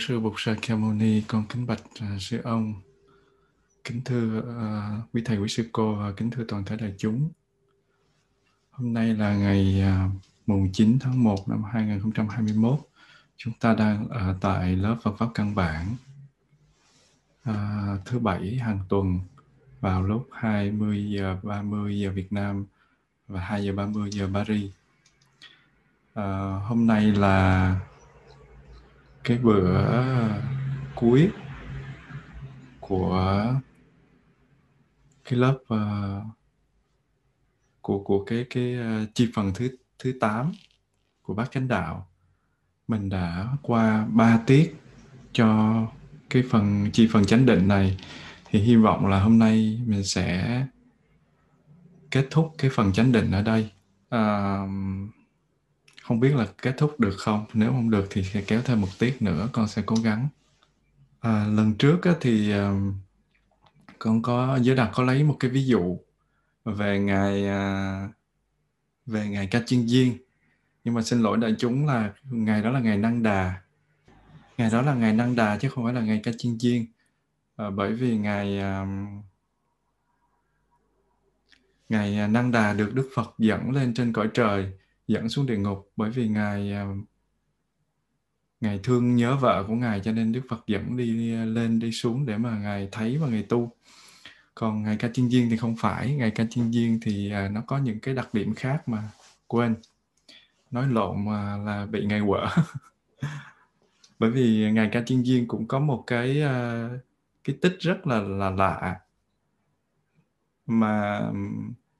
Sư Bục Sa Kha con kính bạch uh, sư ông, kính thưa uh, quý thầy quý sư cô và kính thưa toàn thể đại chúng. Hôm nay là ngày uh, mùng 9 tháng 1 năm 2021. Chúng ta đang ở tại lớp Phật pháp căn bản uh, thứ bảy hàng tuần vào lúc 20 giờ 30 giờ Việt Nam và 2 giờ 30 giờ Paris. Uh, hôm nay là cái bữa cuối của cái lớp uh, của của cái cái ờ, uh, chi phần thứ thứ 8 của bác chánh đạo mình đã qua ba tiết cho cái phần chi phần chánh định này. Thì hy vọng là hôm nay mình sẽ kết thúc cái phần chánh định ở đây. Uh, không biết là kết thúc được không? Nếu không được thì sẽ kéo thêm một tiết nữa con sẽ cố gắng. À, lần trước á, thì um, con có giới đạt có lấy một cái ví dụ về ngày uh, à, về ngày ca chiên viên nhưng mà xin lỗi đại chúng là ngày đó là ngày năng đà. Ngày đó là ngày năng đà chứ không phải là ngày ca chiên viên à, bởi vì ngày um, ngày à, năng đà được đức phật dẫn lên trên cõi trời dẫn xuống địa ngục bởi vì ngài à, ngài thương nhớ vợ của ngài cho nên đức phật dẫn đi, lên đi xuống để mà ngài thấy và ngài tu. Còn ngài ca chiên viên thì không phải. Ngài ca chiên viên thì à, nó có những cái đặc điểm khác mà quên. Nói lộn mà là bị ngài quở. Bởi vì ngài ca chiên viên cũng có một cái à, cái tích rất là là lạ. Mà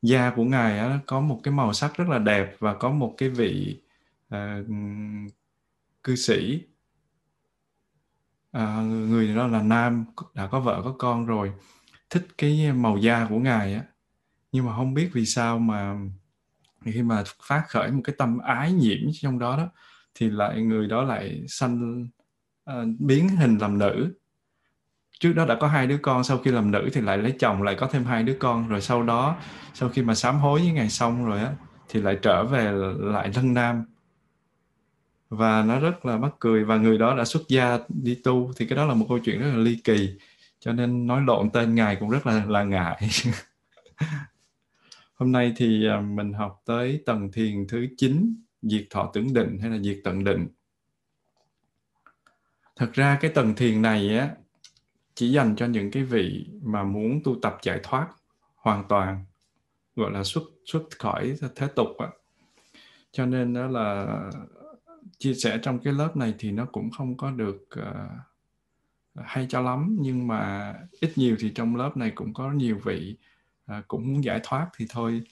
da của ngài á, có một cái màu sắc rất là đẹp và có một cái vị uh, cư sĩ. Uh, người đó là nam đã có vợ có con rồi. Thích cái màu da của ngài á. Nhưng mà không biết vì sao mà khi mà phát khởi một cái tâm ái nhiễm trong đó đó thì lại người đó lại sanh uh, biến hình làm nữ trước đó đã có hai đứa con, sau khi làm nữ thì lại lấy chồng, lại có thêm hai đứa con. Rồi sau đó, sau khi mà sám hối với ngày xong rồi á, thì lại trở về lại thân nam. Và nó rất là mắc cười, và người đó đã xuất gia đi tu. Thì cái đó là một câu chuyện rất là ly kỳ, cho nên nói lộn tên ngài cũng rất là là ngại. Hôm nay thì à, mình học tới tầng thiền thứ 9 diệt thọ tưởng định, hay là diệt tận định. Thật ra cái tầng thiền này á chỉ dành cho những cái vị mà muốn tu tập giải thoát hoàn toàn gọi là xuất xuất khỏi thế tục á. Cho nên đó là chia sẻ trong cái lớp này thì nó cũng không có được uh, hay cho lắm nhưng mà ít nhiều thì trong lớp này cũng có nhiều vị uh, cũng muốn giải thoát thì thôi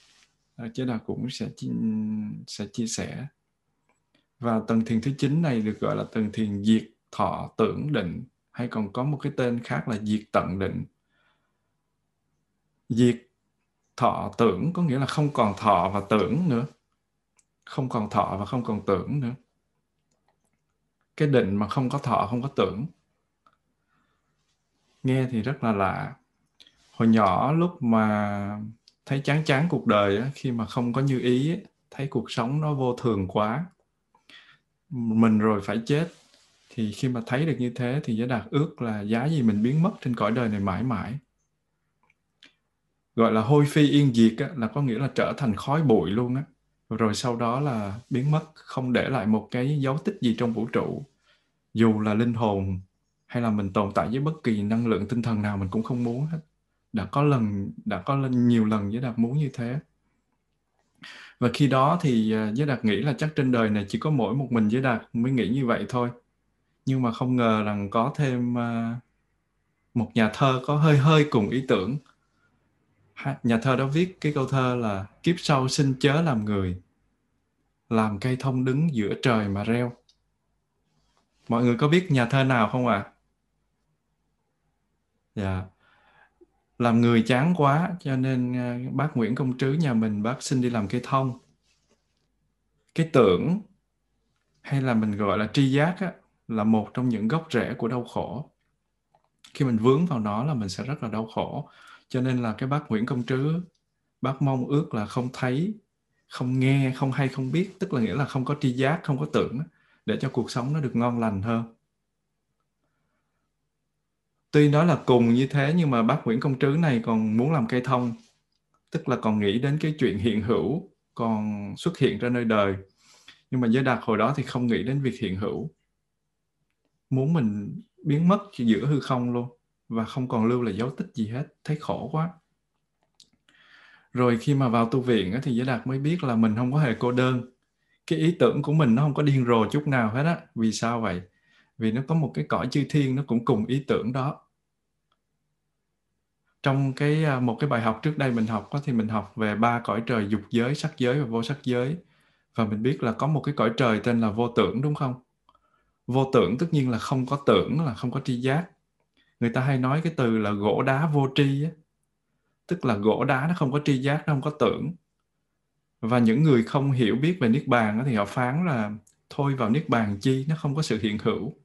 uh, chứ là cũng sẽ sẽ chia sẻ. Và tầng thiền thứ chín này được gọi là tầng thiền diệt thọ tưởng định hay còn có một cái tên khác là diệt tận định? Diệt thọ tưởng có nghĩa là không còn thọ và tưởng nữa. Không còn thọ và không còn tưởng nữa. Cái định mà không có thọ, không có tưởng. Nghe thì rất là lạ. Hồi nhỏ lúc mà thấy chán chán cuộc đời khi mà không có như ý thấy cuộc sống nó vô thường quá. Mình rồi phải chết thì khi mà thấy được như thế thì giới đạt ước là giá gì mình biến mất trên cõi đời này mãi mãi. Gọi là hôi phi yên diệt á, là có nghĩa là trở thành khói bụi luôn á. Rồi sau đó là biến mất không để lại một cái dấu tích gì trong vũ trụ. Dù là linh hồn hay là mình tồn tại với bất kỳ năng lượng tinh thần nào mình cũng không muốn hết. Đã có lần đã có lần nhiều lần với đạt muốn như thế. Và khi đó thì à, giới đạt nghĩ là chắc trên đời này chỉ có mỗi một mình giới đạt mới nghĩ như vậy thôi nhưng mà không ngờ rằng có thêm ờ, một nhà thơ có hơi hơi cùng ý tưởng. Nhà thơ đó viết cái câu thơ là kiếp sau xin chớ làm người làm cây thông đứng giữa trời mà reo. Mọi người có biết nhà thơ nào không ạ? À? dạ. Làm người chán quá cho nên ờ, bác Nguyễn Công Trứ nhà mình bác xin đi làm cây thông. Cái tưởng hay là mình gọi là tri giác á, là một trong những gốc rễ của đau khổ. Khi mình vướng vào nó là mình sẽ rất là đau khổ. Cho nên là cái bác Nguyễn Công Trứ, bác mong ước là không thấy, không nghe, không hay, không biết, tức là nghĩa là không có tri giác, không có tưởng để cho cuộc sống nó được ngon lành hơn. Tuy nói là cùng như thế, nhưng mà bác Nguyễn Công Trứ này còn muốn làm cây thông, tức là còn nghĩ đến cái chuyện hiện hữu còn xuất hiện ra nơi đời. Nhưng mà giới đạt hồi đó thì không nghĩ đến việc hiện hữu muốn mình biến mất giữa hư không luôn và không còn lưu là dấu tích gì hết. Thấy khổ quá. Rồi khi mà vào tu viện thì giới đạt mới biết là mình không có hề cô đơn. Cái ý tưởng của mình nó không có điên rồ chút nào hết á. Vì sao vậy? Vì nó có một cái cõi chư thiên nó cũng cùng ý tưởng đó. Trong cái à, một cái bài học trước đây mình học thì mình học về ba cõi trời dục giới, sắc giới và vô sắc giới. Và mình biết là có một cái cõi trời tên là vô tưởng, đúng không? Vô tưởng tất nhiên là không có tưởng, là không có tri giác. Người ta hay nói cái từ là gỗ đá vô tri á. Tức là gỗ đá nó không có tri giác, nó không có tưởng. Và những người không hiểu biết về niết bàn thì họ phán là thôi vào niết bàn chi, nó không có sự hiện hữu.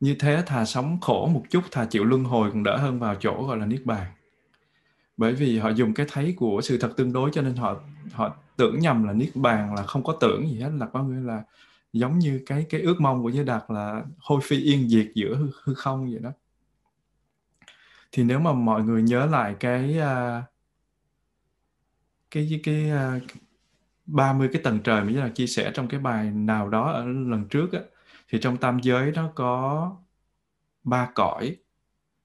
Như thế thà sống khổ một chút, thà chịu luân hồi còn đỡ hơn vào chỗ gọi là niết bàn. Bởi vì họ dùng cái thấy của sự thật tương đối cho nên họ họ tưởng nhầm là niết bàn là không có tưởng gì hết, là có nghĩa là giống như cái cái ước mong của giới đạt là hôi phi yên diệt giữa hư, hư không vậy đó. Thì nếu mà mọi người nhớ lại cái uh, cái cái, cái à, uh, 30 cái tầng trời mà giới đạt chia sẻ trong cái bài nào đó ở lần trước á thì trong tam giới nó có ba cõi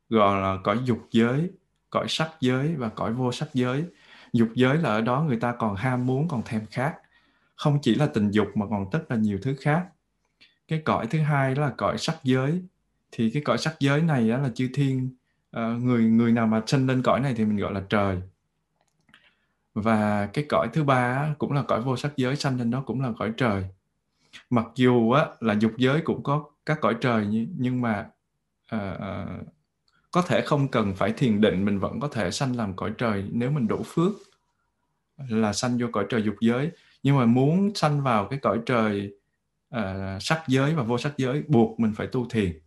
gọi là cõi dục giới cõi sắc giới và cõi vô sắc giới. Dục giới là ở đó người ta còn ham muốn còn thèm khát không chỉ là tình dục mà còn tất là nhiều thứ khác. Cái cõi thứ hai đó là cõi sắc giới. Thì cái cõi sắc giới này đó là chư thiên uh, người người nào mà sinh lên cõi này thì mình gọi là trời. Và cái cõi thứ ba cũng là cõi vô sắc giới sanh lên đó cũng là cõi trời. Mặc dù á, là dục giới cũng có các cõi trời nhưng mà uh, có thể không cần phải thiền định mình vẫn có thể sanh làm cõi trời nếu mình đủ phước là sanh vô cõi trời dục giới nhưng mà muốn sanh vào cái cõi trời uh, sắc giới và vô sắc giới buộc mình phải tu thiền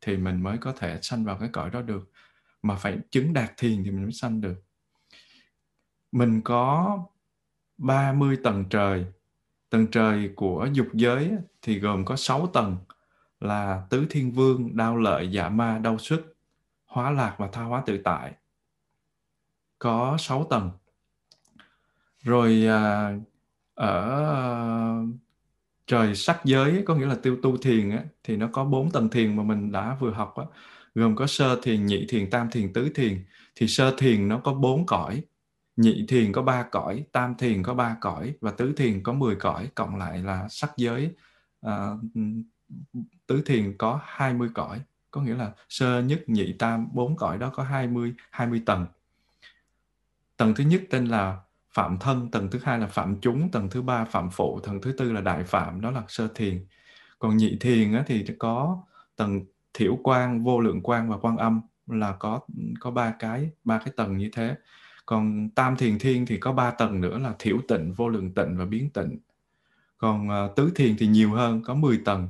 thì mình mới có thể sanh vào cái cõi đó được mà phải chứng đạt thiền thì mình mới sanh được mình có 30 tầng trời tầng trời của dục giới thì gồm có 6 tầng là tứ thiên vương, đau lợi, dạ ma, đau xuất, hóa lạc và tha hóa tự tại. Có 6 tầng. Rồi à, ở ờ, trời sắc giới có nghĩa là tiêu tu thiền á, thì nó có bốn tầng thiền mà mình đã vừa học á, gồm có sơ thiền, nhị thiền, tam thiền, tứ thiền. Thì sơ thiền nó có bốn cõi, nhị thiền có ba cõi, tam thiền có ba cõi và tứ thiền có 10 cõi, cộng lại là sắc giới à, tứ thiền có 20 cõi, có nghĩa là sơ nhất nhị tam bốn cõi đó có 20 20 tầng. Tầng thứ nhất tên là phạm thân, tầng thứ hai là phạm chúng, tầng thứ ba phạm phụ, tầng thứ tư là đại phạm, đó là sơ thiền. Còn nhị thiền á, thì có tầng thiểu quang vô lượng quang và quan âm là có có ba cái ba cái tầng như thế. Còn tam thiền thiên thì có ba tầng nữa là thiểu tịnh vô lượng tịnh và biến tịnh. Còn uh, tứ thiền thì nhiều hơn có 10 tầng.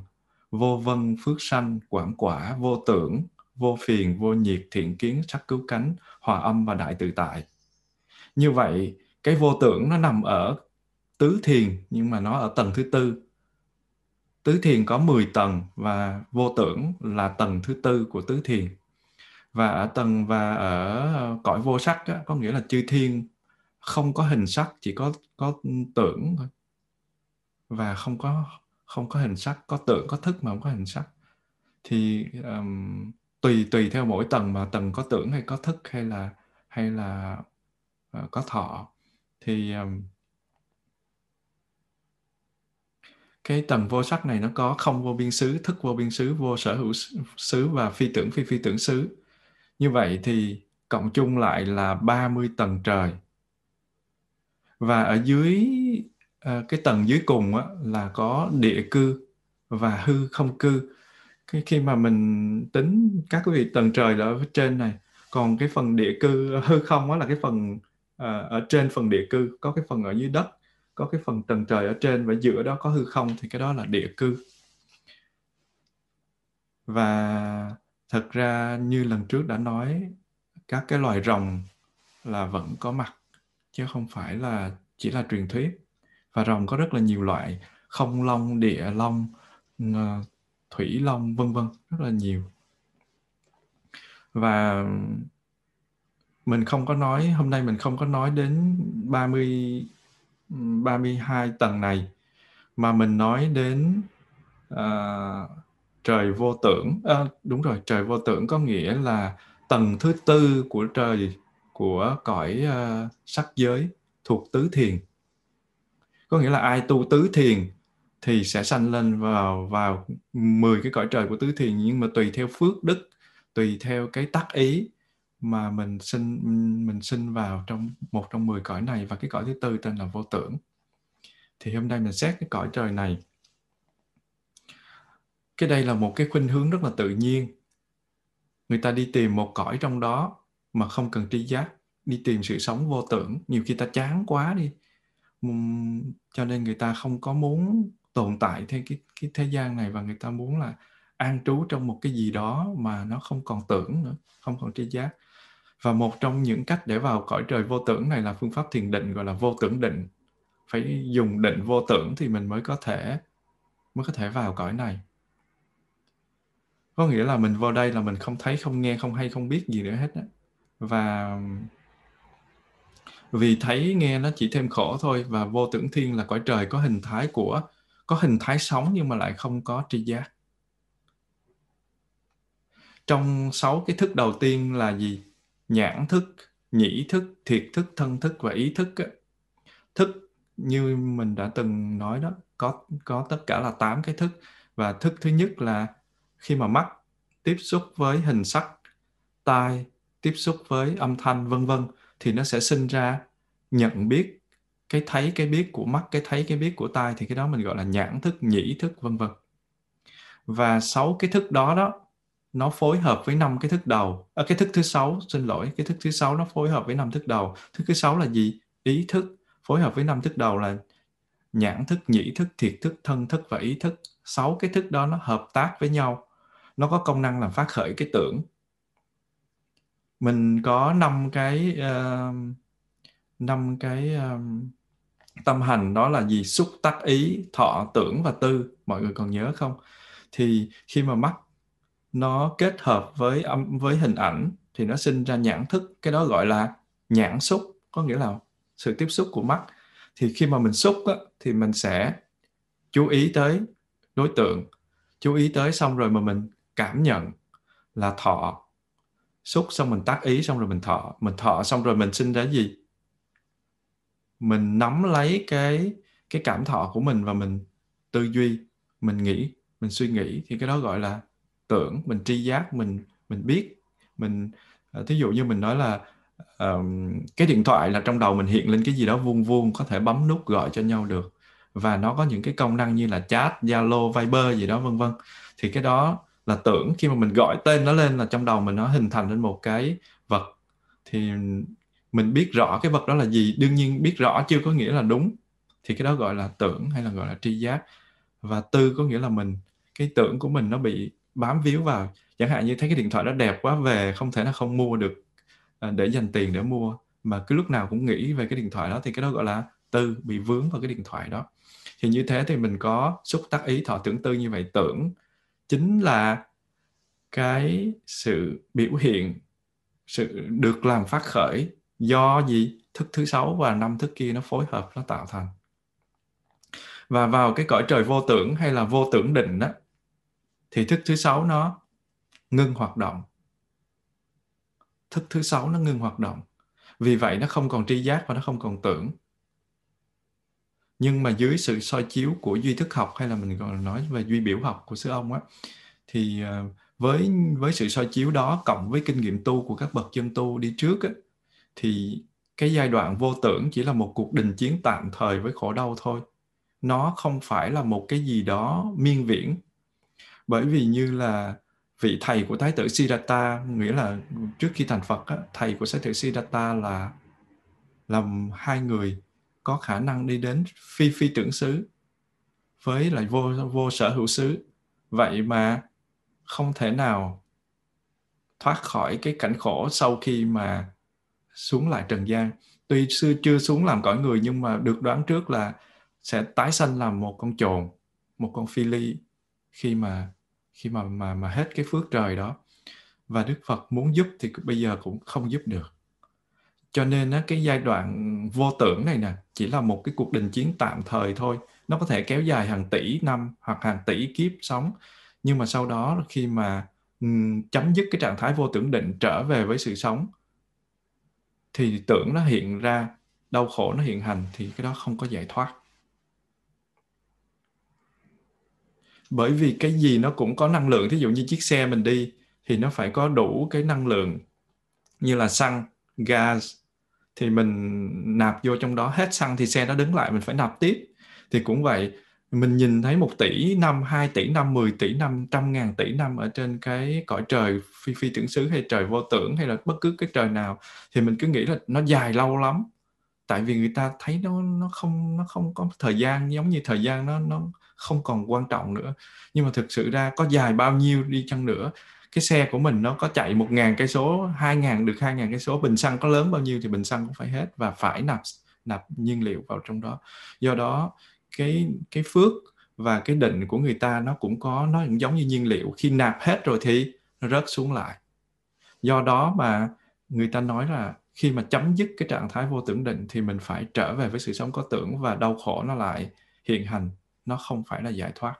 Vô vân phước sanh quảng quả vô tưởng vô phiền vô nhiệt thiện kiến sắc cứu cánh hòa âm và đại tự tại. Như vậy cái vô tưởng nó nằm ở tứ thiền nhưng mà nó ở tầng thứ tư. Tứ thiền có 10 tầng và vô tưởng là tầng thứ tư của tứ thiền. Và ở tầng và ở cõi vô sắc á, có nghĩa là chư thiên không có hình sắc chỉ có có tưởng thôi. Và không có không có hình sắc có tưởng có thức mà không có hình sắc. Thì um, tùy tùy theo mỗi tầng mà tầng có tưởng hay có thức hay là hay là uh, có thọ thì um, cái tầng vô sắc này nó có không vô biên xứ thức vô biên xứ vô sở hữu xứ và phi tưởng phi phi tưởng xứ như vậy thì cộng chung lại là 30 tầng trời. Và ở dưới uh, cái tầng dưới cùng á, là có địa cư và hư không cư. Cái khi mà mình tính các cái vị tầng trời là ở trên này, còn cái phần địa cư hư không đó là cái phần Ờ, ở trên phần địa cư, có cái phần ở dưới đất, có cái phần tầng trời ở trên và giữa đó có hư không thì cái đó là địa cư. Và thật ra như lần trước đã nói các cái loài rồng là vẫn có mặt chứ không phải là chỉ là truyền thuyết và rồng có rất là nhiều loại không long địa long thủy long vân vân rất là nhiều và mình không có nói hôm nay mình không có nói đến 30 32 tầng này mà mình nói đến uh, trời vô tưởng. À, đúng rồi trời vô tưởng có nghĩa là tầng thứ tư của trời của cõi uh, sắc giới thuộc tứ thiền. Có nghĩa là ai tu tứ thiền thì sẽ sanh lên vào vào 10 cái cõi trời của tứ thiền nhưng mà tùy theo phước đức tùy theo cái tác ý mà mình sinh mình sinh vào trong một trong 10 cõi này và cái cõi thứ tư tên là vô tưởng. Thì hôm nay mình xét cái cõi trời này. Cái đây là một cái khuynh hướng rất là tự nhiên. Người ta đi tìm một cõi trong đó mà không cần tri giác, đi tìm sự sống vô tưởng. Nhiều khi ta chán quá đi. Cho nên người ta không có muốn tồn tại theo cái cái thế gian này và người ta muốn là an trú trong một cái gì đó mà nó không còn tưởng nữa, không còn tri giác và một trong những cách để vào cõi trời vô tưởng này là phương pháp thiền định, gọi là vô tưởng định. Phải dùng định vô tưởng thì mình mới có thể, mới có thể vào cõi này. Có nghĩa là mình vào đây là mình không thấy, không nghe, không hay, không biết gì nữa hết á. Và vì thấy nghe nó chỉ thêm khổ thôi, và vô tưởng thiên là cõi trời có hình thái của, có hình thái sống nhưng mà lại không có tri giác. Trong sáu cái thức đầu tiên là gì? Nhãn thức, nhĩ thức, thiệt thức, thân thức và ý thức thức như mình đã từng nói đó, có có tất cả là tám cái thức. Và thức thứ nhất là khi mà mắt tiếp xúc với hình sắc, tai tiếp xúc với âm thanh, vân vân, thì nó sẽ sinh ra nhận biết cái thấy, cái biết của mắt, cái thấy, cái biết của tai, thì cái đó mình gọi là nhãn thức, nhĩ thức, vân vân. Và sáu cái thức đó đó nó phối hợp với năm cái thức đầu. À, cái thức thứ sáu xin lỗi cái thức thứ sáu nó phối hợp với năm thức đầu. Thức thứ sáu là gì? Ý thức. Phối hợp với năm thức đầu là nhãn thức nhĩ thức thiệt thức thân thức và ý thức. Sáu cái thức đó nó hợp tác với nhau. Nó có công năng làm phát khởi cái tưởng. Mình có năm cái uh, năm cái um, tâm hành đó là gì? Xúc tác ý thọ tưởng và tư. Mọi người còn nhớ không? Thì khi mà mắt nó kết hợp với âm với hình ảnh thì nó sinh ra nhãn thức. Cái đó gọi là nhãn xúc có nghĩa là sự tiếp xúc của mắt. Thì khi mà mình xúc á, thì mình sẽ chú ý tới đối tượng chú ý tới xong rồi mà mình cảm nhận là thọ. Xúc xong mình tác ý xong rồi mình thọ. Mình thọ xong rồi mình sinh ra gì? Mình nắm lấy cái cái cảm thọ của mình và mình tư duy mình nghĩ mình suy nghĩ. Thì cái đó gọi là tưởng mình tri giác mình mình biết. Mình ờ, thí dụ như mình nói là um, cái điện thoại là trong đầu mình hiện lên cái gì đó vuông vuông có thể bấm nút gọi cho nhau được. Và nó có những cái công năng như là chat zalo viber gì đó vân vân. Thì cái đó là tưởng khi mà mình gọi tên nó lên là trong đầu mình nó hình thành lên một cái vật. Thì mình biết rõ cái vật đó là gì đương nhiên biết rõ chưa có nghĩa là đúng. Thì cái đó gọi là tưởng hay là gọi là tri giác. Và tư có nghĩa là mình cái tưởng của mình nó bị bám víu vào. Chẳng hạn như thấy cái điện thoại đó đẹp quá về, không thể là không mua được à, để dành tiền để mua. Mà cứ lúc nào cũng nghĩ về cái điện thoại đó thì cái đó gọi là tư, bị vướng vào cái điện thoại đó. Thì như thế thì mình có xúc tác ý, thọ tưởng tư như vậy. Tưởng chính là cái sự biểu hiện, sự được làm phát khởi do gì? Thức thứ sáu và năm thức kia nó phối hợp, nó tạo thành. Và vào cái cõi trời vô tưởng hay là vô tưởng định đó thì thức thứ sáu nó ngưng hoạt động. Thức thứ sáu nó ngưng hoạt động. Vì vậy nó không còn tri giác và nó không còn tưởng. Nhưng mà dưới sự soi chiếu của duy thức học hay là mình còn nói về duy biểu học của sư ông á thì ờ, với với sự soi chiếu đó cộng với kinh nghiệm tu của các bậc chân tu đi trước á, thì cái giai đoạn vô tưởng chỉ là một cuộc đình chiến tạm thời với khổ đau thôi. Nó không phải là một cái gì đó miên viễn bởi vì như là vị thầy của thái tử Siddhartha nghĩa là trước khi thành Phật á, thầy của thái tử Siddhartha là là hai người có khả năng đi đến phi phi tưởng xứ với lại vô vô sở hữu xứ. Vậy mà không thể nào thoát khỏi cái cảnh khổ sau khi mà xuống lại trần gian. Tuy xưa chưa xuống làm cõi người nhưng mà được đoán trước là sẽ tái sanh làm một con trồn một con phi ly khi mà khi mà mà mà hết cái phước trời đó. Và đức phật muốn giúp thì bây giờ cũng không giúp được. Cho nên á, cái giai đoạn vô tưởng này nè chỉ là một cái cuộc đình chiến tạm thời thôi. Nó có thể kéo dài hàng tỷ năm hoặc hàng tỷ kiếp sống. Nhưng mà sau đó khi mà um, chấm dứt cái trạng thái vô tưởng định trở về với sự sống thì tưởng nó hiện ra đau khổ nó hiện hành thì cái đó không có giải thoát. Bởi vì cái gì nó cũng có năng lượng. Thí dụ như chiếc xe mình đi thì nó phải có đủ cái năng lượng như là xăng gas thì mình nạp vô trong đó. Hết xăng thì xe nó đứng lại mình phải nạp tiếp. Thì cũng vậy mình nhìn thấy một tỷ năm, 2 tỷ năm, 10 tỷ năm, trăm ngàn tỷ năm ở trên cái cõi trời phi phi tưởng xứ hay trời vô tưởng hay là bất cứ cái trời nào thì mình cứ nghĩ là nó dài lâu lắm. Tại vì người ta thấy nó nó không nó không có thời gian giống như thời gian nó nó không còn quan trọng nữa. Nhưng mà thực sự ra có dài bao nhiêu đi chăng nữa, cái xe của mình nó có chạy một ngàn cây số, hai ngàn được hai ngàn cây số, bình xăng có lớn bao nhiêu thì bình xăng cũng phải hết và phải nạp nạp nhiên liệu vào trong đó. Do đó, cái cái phước và cái định của người ta nó cũng có, nó cũng giống như nhiên liệu. Khi nạp hết rồi thì nó rớt xuống lại. Do đó mà người ta nói là khi mà chấm dứt cái trạng thái vô tưởng định thì mình phải trở về với sự sống có tưởng và đau khổ nó lại hiện hành nó không phải là giải thoát.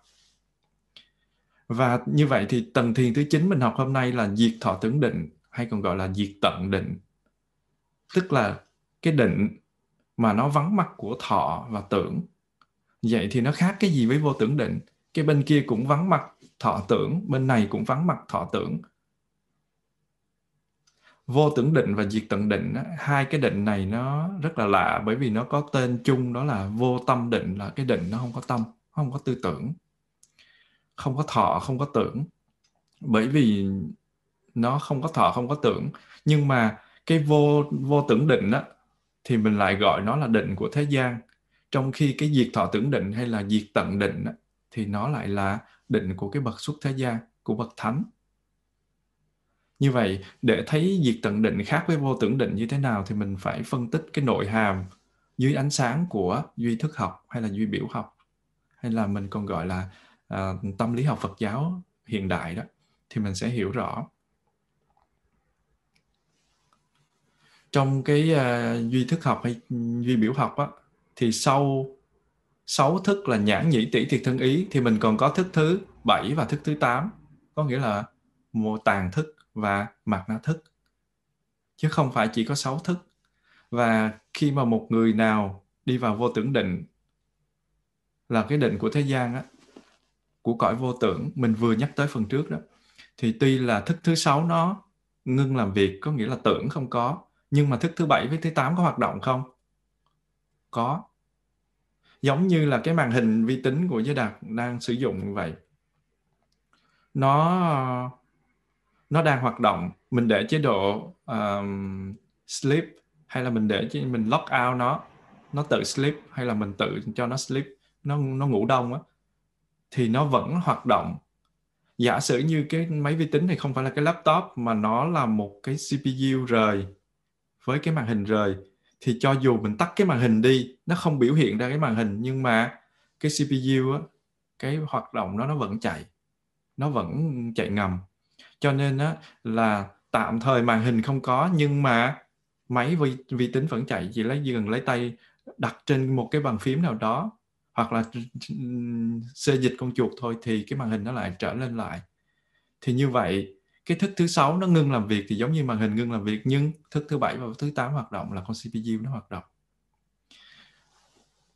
Và như vậy thì tầng thiền thứ chín mình học hôm nay là diệt thọ tưởng định, hay còn gọi là diệt tận định. Tức là cái định mà nó vắng mặt của thọ và tưởng. Vậy thì nó khác cái gì với vô tưởng định? Cái bên kia cũng vắng mặt thọ tưởng, bên này cũng vắng mặt thọ tưởng. Vô tưởng định và diệt tận định hai cái định này nó rất là lạ, bởi vì nó có tên chung đó là vô tâm định, là cái định nó không có tâm không có tư tưởng. Không có thọ không có tưởng. Bởi vì nó không có thọ không có tưởng. Nhưng mà cái vô vô tưởng định á thì mình lại gọi nó là định của thế gian. Trong khi cái diệt thọ tưởng định hay là diệt tận định á, thì nó lại là định của cái bậc xuất thế gian của bậc thánh. Như vậy để thấy diệt tận định khác với vô tưởng định như thế nào thì mình phải phân tích cái nội hàm dưới ánh sáng của duy thức học hay là duy biểu học hay là mình còn gọi là uh, tâm lý học Phật giáo hiện đại đó thì mình sẽ hiểu rõ. Trong cái uh, duy thức học hay duy biểu học á, thì sau sáu thức là nhãn nhĩ tỷ thiệt thân ý thì mình còn có thức thứ bảy và thức thứ tám có nghĩa là mô tàn thức và mặt na thức chứ không phải chỉ có sáu thức. Và khi mà một người nào đi vào vô tưởng định là cái định của thế gian á của cõi vô tưởng. Mình vừa nhắc tới phần trước đó. Thì tuy là thức thứ sáu nó ngưng làm việc có nghĩa là tưởng không có nhưng mà thức thứ bảy với thứ tám có hoạt động không? Có. Giống như là cái màn hình vi tính của giới đạt đang sử dụng như vậy. Nó nó đang hoạt động. Mình để chế độ um, sleep hay là mình để mình lock out nó. Nó tự sleep hay là mình tự cho nó sleep? Nó nó ngủ đông á thì nó vẫn hoạt động. Giả sử như cái máy vi tính này không phải là cái laptop mà nó là một cái CPU rời với cái màn hình rời thì cho dù mình tắt cái màn hình đi nó không biểu hiện ra cái màn hình nhưng mà cái CPU á cái hoạt động nó nó vẫn chạy nó vẫn chạy ngầm. Cho nên á là tạm thời màn hình không có nhưng mà máy vi, vi tính vẫn chạy chỉ lấy gần lấy tay đặt trên một cái bàn phím nào đó hoặc là xê dịch con chuột thôi, thì cái màn hình nó lại trở lên lại. Thì như vậy, cái thức thứ sáu nó ngưng làm việc thì giống như màn hình ngưng làm việc, nhưng thức thứ bảy và thứ tám hoạt động là con CPU nó hoạt động.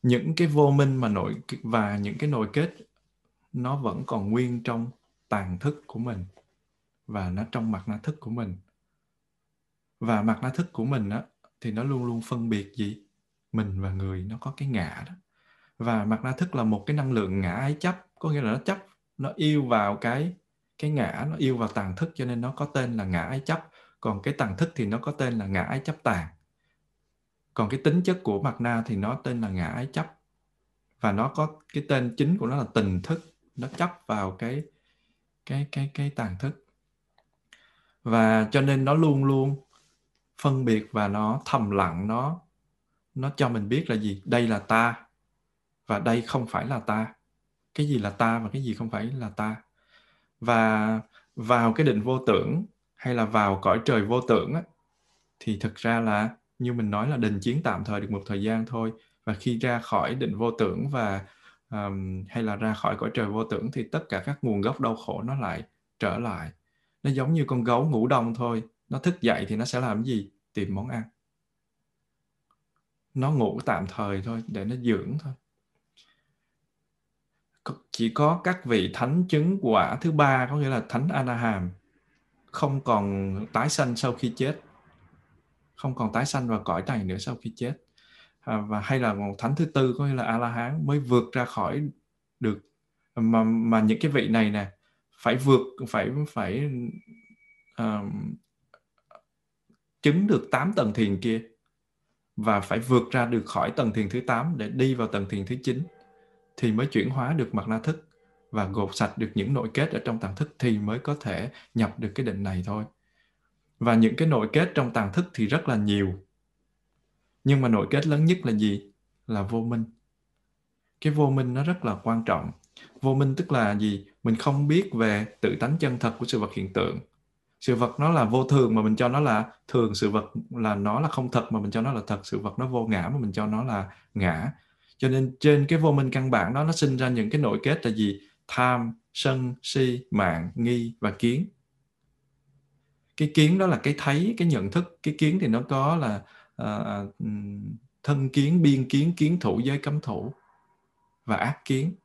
Những cái vô minh mà nội và những cái nội kết, nó vẫn còn nguyên trong tàn thức của mình và nó trong mặt na thức của mình. Và mặt na thức của mình á, thì nó luôn luôn phân biệt gì? Mình và người, nó có cái ngã đó và mặt na thức là một cái năng lượng ngã ái chấp. Có nghĩa là nó chấp, nó yêu vào cái cái ngã, nó yêu vào tàn thức cho nên nó có tên là ngã ái chấp. Còn cái tàn thức thì nó có tên là ngã ái chấp tàn còn cái tính chất của mặt na thì nó tên là ngã ái chấp. Và nó có cái tên chính của nó là tình thức. Nó chấp vào cái cái cái cái tàn thức. Và cho nên nó luôn luôn phân biệt và nó thầm lặng nó nó cho mình biết là gì? Đây là ta và đây không phải là ta. Cái gì là ta và cái gì không phải là ta? Và vào cái định vô tưởng hay là vào cõi trời vô tưởng á, thì thực ra là như mình nói là đình chiến tạm thời được một thời gian thôi. Và khi ra khỏi định vô tưởng và um, hay là ra khỏi cõi trời vô tưởng thì tất cả các nguồn gốc đau khổ nó lại trở lại. Nó giống như con gấu ngủ đông thôi. Nó thức dậy thì nó sẽ làm gì? Tìm món ăn. Nó ngủ tạm thời thôi để nó dưỡng thôi chỉ có các vị thánh chứng quả thứ ba có nghĩa là thánh Anaham không còn tái sanh sau khi chết. Không còn tái sanh và cõi này nữa sau khi chết. À, và hay là một thánh thứ tư có nghĩa là a la hán mới vượt ra khỏi được. Mà mà những cái vị này nè phải vượt phải phải uh, chứng được 8 tầng thiền kia và phải vượt ra được khỏi tầng thiền thứ 8 để đi vào tầng thiền thứ 9 thì mới chuyển hóa được mặt na thức và gột sạch được những nội kết ở trong tàng thức thì mới có thể nhập được cái định này thôi. Và những cái nội kết trong tàng thức thì rất là nhiều. Nhưng mà nội kết lớn nhất là gì? Là vô minh. Cái vô minh nó rất là quan trọng. Vô minh tức là gì? Mình không biết về tự tánh chân thật của sự vật hiện tượng. Sự vật nó là vô thường mà mình cho nó là thường, sự vật là nó là không thật mà mình cho nó là thật, sự vật nó vô ngã mà mình cho nó là ngã. Cho nên trên cái vô minh căn bản đó nó sinh ra những cái nội kết là gì? Tham, sân, si, mạng, nghi và kiến. Cái kiến đó là cái thấy cái nhận thức. Cái kiến thì nó có là uh, thân kiến biên kiến kiến thủ giới cấm thủ và ác kiến.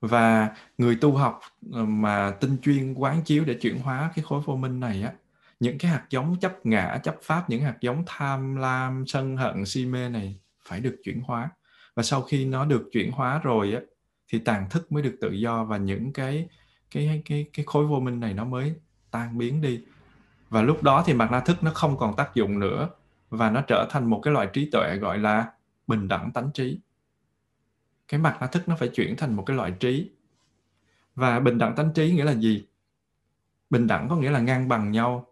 Và người tu học mà tinh chuyên quán chiếu để chuyển hóa cái khối vô minh này á những cái hạt giống chấp ngã, chấp pháp, những hạt giống tham lam, sân hận, si mê này phải được chuyển hóa. Và sau khi nó được chuyển hóa rồi á, thì tàn thức mới được tự do và những cái cái cái cái khối vô minh này nó mới tan biến đi. Và lúc đó thì mặt na thức nó không còn tác dụng nữa và nó trở thành một cái loại trí tuệ gọi là bình đẳng tánh trí. Cái mặt na thức nó phải chuyển thành một cái loại trí. Và bình đẳng tánh trí nghĩa là gì? Bình đẳng có nghĩa là ngang bằng nhau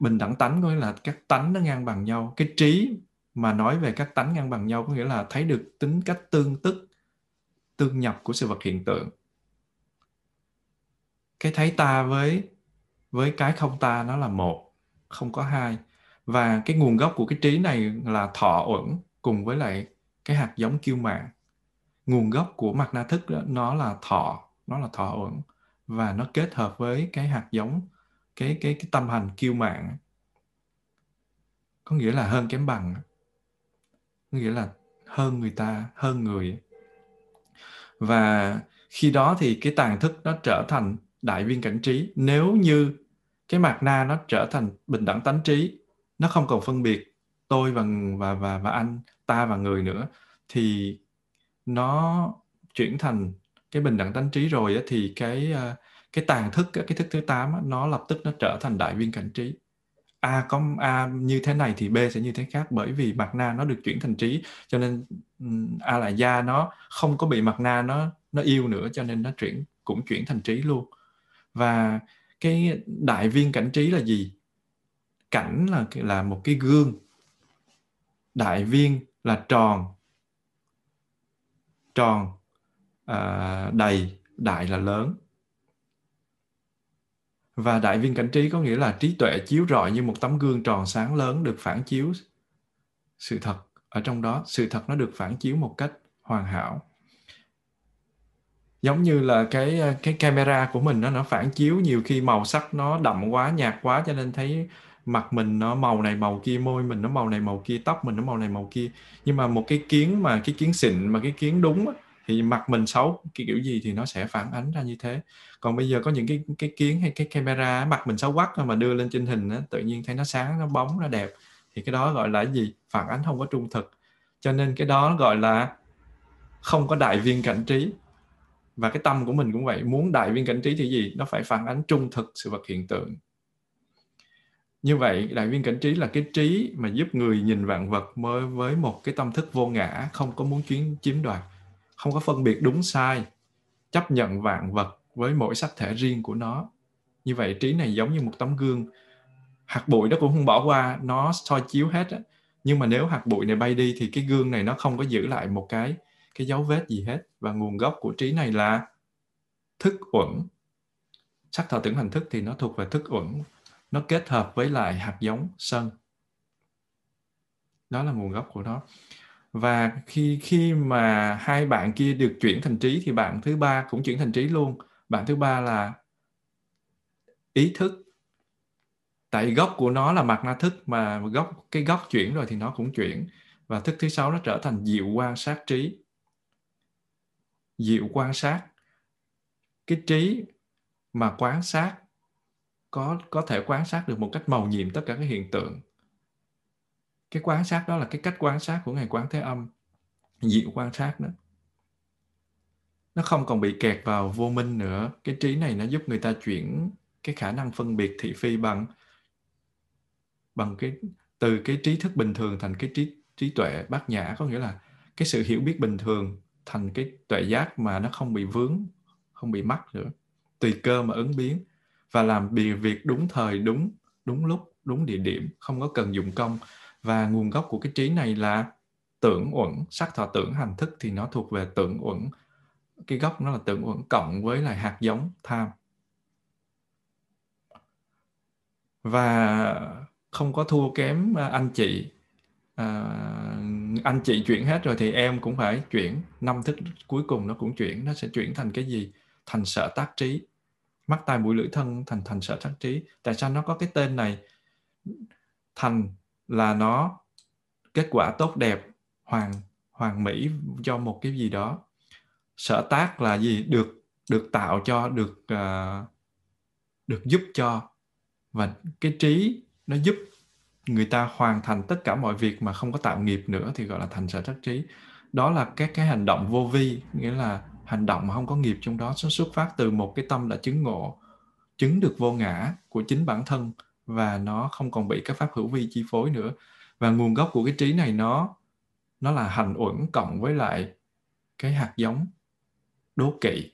bình đẳng tánh có nghĩa là các tánh nó ngang bằng nhau. Cái trí mà nói về các tánh ngang bằng nhau có nghĩa là thấy được tính cách tương tức tương nhập của sự vật hiện tượng. Cái thấy ta với với cái không ta nó là một không có hai. Và cái nguồn gốc của cái trí này là thọ uẩn cùng với lại cái hạt giống kiêu mạng nguồn gốc của mặt na thức đó, nó là thọ nó là thọ uẩn và nó kết hợp với cái hạt giống cái cái cái tâm hành kiêu mạng có nghĩa là hơn kém bằng có nghĩa là hơn người ta, hơn người và khi đó thì cái tàn thức nó trở thành đại viên cảnh trí. Nếu như cái mạt na nó trở thành bình đẳng tánh trí, nó không còn phân biệt tôi và và và và anh, ta và người nữa, thì nó chuyển thành cái bình đẳng tánh trí rồi thì cái à, cái tàn thức cái thức thứ 8 nó lập tức nó trở thành đại viên cảnh trí. A có a như thế này thì b sẽ như thế khác bởi vì mặt na nó được chuyển thành trí cho nên a là gia nó không có bị mặt na nó nó yêu nữa cho nên nó chuyển cũng chuyển thành trí luôn. Và cái đại viên cảnh trí là gì? Cảnh là là một cái gương. Đại viên là tròn. Tròn à, đầy đại là lớn và đại viên cảnh trí có nghĩa là trí tuệ chiếu rọi như một tấm gương tròn sáng lớn được phản chiếu sự thật. Ở trong đó, sự thật nó được phản chiếu một cách hoàn hảo. Giống như là cái cái camera của mình nó nó phản chiếu nhiều khi màu sắc nó đậm quá, nhạt quá, cho nên thấy mặt mình nó màu này màu kia, môi mình nó màu này màu kia, tóc mình nó màu này màu kia. Nhưng mà một cái kiến mà, cái kiến xịn, mà cái kiến đúng thì mặt mình xấu, cái kiểu gì thì nó sẽ phản ánh ra như thế còn bây giờ có những cái cái kiến hay cái camera mặt mình xấu quắc mà đưa lên trên hình tự nhiên thấy nó sáng, nó bóng, nó đẹp, thì cái đó gọi là gì? Phản ánh không có trung thực. Cho nên cái đó gọi là không có đại viên cảnh trí. Và cái tâm của mình cũng vậy, muốn đại viên cảnh trí thì gì? Nó phải phản ánh trung thực sự vật hiện tượng. Như vậy, đại viên cảnh trí là cái trí mà giúp người nhìn vạn vật mới, với một cái tâm thức vô ngã, không có muốn chuyến chiếm đoạt, không có phân biệt đúng sai, chấp nhận vạn vật với mỗi sắc thể riêng của nó. Như vậy, trí này giống như một tấm gương. Hạt bụi nó cũng không bỏ qua, nó soi chiếu hết á. Nhưng mà nếu hạt bụi này bay đi thì cái gương này nó không có giữ lại một cái cái dấu vết gì hết. Và nguồn gốc của trí này là thức uẩn. Sắc thọ tưởng hành thức thì nó thuộc về thức uẩn. Nó kết hợp với lại hạt giống sân đó là nguồn gốc của nó. Và khi khi mà hai bạn kia được chuyển thành trí thì bạn thứ ba cũng chuyển thành trí luôn bạn thứ ba là ý thức. Tại gốc của nó là mặt na thức mà gốc, cái gốc chuyển rồi thì nó cũng chuyển. Và thức thứ sáu nó trở thành diệu quan sát trí. Diệu quan sát. Cái trí mà quan sát có có thể quan sát được một cách màu nhiệm tất cả các hiện tượng. Cái quan sát đó là cái cách quan sát của ngài quán thế âm. Diệu quan sát đó nó không còn bị kẹt vào vô minh nữa. Cái trí này nó giúp người ta chuyển cái khả năng phân biệt thị phi bằng bằng cái, từ cái trí thức bình thường thành cái trí trí tuệ bát nhã. Có nghĩa là cái sự hiểu biết bình thường thành cái tuệ giác mà nó không bị vướng, không bị mắc nữa. Tùy cơ mà ứng biến và làm việc đúng thời, đúng đúng lúc, đúng địa điểm. Không có cần dụng công. Và nguồn gốc của cái trí này là tưởng uẩn. Sắc thọ tưởng hành thức thì nó thuộc về tưởng uẩn cái gốc nó là tưởng uẩn cộng với lại hạt giống tham. Và không có thua kém à, anh chị. À, anh chị chuyển hết rồi thì em cũng phải chuyển. Năm thức cuối cùng nó cũng chuyển. Nó sẽ chuyển thành cái gì? Thành sở tác trí. Mắt tai mũi lưỡi thân thành thành sở tác trí. Tại sao nó có cái tên này? Thành là nó kết quả tốt đẹp hoàn hoàn mỹ cho một cái gì đó sở tác là gì? Được được tạo cho được uh, được giúp cho. Và cái trí nó giúp người ta hoàn thành tất cả mọi việc mà không có tạo nghiệp nữa thì gọi là thành sở tác trí. Đó là các cái hành động vô vi nghĩa là hành động mà không có nghiệp trong đó nó xuất phát từ một cái tâm đã chứng ngộ chứng được vô ngã của chính bản thân và nó không còn bị các pháp hữu vi chi phối nữa. Và nguồn gốc của cái trí này nó nó là hành uẩn cộng với lại cái hạt giống đố kỵ.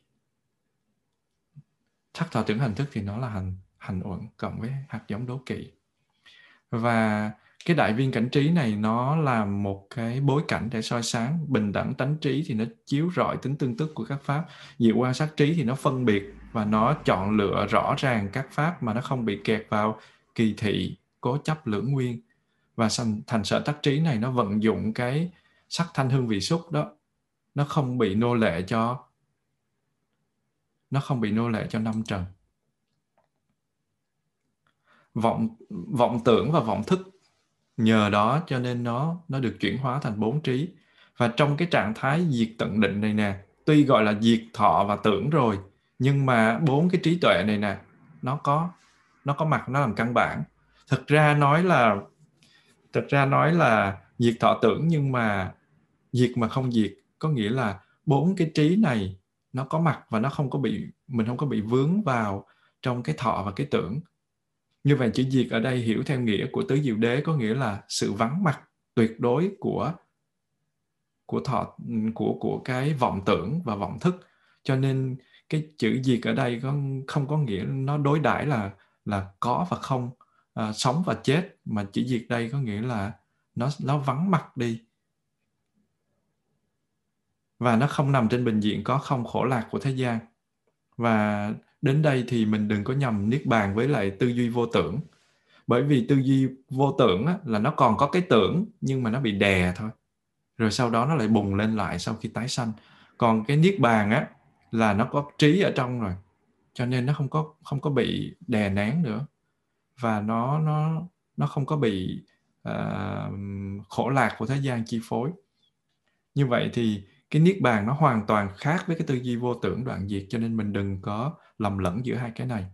Sắc thọ tưởng hành thức thì nó là hành hành uẩn cộng với hạt giống đố kỵ. Và cái đại viên cảnh trí này nó là một cái bối cảnh để soi sáng bình đẳng tánh trí thì nó chiếu rọi tính tương tức của các pháp. Diệu quan sát trí thì nó phân biệt và nó chọn lựa rõ ràng các pháp mà nó không bị kẹt vào kỳ thị cố chấp lưỡng nguyên. Và thành, thành sở tác trí này nó vận dụng cái sắc thanh hương vị xúc đó nó không bị nô lệ cho nó không bị nô lệ cho năm trần. Vọng vọng tưởng và vọng thức, nhờ đó cho nên nó nó được chuyển hóa thành bốn trí. Và trong cái trạng thái diệt tận định này nè, tuy gọi là diệt thọ và tưởng rồi, nhưng mà bốn cái trí tuệ này nè, nó có nó có mặt, nó làm căn bản. Thực ra nói là, thực ra nói là diệt thọ tưởng nhưng mà diệt mà không diệt có nghĩa là bốn cái trí này nó có mặt và nó không có bị mình không có bị vướng vào trong cái thọ và cái tưởng. Như vậy chữ diệt ở đây hiểu theo nghĩa của tứ diệu đế có nghĩa là sự vắng mặt tuyệt đối của của thọ của của cái vọng tưởng và vọng thức. Cho nên cái chữ diệt ở đây có không có nghĩa nó đối đãi là là có và không à, sống và chết. Mà chữ diệt đây có nghĩa là nó nó vắng mặt đi và nó không nằm trên bình diện có không khổ lạc của thế gian. Và đến đây thì mình đừng có nhầm niết bàn với lại tư duy vô tưởng. Bởi vì tư duy vô tưởng á, là nó còn có cái tưởng nhưng mà nó bị đè thôi. Rồi sau đó nó lại bùng lên lại sau khi tái sanh. Còn cái niết bàn á là nó có trí ở trong rồi. Cho nên nó không có không có bị đè nén nữa. Và nó nó nó không có bị uh, khổ lạc của thế gian chi phối. Như vậy thì cái niết bàn nó hoàn toàn khác với cái tư duy vô tưởng đoạn diệt, cho nên mình đừng có lầm lẫn giữa hai cái này.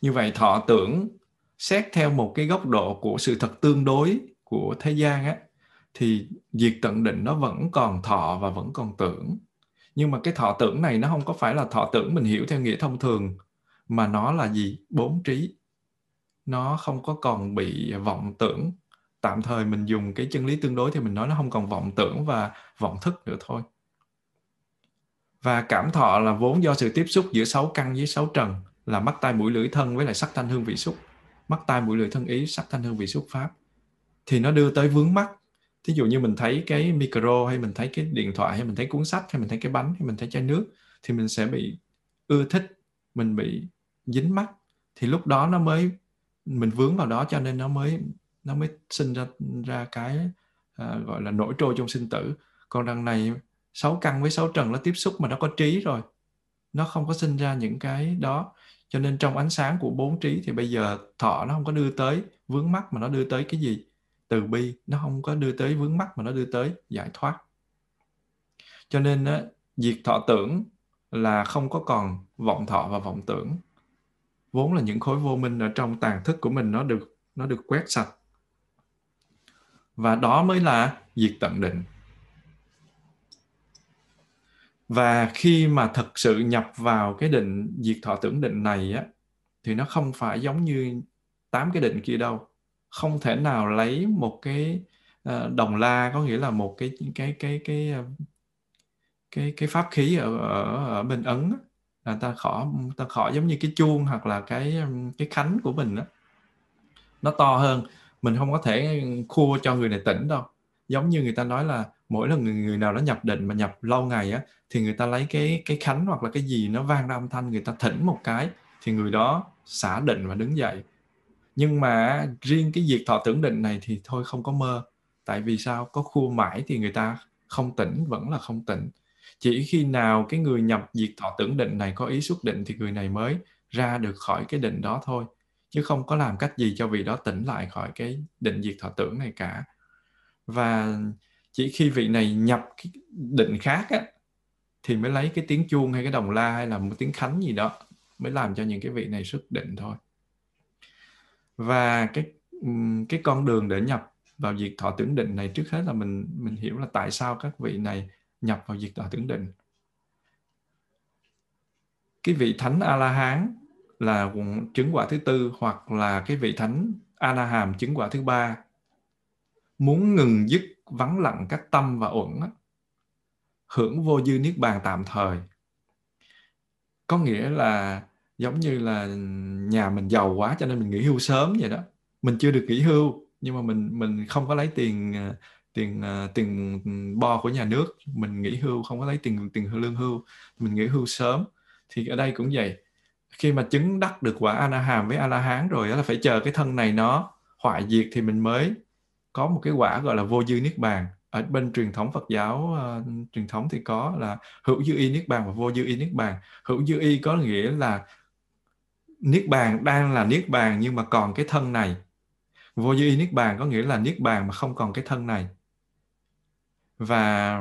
Như vậy thọ tưởng xét theo một cái góc độ của sự thật tương đối của thế gian á, thì diệt tận định nó vẫn còn thọ và vẫn còn tưởng. Nhưng mà cái thọ tưởng này nó không có phải là thọ tưởng mình hiểu theo nghĩa thông thường, mà nó là gì? Bốn trí. Nó không có còn bị vọng tưởng tạm thời mình dùng cái chân lý tương đối thì mình nói nó không còn vọng tưởng và vọng thức nữa thôi. Và cảm thọ là vốn do sự tiếp xúc giữa sáu căn với sáu trần, là mắt, tai, mũi, lưỡi, thân với lại sắc, thanh, hương, vị, xúc. Mắt, tai, mũi, lưỡi, thân, ý, sắc, thanh, hương, vị, xúc, pháp. Thì nó đưa tới vướng mắt. Thí dụ như mình thấy cái micro, hay mình thấy cái điện thoại, hay mình thấy cuốn sách, hay mình thấy cái bánh, hay mình thấy chai nước, thì mình sẽ bị ưa thích, mình bị dính mắt. Thì lúc đó nó mới, mình vướng vào đó cho nên nó mới nó mới sinh ra ra cái à, gọi là nổi trôi trong sinh tử. Còn đằng này sáu căn với sáu trần nó tiếp xúc mà nó có trí rồi nó không có sinh ra những cái đó. Cho nên trong ánh sáng của bốn trí thì bây giờ thọ nó không có đưa tới vướng mắt mà nó đưa tới cái gì? Từ bi nó không có đưa tới vướng mắt mà nó đưa tới giải thoát. Cho nên á, diệt thọ tưởng là không có còn vọng thọ và vọng tưởng. Vốn là những khối vô minh ở trong tàn thức của mình nó được nó được quét sạch và đó mới là diệt tận định. Và khi mà thật sự nhập vào cái định diệt thọ tưởng định này á thì nó không phải giống như tám cái định kia đâu. Không thể nào lấy một cái ờ, đồng la có nghĩa là một cái cái cái cái cái cái, cái pháp khí ở, ở ở bên ấn á, là ta khỏ ta khỏ giống như cái chuông hoặc là cái cái khánh của mình đó nó to hơn mình không có thể khua cho người này tỉnh đâu. Giống như người ta nói là mỗi lần người, người nào đó nhập định mà nhập lâu ngày á thì người ta lấy cái cái khánh hoặc là cái gì nó vang ra âm thanh người ta thỉnh một cái thì người đó xả định và đứng dậy. Nhưng mà riêng cái việc thọ tưởng định này thì thôi không có mơ. Tại vì sao? Có khua mãi thì người ta không tỉnh vẫn là không tỉnh. Chỉ khi nào cái người nhập diệt thọ tưởng định này có ý xuất định thì người này mới ra được khỏi cái định đó thôi chứ không có làm cách gì cho vị đó tỉnh lại khỏi cái định diệt thọ tưởng này cả. Và chỉ khi vị này nhập cái định khác á, thì mới lấy cái tiếng chuông hay cái đồng la hay là một tiếng khánh gì đó mới làm cho những cái vị này xuất định thôi. Và cái cái con đường để nhập vào diệt thọ tưởng định này trước hết là mình mình hiểu là tại sao các vị này nhập vào diệt thọ tưởng định. Cái vị thánh a la hán là chứng quả thứ tư hoặc là cái vị thánh Anaham chứng quả thứ ba muốn ngừng dứt vắng lặng các tâm và uẩn hưởng vô dư niết bàn tạm thời. Có nghĩa là giống như là nhà mình giàu quá cho nên mình nghỉ hưu sớm vậy đó. Mình chưa được nghỉ hưu, nhưng mà mình mình không có lấy tiền à, tiền à, tiền bo của nhà nước. Mình nghỉ hưu, không có lấy tiền tiền lương hưu. Mình nghỉ hưu sớm. Thì ở đây cũng vậy khi mà chứng đắc được quả a la hàm với a la hán rồi là phải chờ cái thân này nó hoại diệt thì mình mới có một cái quả gọi là vô dư niết bàn. Ở bên truyền thống Phật giáo uh, truyền thống thì có là hữu dư y niết bàn và vô dư y niết bàn. Hữu dư y có nghĩa là niết bàn đang là niết bàn nhưng mà còn cái thân này. Vô dư y niết bàn có nghĩa là niết bàn mà không còn cái thân này. Và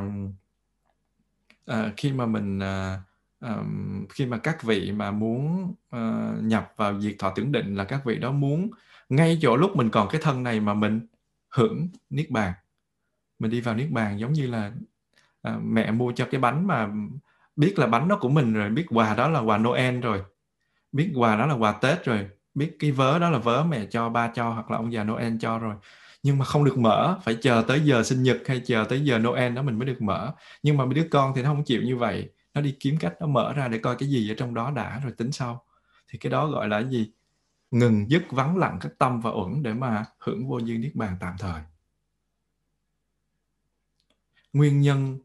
uh, khi mà mình uh, um, khi mà các vị mà muốn uh, nhập vào diệt thọ tưởng định là các vị đó muốn ngay chỗ lúc mình còn cái thân này mà mình hưởng niết bàn. Mình đi vào niết bàn giống như là uh, mẹ mua cho cái bánh mà biết là bánh đó của mình rồi biết quà đó là quà Noel rồi biết quà đó là quà Tết rồi biết cái vớ đó là vớ mẹ cho ba cho hoặc là ông già Noel cho rồi. Nhưng mà không được mở phải chờ tới giờ sinh nhật hay chờ tới giờ Noel đó mình mới được mở. Nhưng mà đứa con thì nó không chịu như vậy nó đi kiếm cách nó mở ra để coi cái gì ở trong đó đã rồi tính sau. Thì cái đó gọi là cái gì? Ngừng dứt vắng lặng các tâm và uẩn để mà hưởng vô duyên niết bàn tạm thời. Nguyên nhân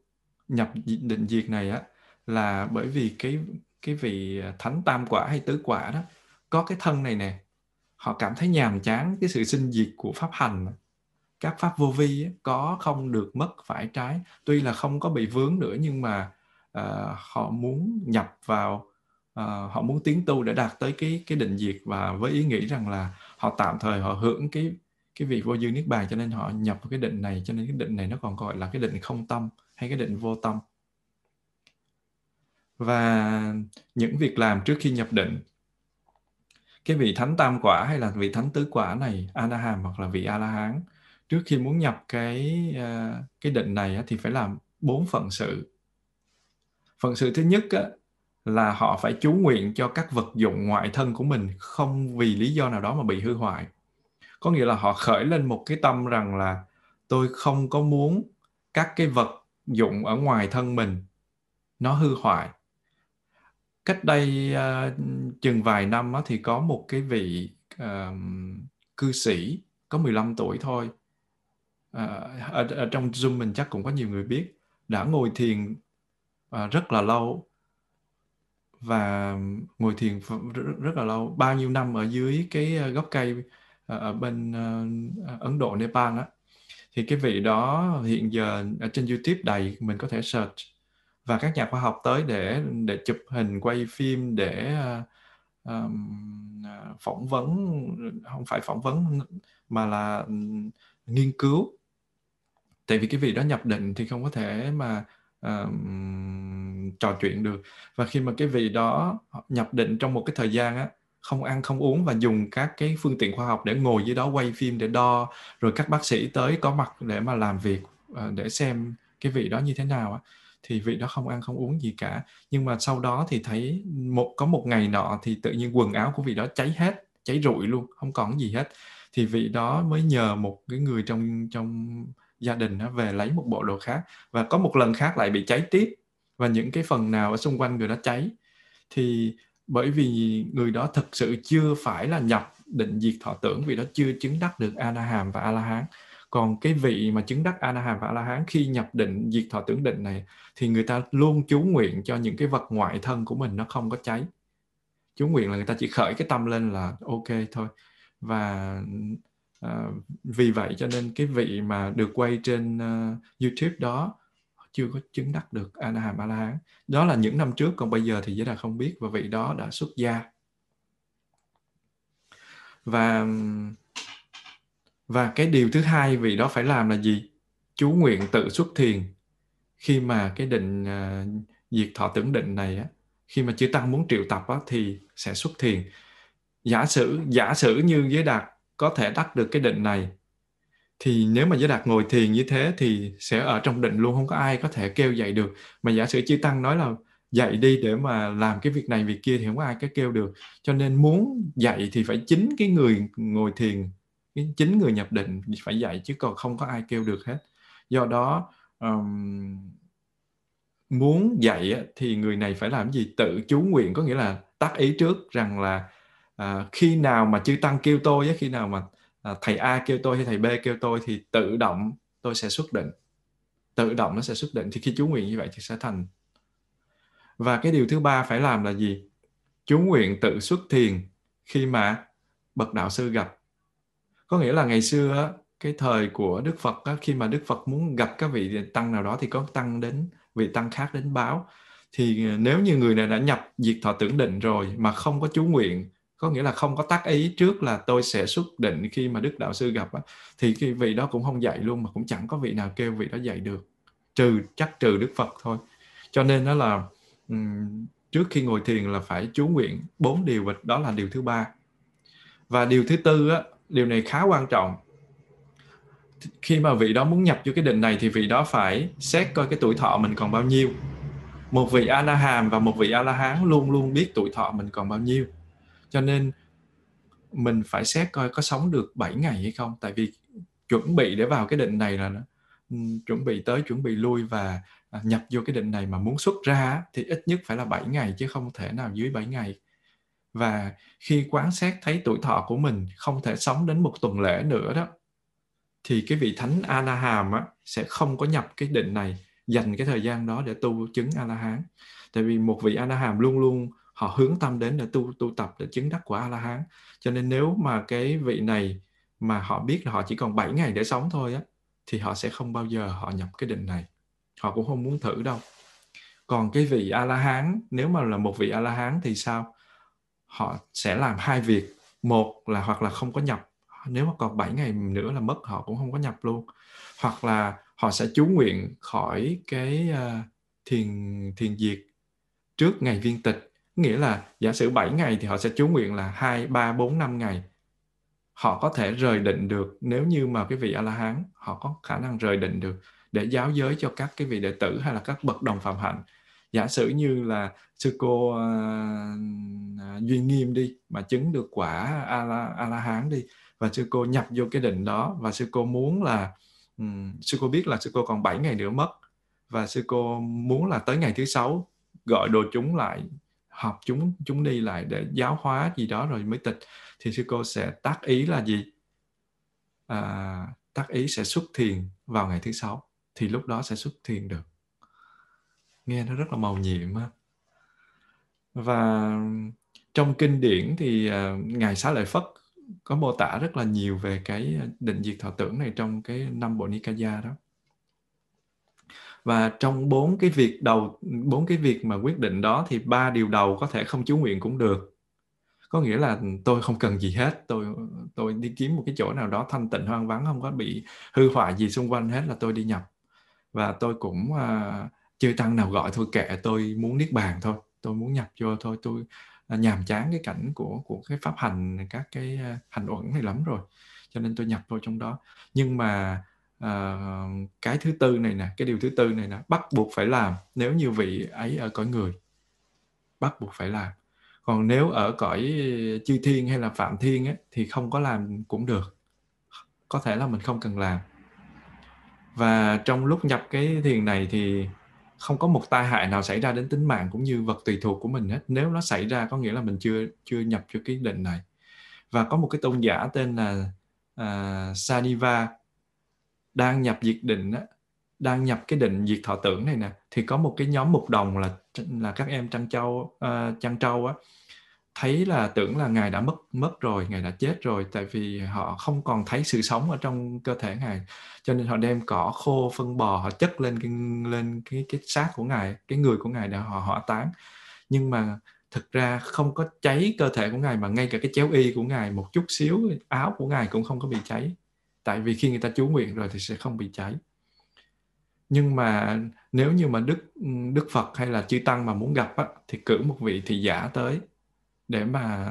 nhập định diệt này á là bởi vì cái cái vị à, thánh tam quả hay tứ quả đó có cái thân này nè. Họ cảm thấy nhàm chán cái sự sinh diệt của pháp hành. Các pháp vô vi ấy, có không được mất phải trái. Tuy là không có bị vướng nữa nhưng mà uh, họ muốn nhập vào uh, họ muốn tiến tu để đạt tới cái cái định diệt và với ý nghĩ rằng là họ tạm thời họ hưởng cái cái vị vô dư niết bàn cho nên họ nhập vào cái định này cho nên cái định này nó còn gọi là cái định không tâm hay cái định vô tâm. Và những việc làm trước khi nhập định cái vị thánh tam quả hay là vị thánh tứ quả này a la hoặc là vị a la hán trước khi muốn nhập cái ờ, cái định này thì phải làm bốn phận sự phận sự thứ nhất là họ phải chú nguyện cho các vật dụng ngoại thân của mình không vì lý do nào đó mà bị hư hoại. Có nghĩa là họ khởi lên một cái tâm rằng là tôi không có muốn các cái vật dụng ở ngoài thân mình nó hư hoại. Cách đây uh, chừng vài năm á, thì có một cái vị uh, cư sĩ có 15 tuổi thôi. Uh, ở, ở trong zoom mình chắc cũng có nhiều người biết đã ngồi thiền à, rất là lâu. Và ngồi thiền rất, rất là lâu. Bao nhiêu năm ở dưới cái ờ, gốc cây ờ, ở bên Ấn Độ Nepal đó thì cái vị đó hiện giờ ở trên YouTube đầy mình có thể search. Và các nhà khoa học tới để để chụp hình quay phim để um, phỏng vấn không phải phỏng vấn mà là nghiên cứu. Tại vì cái vị đó nhập định thì không có thể mà uh, trò chuyện được. Và khi mà cái vị đó nhập định trong một cái thời gian á không ăn không uống và dùng các cái phương tiện khoa học để ngồi dưới đó quay phim để đo rồi các bác sĩ tới có mặt để mà làm việc uh, để xem cái vị đó như thế nào á thì vị đó không ăn không uống gì cả. Nhưng mà sau đó thì thấy một có một ngày nọ thì tự nhiên quần áo của vị đó cháy hết cháy rụi luôn không còn gì hết. Thì vị đó mới nhờ một cái người trong trong gia đình nó về lấy một bộ đồ khác và có một lần khác lại bị cháy tiếp và những cái phần nào ở xung quanh người đó cháy. Thì bởi vì người đó thực sự chưa phải là nhập định diệt thọ tưởng vì đó chưa chứng đắc được a la hàm và a la hán còn cái vị mà chứng đắc a la hàm và a la hán khi nhập định diệt thọ tưởng định này thì người ta luôn chú nguyện cho những cái vật ngoại thân của mình nó không có cháy. Chú nguyện là người ta chỉ khởi cái tâm lên là ok thôi. Và Ờ, vì vậy cho nên cái vị mà được quay trên uh, YouTube đó chưa có chứng đắc được a hàm a la hán đó là những năm trước còn bây giờ thì giới đạt không biết và vị đó đã xuất gia. Và và cái điều thứ hai vị đó phải làm là gì? Chú nguyện tự xuất thiền. Khi mà cái định uh, diệt thọ tưởng định này á khi mà chư tăng muốn triệu tập á, thì sẽ xuất thiền. Giả sử giả sử như giới đạt có thể đắc được cái định này. Thì nếu mà giới đạt ngồi thiền như thế thì sẽ ở trong định luôn không có ai có thể kêu dậy được. Mà giả sử chư tăng nói là dạy đi để mà làm cái việc này việc kia thì không có ai cái kêu được. Cho nên muốn dạy thì phải chính cái người ngồi thiền chính người nhập định phải dạy chứ còn không có ai kêu được hết. Do đó um, muốn dạy thì người này phải làm gì? Tự chú nguyện có nghĩa là tác ý trước rằng là à, khi nào mà chư tăng kêu tôi khi nào mà à, thầy A kêu tôi hay thầy B kêu tôi thì tự động tôi sẽ xuất định. Tự động nó sẽ xuất định. Thì khi chú nguyện như vậy thì sẽ thành. Và cái điều thứ ba phải làm là gì? Chú nguyện tự xuất thiền khi mà bậc đạo sư gặp. Có nghĩa là ngày xưa cái thời của Đức Phật khi mà Đức Phật muốn gặp các vị tăng nào đó thì có tăng đến vị tăng khác đến báo. Thì à, nếu như người này đã nhập diệt thọ tưởng định rồi mà không có chú nguyện có nghĩa là không có tác ý trước là tôi sẽ xuất định khi mà đức đạo sư gặp thì cái vị đó cũng không dạy luôn mà cũng chẳng có vị nào kêu vị đó dạy được trừ chắc trừ đức phật thôi. Cho nên đó là trước khi ngồi thiền là phải chú nguyện bốn điều và đó là điều thứ ba. Và điều thứ tư á, điều này khá quan trọng. Khi mà vị đó muốn nhập vô cái định này thì vị đó phải xét coi cái tuổi thọ mình còn bao nhiêu. Một vị a la hàm và một vị a la hán luôn luôn biết tuổi thọ mình còn bao nhiêu cho nên mình phải xét coi có sống được 7 ngày hay không. Tại vì chuẩn bị để vào cái định này là ừ, chuẩn bị tới chuẩn bị lui và à, nhập vô cái định này mà muốn xuất ra thì ít nhất phải là 7 ngày chứ không thể nào dưới 7 ngày. Và khi quán xét thấy tuổi thọ của mình không thể sống đến một tuần lễ nữa đó thì cái vị thánh a la hàm á, sẽ không có nhập cái định này dành cái thời gian đó để tu chứng a la hán tại vì một vị a la hàm luôn luôn họ hướng tâm đến để tu tu tập để chứng đắc quả a la hán cho nên nếu mà cái vị này mà họ biết là họ chỉ còn 7 ngày để sống thôi á thì họ sẽ không bao giờ họ nhập cái định này. Họ cũng không muốn thử đâu. Còn cái vị a la hán nếu mà là một vị a la hán thì sao? Họ sẽ làm hai việc. Một là hoặc là không có nhập. Nếu mà còn 7 ngày nữa là mất họ cũng không có nhập luôn. Hoặc là họ sẽ chú nguyện khỏi cái uh, thiền thiền diệt trước ngày viên tịch nghĩa là giả sử 7 ngày thì họ sẽ chú nguyện là 2, 3, 4, 5 ngày. Họ có thể rời định được nếu như mà cái vị a la hán họ có khả năng rời định được để giáo giới cho các cái vị đệ tử hay là các bậc đồng phạm hạnh. Giả sử như là sư cô uh, Duy nghiêm đi mà chứng được quả a la a la hán đi và sư cô nhập vô cái định đó và sư cô muốn là um, sư cô biết là sư cô còn 7 ngày nữa mất và sư cô muốn là tới ngày thứ sáu gọi đồ chúng lại họp chúng chúng đi lại để giáo hóa gì đó rồi mới tịch thì sư cô sẽ tác ý là gì? À, tác ý sẽ xuất thiền vào ngày thứ sáu thì lúc đó sẽ xuất thiền được. Nghe nó rất là màu nhiệm ha và trong kinh điển thì uh, ngài xá lợi phất có mô tả rất là nhiều về cái định diệt thọ tưởng này trong cái năm bộ nikaya đó và trong bốn cái việc đầu bốn cái việc mà quyết định đó thì ba điều đầu có thể không chú nguyện cũng được. Có nghĩa là tôi không cần gì hết. Tôi tôi đi kiếm một cái chỗ nào đó thanh tịnh hoang vắng không có bị hư hoại gì xung quanh hết là tôi đi nhập. Và tôi cũng uh, chưa tăng nào gọi thôi kệ tôi muốn niết bàn thôi. Tôi muốn nhập vô thôi. Tôi uh, nhàm chán cái cảnh của của cái pháp hành các cái uh, hành uẩn này lắm rồi. Cho nên tôi nhập vô trong đó. Nhưng mà uh, cái thứ tư này nè cái điều thứ tư này nè bắt buộc phải làm nếu như vị ấy ở cõi người. Bắt buộc phải làm. Còn nếu ở cõi chư thiên hay là phạm thiên ấy, thì không có làm cũng được. Có thể là mình không cần làm. Và trong lúc nhập cái thiền này thì không có một tai hại nào xảy ra đến tính mạng cũng như vật tùy thuộc của mình hết. Nếu nó xảy ra có nghĩa là mình chưa chưa nhập cho cái định này. Và có một cái tôn giả tên là uh, Saniva đang nhập diệt định á, đang nhập cái định diệt thọ tưởng này nè thì có một cái nhóm mục đồng là là các em trăng châu à, uh, trăng trâu á thấy là tưởng là ngài đã mất mất rồi ngài đã chết rồi tại vì họ không còn thấy sự sống ở trong cơ thể ngài. Cho nên họ đem cỏ khô phân bò họ chất lên cái lên cái cái xác của ngài cái người của ngài để họ hỏa táng. Nhưng mà thực ra không có cháy cơ thể của ngài mà ngay cả cái chéo y của ngài một chút xíu áo của ngài cũng không có bị cháy tại vì khi người ta chú nguyện rồi thì sẽ không bị cháy. Nhưng mà nếu như mà đức đức phật hay là chư tăng mà muốn gặp á, thì cử một vị thị giả tới để mà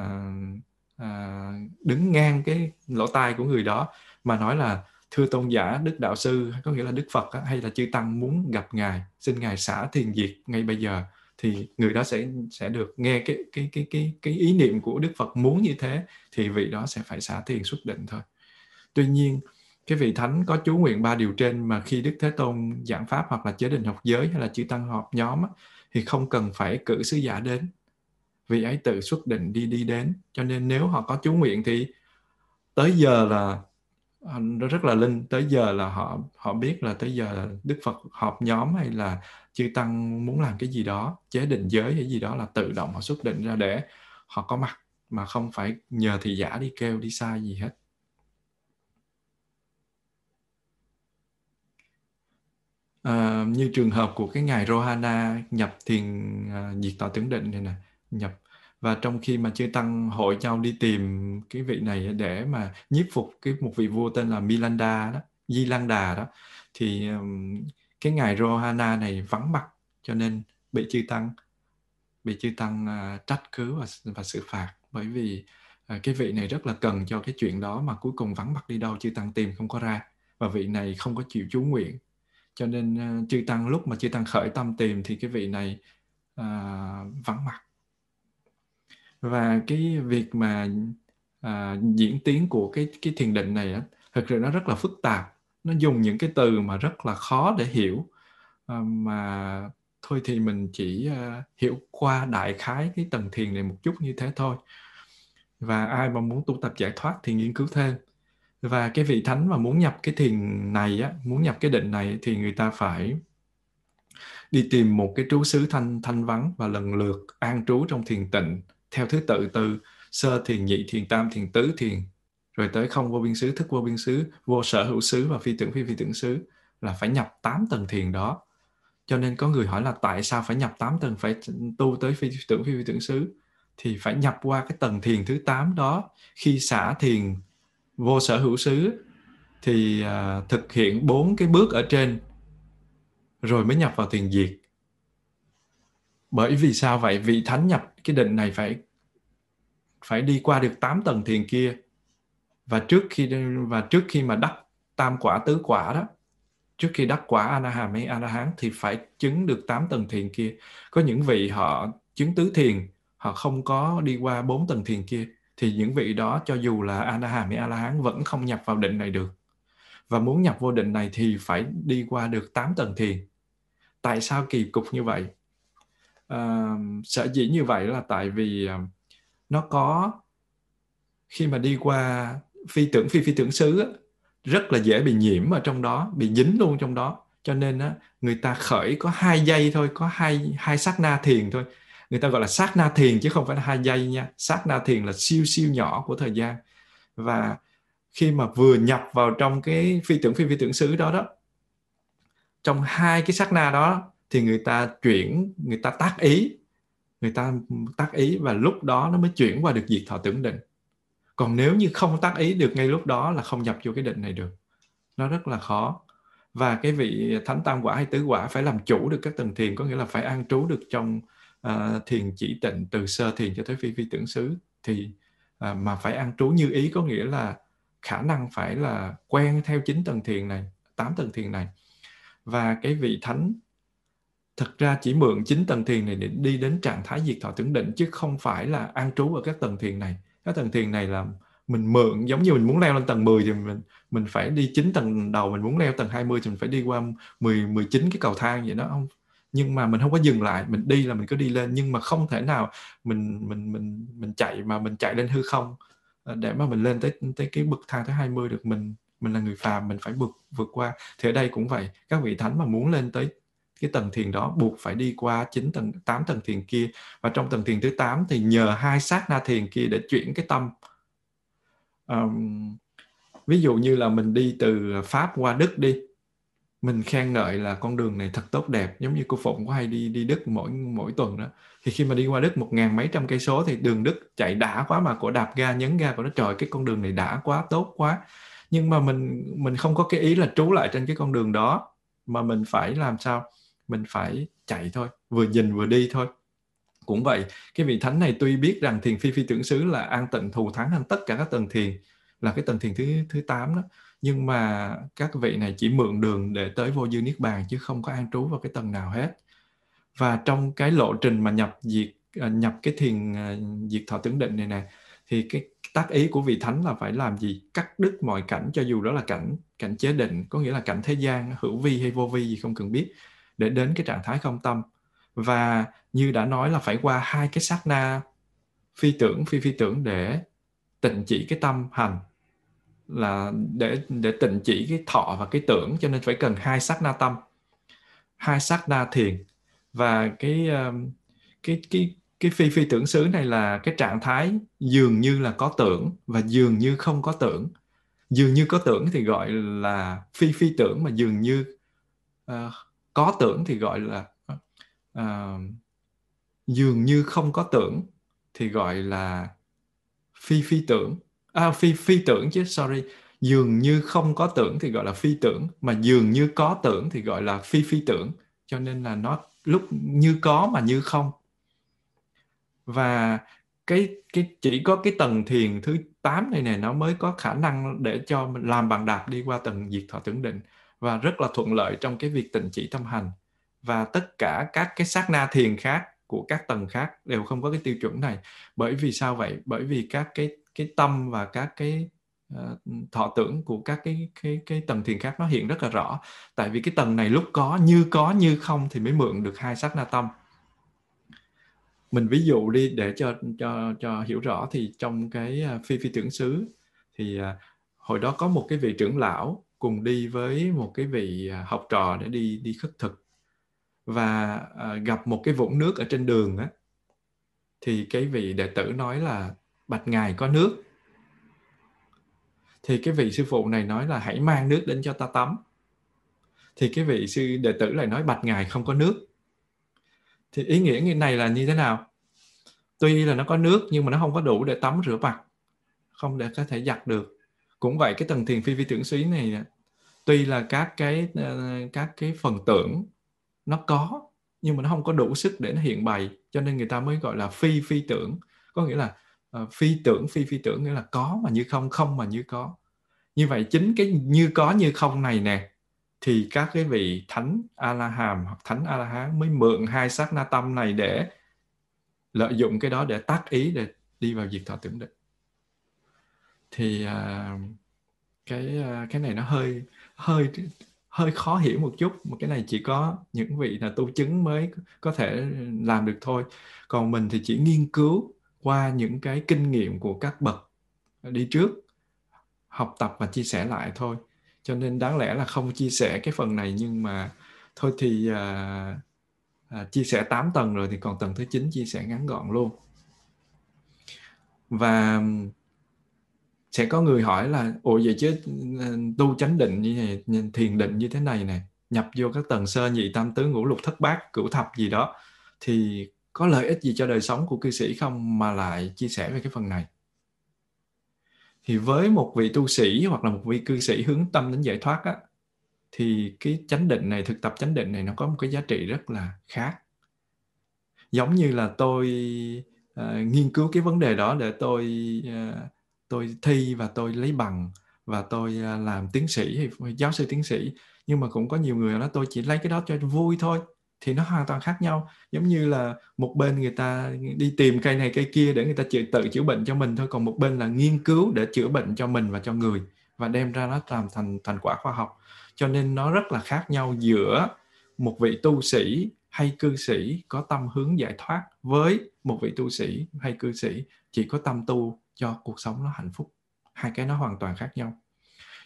à, đứng ngang cái lỗ tai của người đó mà nói là thưa tôn giả đức đạo sư có nghĩa là đức phật á, hay là chư tăng muốn gặp ngài xin ngài xả thiền diệt ngay bây giờ. Thì người đó sẽ sẽ được nghe cái cái cái cái cái ý niệm của đức phật muốn như thế thì vị đó sẽ phải xả thiền xuất định thôi tuy nhiên, cái vị thánh có chú nguyện ba điều trên mà khi đức thế tôn giảng pháp hoặc là chế định học giới hay là chư tăng họp nhóm thì không cần phải cử sứ giả đến. Vị ấy tự xuất định đi đi đến. Cho nên nếu họ có chú nguyện thì tới giờ là à, nó rất là linh. Tới giờ là họ họ biết là tới giờ là đức phật họp nhóm hay là chư tăng muốn làm cái gì đó, chế định giới hay gì đó là tự động họ xuất định ra để họ có mặt, mà không phải nhờ thị giả đi kêu đi sai gì hết. À, như trường hợp của cái ngài Rohana nhập thiền à, diệt tọa tướng định này nè nhập. Và trong khi mà chư tăng hội nhau đi tìm cái vị này để mà nhiếp phục cái một vị vua tên là Milanda đó Di Lan Đà đó thì um, cái ngài Rohana này vắng mặt cho nên bị chư tăng bị chư tăng uh, trách cứ và, và xử phạt. Bởi vì uh, cái vị này rất là cần cho cái chuyện đó mà cuối cùng vắng mặt đi đâu chư tăng tìm không có ra. Và vị này không có chịu chú nguyện cho nên uh, chư tăng lúc mà chư tăng khởi tâm tìm thì cái vị này uh, vắng mặt. Và cái việc mà à, diễn tiến của cái cái thiền định này á thực sự nó rất là phức tạp. Nó dùng những cái từ mà rất là khó để hiểu à, mà thôi thì mình chỉ à, hiểu qua đại khái cái tầng thiền này một chút như thế thôi. Và ai mà muốn tu tập giải thoát thì nghiên cứu thêm và cái vị thánh mà muốn nhập cái thiền này á, muốn nhập cái định này thì người ta phải đi tìm một cái trú xứ thanh thanh vắng và lần lượt an trú trong thiền tịnh theo thứ tự từ sơ thiền nhị thiền tam thiền tứ thiền, rồi tới không vô biên xứ, thức vô biên xứ, vô sở hữu xứ và phi tưởng phi phi tưởng xứ là phải nhập 8 tầng thiền đó. Cho nên có người hỏi là tại sao phải nhập 8 tầng, phải tu tới phi tưởng phi phi tưởng xứ? Thì phải nhập qua cái tầng thiền thứ 8 đó. Khi xả thiền vô sở hữu xứ thì à, thực hiện bốn cái bước ở trên rồi mới nhập vào thiền diệt bởi vì sao vậy? Vị thánh nhập cái định này phải phải đi qua được 8 tầng thiền kia. Và trước khi và trước khi mà đắc tam quả tứ quả đó trước khi đắc quả anaham hay anahán thì phải chứng được 8 tầng thiền kia. Có những vị họ chứng tứ thiền họ không có đi qua bốn tầng thiền kia thì những vị đó cho dù là anaham hay a la hán vẫn không nhập vào định này được. Và muốn nhập vô định này thì phải đi qua được 8 tầng thiền. Tại sao kỳ cục như vậy? À, sở dĩ như vậy là tại vì à, nó có khi mà đi qua phi tưởng phi phi tưởng xứ rất là dễ bị nhiễm ở trong đó bị dính luôn trong đó. Cho nên á, người ta khởi có hai giây thôi có hai hai sát na thiền thôi người ta gọi là sát na thiền chứ không phải là hai giây nha. Sát na thiền là siêu siêu nhỏ của thời gian. Và khi mà vừa nhập vào trong cái phi tưởng phi phi tưởng xứ đó đó, trong hai cái sát na đó, thì người ta chuyển, người ta tác ý. Người ta tác ý và lúc đó nó mới chuyển qua được diệt thọ tưởng định. Còn nếu như không tác ý được ngay lúc đó là không nhập vô cái định này được. Nó rất là khó. Và cái vị thánh tam quả hay tứ quả phải làm chủ được các tầng thiền, có nghĩa là phải an trú được trong uh, thiền chỉ tịnh từ sơ thiền cho tới phi phi tưởng xứ. Thì uh, mà phải an trú như ý có nghĩa là khả năng phải là quen theo chín tầng thiền này tám tầng thiền này. Và cái vị thánh thật ra chỉ mượn chín tầng thiền này để đi đến trạng thái diệt thọ tưởng định chứ không phải là an trú ở các tầng thiền này. Các tầng thiền này là mình mượn giống như mình muốn leo lên tầng 10 thì mình mình phải đi chín tầng đầu mình muốn leo tầng 20 thì mình phải đi qua 10 19 cái cầu thang vậy đó. Không nhưng mà mình không có dừng lại mình đi là mình cứ đi lên nhưng mà không thể nào mình mình mình mình chạy mà mình chạy lên hư không. Ờ, để mà mình lên tới tới cái bậc thang thứ 20 được mình mình là người phàm mình phải vượt vượt qua. Thì ở đây cũng vậy các vị thánh mà muốn lên tới cái tầng thiền đó buộc phải đi qua chín tầng tám tầng thiền kia. Và trong tầng thiền thứ 8 thì nhờ hai sát na thiền kia để chuyển cái tâm. Um, ví dụ như là mình đi từ pháp qua đức đi mình khen ngợi là con đường này thật tốt đẹp, giống như cô phụng có hay đi đi đức mỗi mỗi tuần đó. Thì khi mà đi qua đức một ngàn mấy trăm cây số thì đường đức chạy đã quá mà cổ đạp ga, nhấn ga của nó, trời, cái con đường này đã quá, tốt quá. Nhưng mà mình mình không có cái ý là trú lại trên cái con đường đó, mà mình phải làm sao? Mình phải chạy thôi, vừa nhìn vừa đi thôi. Cũng vậy, cái vị thánh này tuy biết rằng thiền phi phi tưởng xứ là an tịnh thù thắng hơn tất cả các tầng thiền, là cái tầng thiền thứ thứ 8 đó nhưng mà các vị này chỉ mượn đường để tới vô dư niết bàn chứ không có an trú vào cái tầng nào hết. Và trong cái lộ trình mà nhập diệt à, nhập cái thiền à, diệt thọ tướng định này nè, thì cái tác ý của vị thánh là phải làm gì? Cắt đứt mọi cảnh, cho dù đó là cảnh cảnh chế định, có nghĩa là cảnh thế gian, hữu vi hay vô vi gì không cần biết, để đến cái trạng thái không tâm. Và như đã nói là phải qua hai cái sát na phi tưởng, phi phi tưởng để tịnh chỉ cái tâm hành là để để tịnh chỉ cái thọ và cái tưởng cho nên phải cần hai sát na tâm hai sát na thiền. Và cái um, cái cái cái phi phi tưởng xứ này là cái trạng thái dường như là có tưởng và dường như không có tưởng. Dường như có tưởng thì gọi là phi phi tưởng mà dường như uh, có tưởng thì gọi là uh, dường như không có tưởng thì gọi là phi phi tưởng à, phi phi tưởng chứ sorry. Dường như không có tưởng thì gọi là phi tưởng mà dường như có tưởng thì gọi là phi phi tưởng. Cho nên là nó lúc như có mà như không. Và cái cái chỉ có cái tầng thiền thứ 8 này này nó mới có khả năng để cho mình làm bằng đạp đi qua tầng diệt thọ tưởng định. Và rất là thuận lợi trong cái việc tịnh chỉ tâm hành. Và tất cả các cái sát na thiền khác của các tầng khác đều không có cái tiêu chuẩn này. Bởi vì sao vậy? Bởi vì các cái cái tâm và các cái uh, thọ tưởng của các cái cái cái tầng thiền khác nó hiện rất là rõ. Tại vì cái tầng này lúc có như có như không thì mới mượn được hai sắc na tâm. Mình ví dụ đi để cho cho cho hiểu rõ thì trong cái ờ, phi phi tưởng xứ thì uh, hồi đó có một cái vị trưởng lão cùng đi với một cái vị học trò để đi đi khất thực. Và uh, gặp một cái vũng nước ở trên đường á thì cái vị đệ tử nói là bạch ngài có nước. Thì cái vị sư phụ này nói là hãy mang nước đến cho ta tắm. Thì cái vị sư đệ tử lại nói bạch ngài không có nước. Thì ý nghĩa như này là như thế nào? Tuy là nó có nước nhưng mà nó không có đủ để tắm rửa mặt, không để có thể giặt được. Cũng vậy cái tầng thiền phi vi tưởng suy này tuy là các cái ờ, các cái phần tưởng nó có nhưng mà nó không có đủ sức để nó hiện bày, cho nên người ta mới gọi là phi phi tưởng. Có nghĩa là uh, phi tưởng phi phi tưởng nghĩa là có mà như không không mà như có. Như vậy chính cái như có như không này nè thì các cái vị thánh a la hàm hoặc thánh a la hán mới mượn hai sát na tâm này để lợi dụng cái đó để tác ý để đi vào diệt thọ tưởng định. Thì uh, cái uh, cái này nó hơi hơi hơi khó hiểu một chút mà cái này chỉ có những vị là tu chứng mới có thể làm được thôi. Còn mình thì chỉ nghiên cứu qua những cái kinh nghiệm của các bậc đi trước học tập và chia sẻ lại thôi. Cho nên đáng lẽ là không chia sẻ cái phần này nhưng mà thôi thì uh, à, chia sẻ 8 tầng rồi thì còn tầng thứ 9 chia sẻ ngắn gọn luôn. Và sẽ có người hỏi là ủa vậy chứ tu chánh định như này thiền định như thế này này nhập vô các tầng sơ nhị tam tứ ngũ lục thất bát cửu thập gì đó thì có lợi ích gì cho đời sống của cư sĩ không? Mà lại chia sẻ về cái phần này. Thì với một vị tu sĩ hoặc là một vị cư sĩ hướng tâm đến giải thoát á thì cái chánh định này thực tập chánh định này nó có một cái giá trị rất là khác. Giống như là tôi uh, nghiên cứu cái vấn đề đó để tôi uh, tôi thi và tôi lấy bằng và tôi uh, làm tiến sĩ hay giáo sư tiến sĩ. Nhưng mà cũng có nhiều người nói tôi chỉ lấy cái đó cho vui thôi thì nó hoàn toàn khác nhau. Giống như là một bên người ta đi tìm cây này cây kia để người ta chữa, tự chữa bệnh cho mình thôi còn một bên là nghiên cứu để chữa bệnh cho mình và cho người và đem ra nó làm thành thành quả khoa học. Cho nên nó rất là khác nhau giữa một vị tu sĩ hay cư sĩ có tâm hướng giải thoát với một vị tu sĩ hay cư sĩ chỉ có tâm tu cho cuộc sống nó hạnh phúc. Hai cái nó hoàn toàn khác nhau.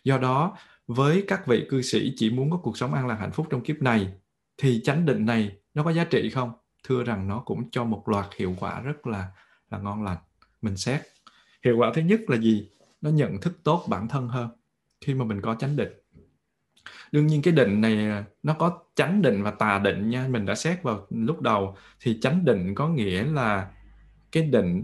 Do đó với các vị cư sĩ chỉ muốn có cuộc sống an lạc hạnh phúc trong kiếp này thì chánh định này nó có giá trị không? Thưa rằng nó cũng cho một loạt hiệu quả rất là là ngon lành. Mình xét. Hiệu quả thứ nhất là gì? Nó nhận thức tốt bản thân hơn khi mà mình có chánh định. Đương nhiên cái định này à, nó có chánh định và tà định nha. Mình đã xét vào lúc đầu. Thì chánh định có nghĩa là cái định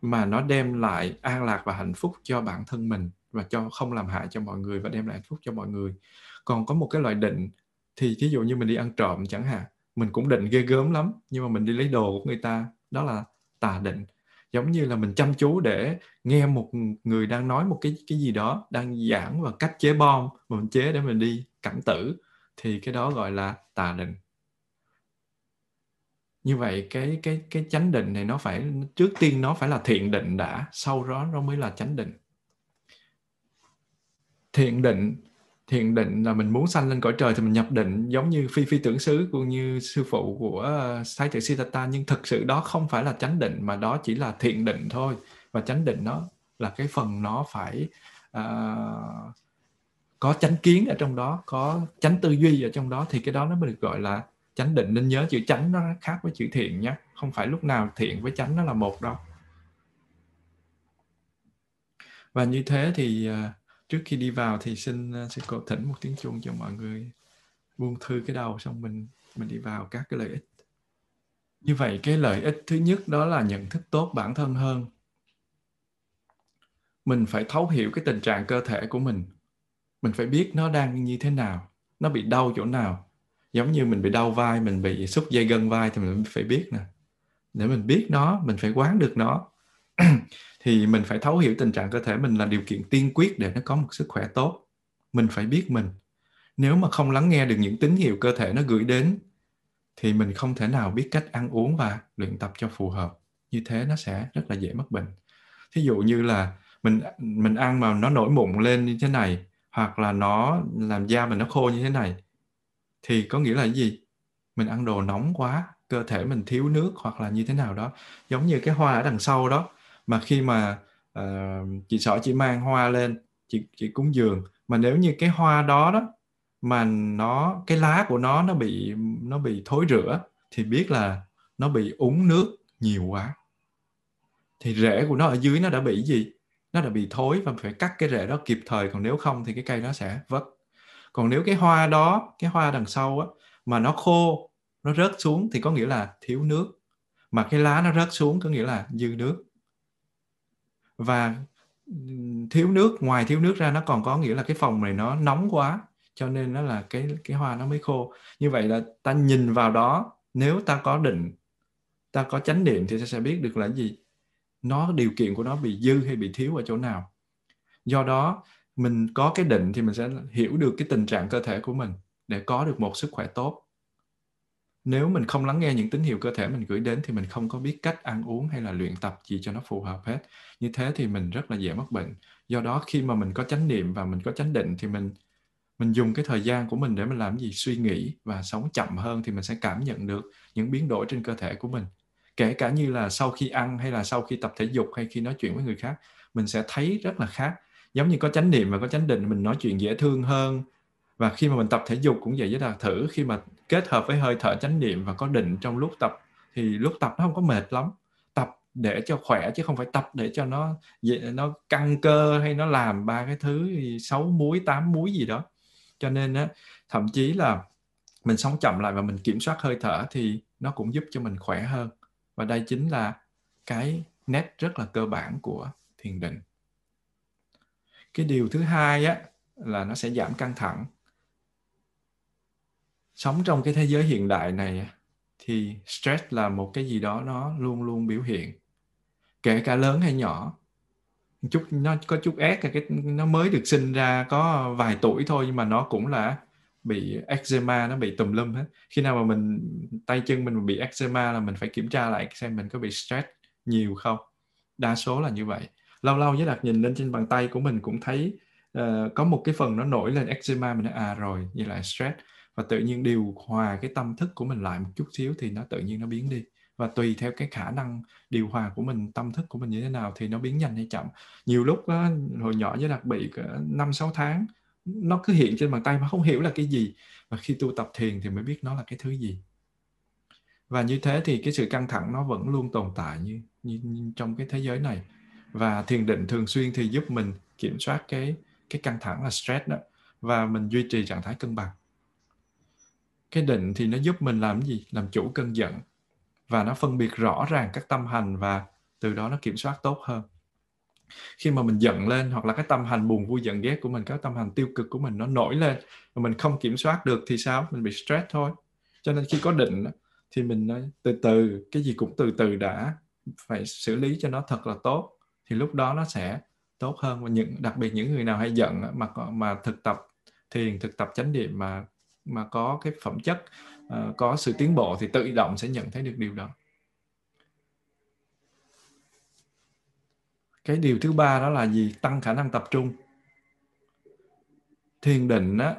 mà nó đem lại an lạc và hạnh phúc cho bản thân mình và cho không làm hại cho mọi người và đem lại hạnh phúc cho mọi người. Còn có một cái loại định thì ví dụ như mình đi ăn trộm chẳng hạn, mình cũng định ghê gớm lắm, nhưng mà mình đi lấy đồ của người ta, đó là tà định. Giống như là mình chăm chú để nghe một người đang nói một cái cái gì đó, đang giảng và cách chế bom mà mình chế để mình đi cảnh tử, thì cái đó gọi là tà định. Như vậy cái cái cái chánh định này nó phải, trước tiên nó phải là thiện định đã, sau đó nó mới là chánh định. Thiện định thiền định là mình muốn sanh lên cõi trời thì mình nhập định giống như phi phi tưởng xứ cũng như sư phụ của ờ, thái tử Siddhartha. Nhưng thực sự đó không phải là chánh định mà đó chỉ là thiện định thôi. Và chánh định nó là cái phần nó phải uh, có chánh kiến ở trong đó có chánh tư duy ở trong đó thì cái đó nó mới được gọi là chánh định. Nên nhớ chữ chánh nó khác với chữ thiện nhé không phải lúc nào thiện với chánh nó là một đâu. Và như thế thì uh, trước khi đi vào thì xin sẽ xin thỉnh một tiếng chuông cho mọi người buông thư cái đầu xong mình mình đi vào các cái lợi ích. Như vậy, cái lợi ích thứ nhất đó là nhận thức tốt bản thân hơn. Mình phải thấu hiểu cái tình trạng cơ thể của mình. Mình phải biết nó đang như thế nào, nó bị đau chỗ nào. Giống như mình bị đau vai, mình bị xúc dây gân vai thì mình phải biết nè. Để mình biết nó, mình phải quán được nó. thì mình phải thấu hiểu tình trạng cơ thể mình là điều kiện tiên quyết để nó có một sức khỏe tốt. Mình phải biết mình. Nếu mà không lắng nghe được những tín hiệu cơ thể nó gửi đến, thì mình không thể nào biết cách ăn uống và luyện tập cho phù hợp. Như thế nó sẽ rất là dễ mắc bệnh. Thí dụ như là mình mình ăn mà nó nổi mụn lên như thế này, hoặc là nó làm da mình nó khô như thế này, thì có nghĩa là gì? Mình ăn đồ nóng quá, cơ thể mình thiếu nước hoặc là như thế nào đó. Giống như cái hoa ở đằng sau đó mà khi mà uh, chị sợ chị mang hoa lên chị chị cúng dường. Mà nếu như cái hoa đó đó mà nó cái lá của nó nó bị nó bị thối rữa thì biết là nó bị úng nước nhiều quá. Thì rễ của nó ở dưới nó đã bị gì? Nó đã bị thối và phải cắt cái rễ đó kịp thời còn nếu không thì cái cây nó sẽ vất. Còn nếu cái hoa đó cái hoa đằng sau á mà nó khô nó rớt xuống thì có nghĩa là thiếu nước. Mà cái lá nó rớt xuống có nghĩa là dư nước và thiếu nước, ngoài thiếu nước ra nó còn có nghĩa là cái phòng này nó nóng quá, cho nên nó là cái cái hoa nó mới khô. Như vậy là ta nhìn vào đó, nếu ta có định, ta có chánh niệm thì ta sẽ biết được là gì? Nó, điều kiện của nó bị dư hay bị thiếu ở chỗ nào? Do đó, mình có cái định thì mình sẽ hiểu được cái tình trạng cơ thể của mình để có được một sức khỏe tốt nếu mình không lắng nghe những tín hiệu cơ thể mình gửi đến thì mình không có biết cách ăn uống hay là luyện tập gì cho nó phù hợp hết. Như thế thì mình rất là dễ mắc bệnh. Do đó, khi mà mình có chánh niệm và mình có chánh định thì mình mình dùng cái thời gian của mình để mình làm gì? Suy nghĩ và sống chậm hơn thì mình sẽ cảm nhận được những biến đổi trên cơ thể của mình. Kể cả như là sau khi ăn hay là sau khi tập thể dục hay khi nói chuyện với người khác, mình sẽ thấy rất là khác. Giống như có chánh niệm và có chánh định, mình nói chuyện dễ thương hơn và khi mà mình tập thể dục cũng vậy với là thử khi mà kết hợp với hơi thở chánh niệm và có định trong lúc tập, thì lúc tập nó không có mệt lắm. Tập để cho khỏe chứ không phải tập để cho nó nó căng cơ hay nó làm ba cái thứ sáu muối tám muối gì đó. Cho nên á, thậm chí là mình sống chậm lại và mình kiểm soát hơi thở thì nó cũng giúp cho mình khỏe hơn. Và đây chính là cái nét rất là cơ bản của thiền định. Cái điều thứ hai á, là nó sẽ giảm căng thẳng sống trong cái thế giới hiện đại này thì stress là một cái gì đó nó luôn luôn biểu hiện kể cả lớn hay nhỏ. Chút nó có chút ép cái nó mới được sinh ra có vài tuổi thôi nhưng mà nó cũng là bị eczema nó bị tùm lum hết. Khi nào mà mình tay chân mình bị eczema là mình phải kiểm tra lại xem mình có bị stress nhiều không. Đa số là như vậy. Lâu lâu với đặt nhìn lên trên bàn tay của mình cũng thấy uh, có một cái phần nó nổi lên eczema mình nói à rồi như là stress và tự nhiên điều hòa cái tâm thức của mình lại một chút xíu thì nó tự nhiên nó biến đi. Và tùy theo cái khả năng điều hòa của mình tâm thức của mình như thế nào thì nó biến nhanh hay chậm. Nhiều lúc đó, hồi nhỏ với đặc biệt ờ, năm sáu tháng nó cứ hiện trên bàn tay mà không hiểu là cái gì. Và khi tu tập thiền thì mới biết nó là cái thứ gì. Và như thế thì cái sự căng thẳng nó vẫn luôn tồn tại như, như, như trong cái thế giới này. Và thiền định thường xuyên thì giúp mình kiểm soát cái cái căng thẳng là stress đó. Và mình duy trì trạng thái cân bằng cái định thì nó giúp mình làm gì? Làm chủ cơn giận. Và nó phân biệt rõ ràng các tâm hành và từ đó nó kiểm soát tốt hơn. Khi mà mình giận lên hoặc là cái tâm hành buồn vui giận ghét của mình, cái tâm hành tiêu cực của mình nó nổi lên mà mình không kiểm soát được thì sao? Mình bị stress thôi. Cho nên khi có định thì mình nói từ từ, cái gì cũng từ từ đã, phải xử lý cho nó thật là tốt, thì lúc đó nó sẽ tốt hơn. Và những, đặc biệt những người nào hay giận mà mà thực tập, thiền, thực tập chánh niệm mà mà có cái phẩm chất uh, có sự tiến bộ thì tự động sẽ nhận thấy được điều đó. Cái điều thứ ba đó là gì? Tăng khả năng tập trung. Thiền định á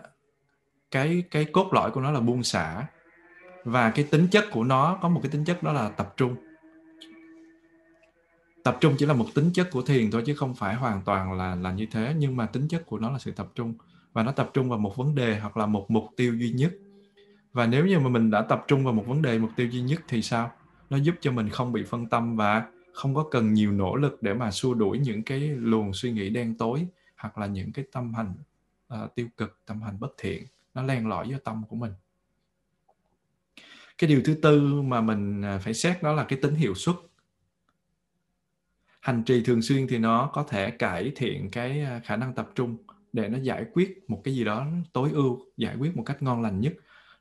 cái cái cốt lõi của nó là buông xả và cái tính chất của nó có một cái tính chất đó là tập trung. Tập trung chỉ là một tính chất của thiền thôi chứ không phải hoàn toàn là là như thế nhưng mà tính chất của nó là sự tập trung và nó tập trung vào một vấn đề hoặc là một mục tiêu duy nhất. Và nếu như mà mình đã tập trung vào một vấn đề mục tiêu duy nhất thì sao? Nó giúp cho mình không bị phân tâm và không có cần nhiều nỗ lực để mà xua đuổi những cái luồng suy nghĩ đen tối hoặc là những cái tâm hành uh, tiêu cực tâm hành bất thiện. Nó len lỏi vô tâm của mình. Cái điều thứ tư mà mình à, phải xét đó là cái tính hiệu suất hành trì thường xuyên thì nó có thể cải thiện cái à, khả năng tập trung để nó giải quyết một cái gì đó tối ưu giải quyết một cách ngon lành nhất.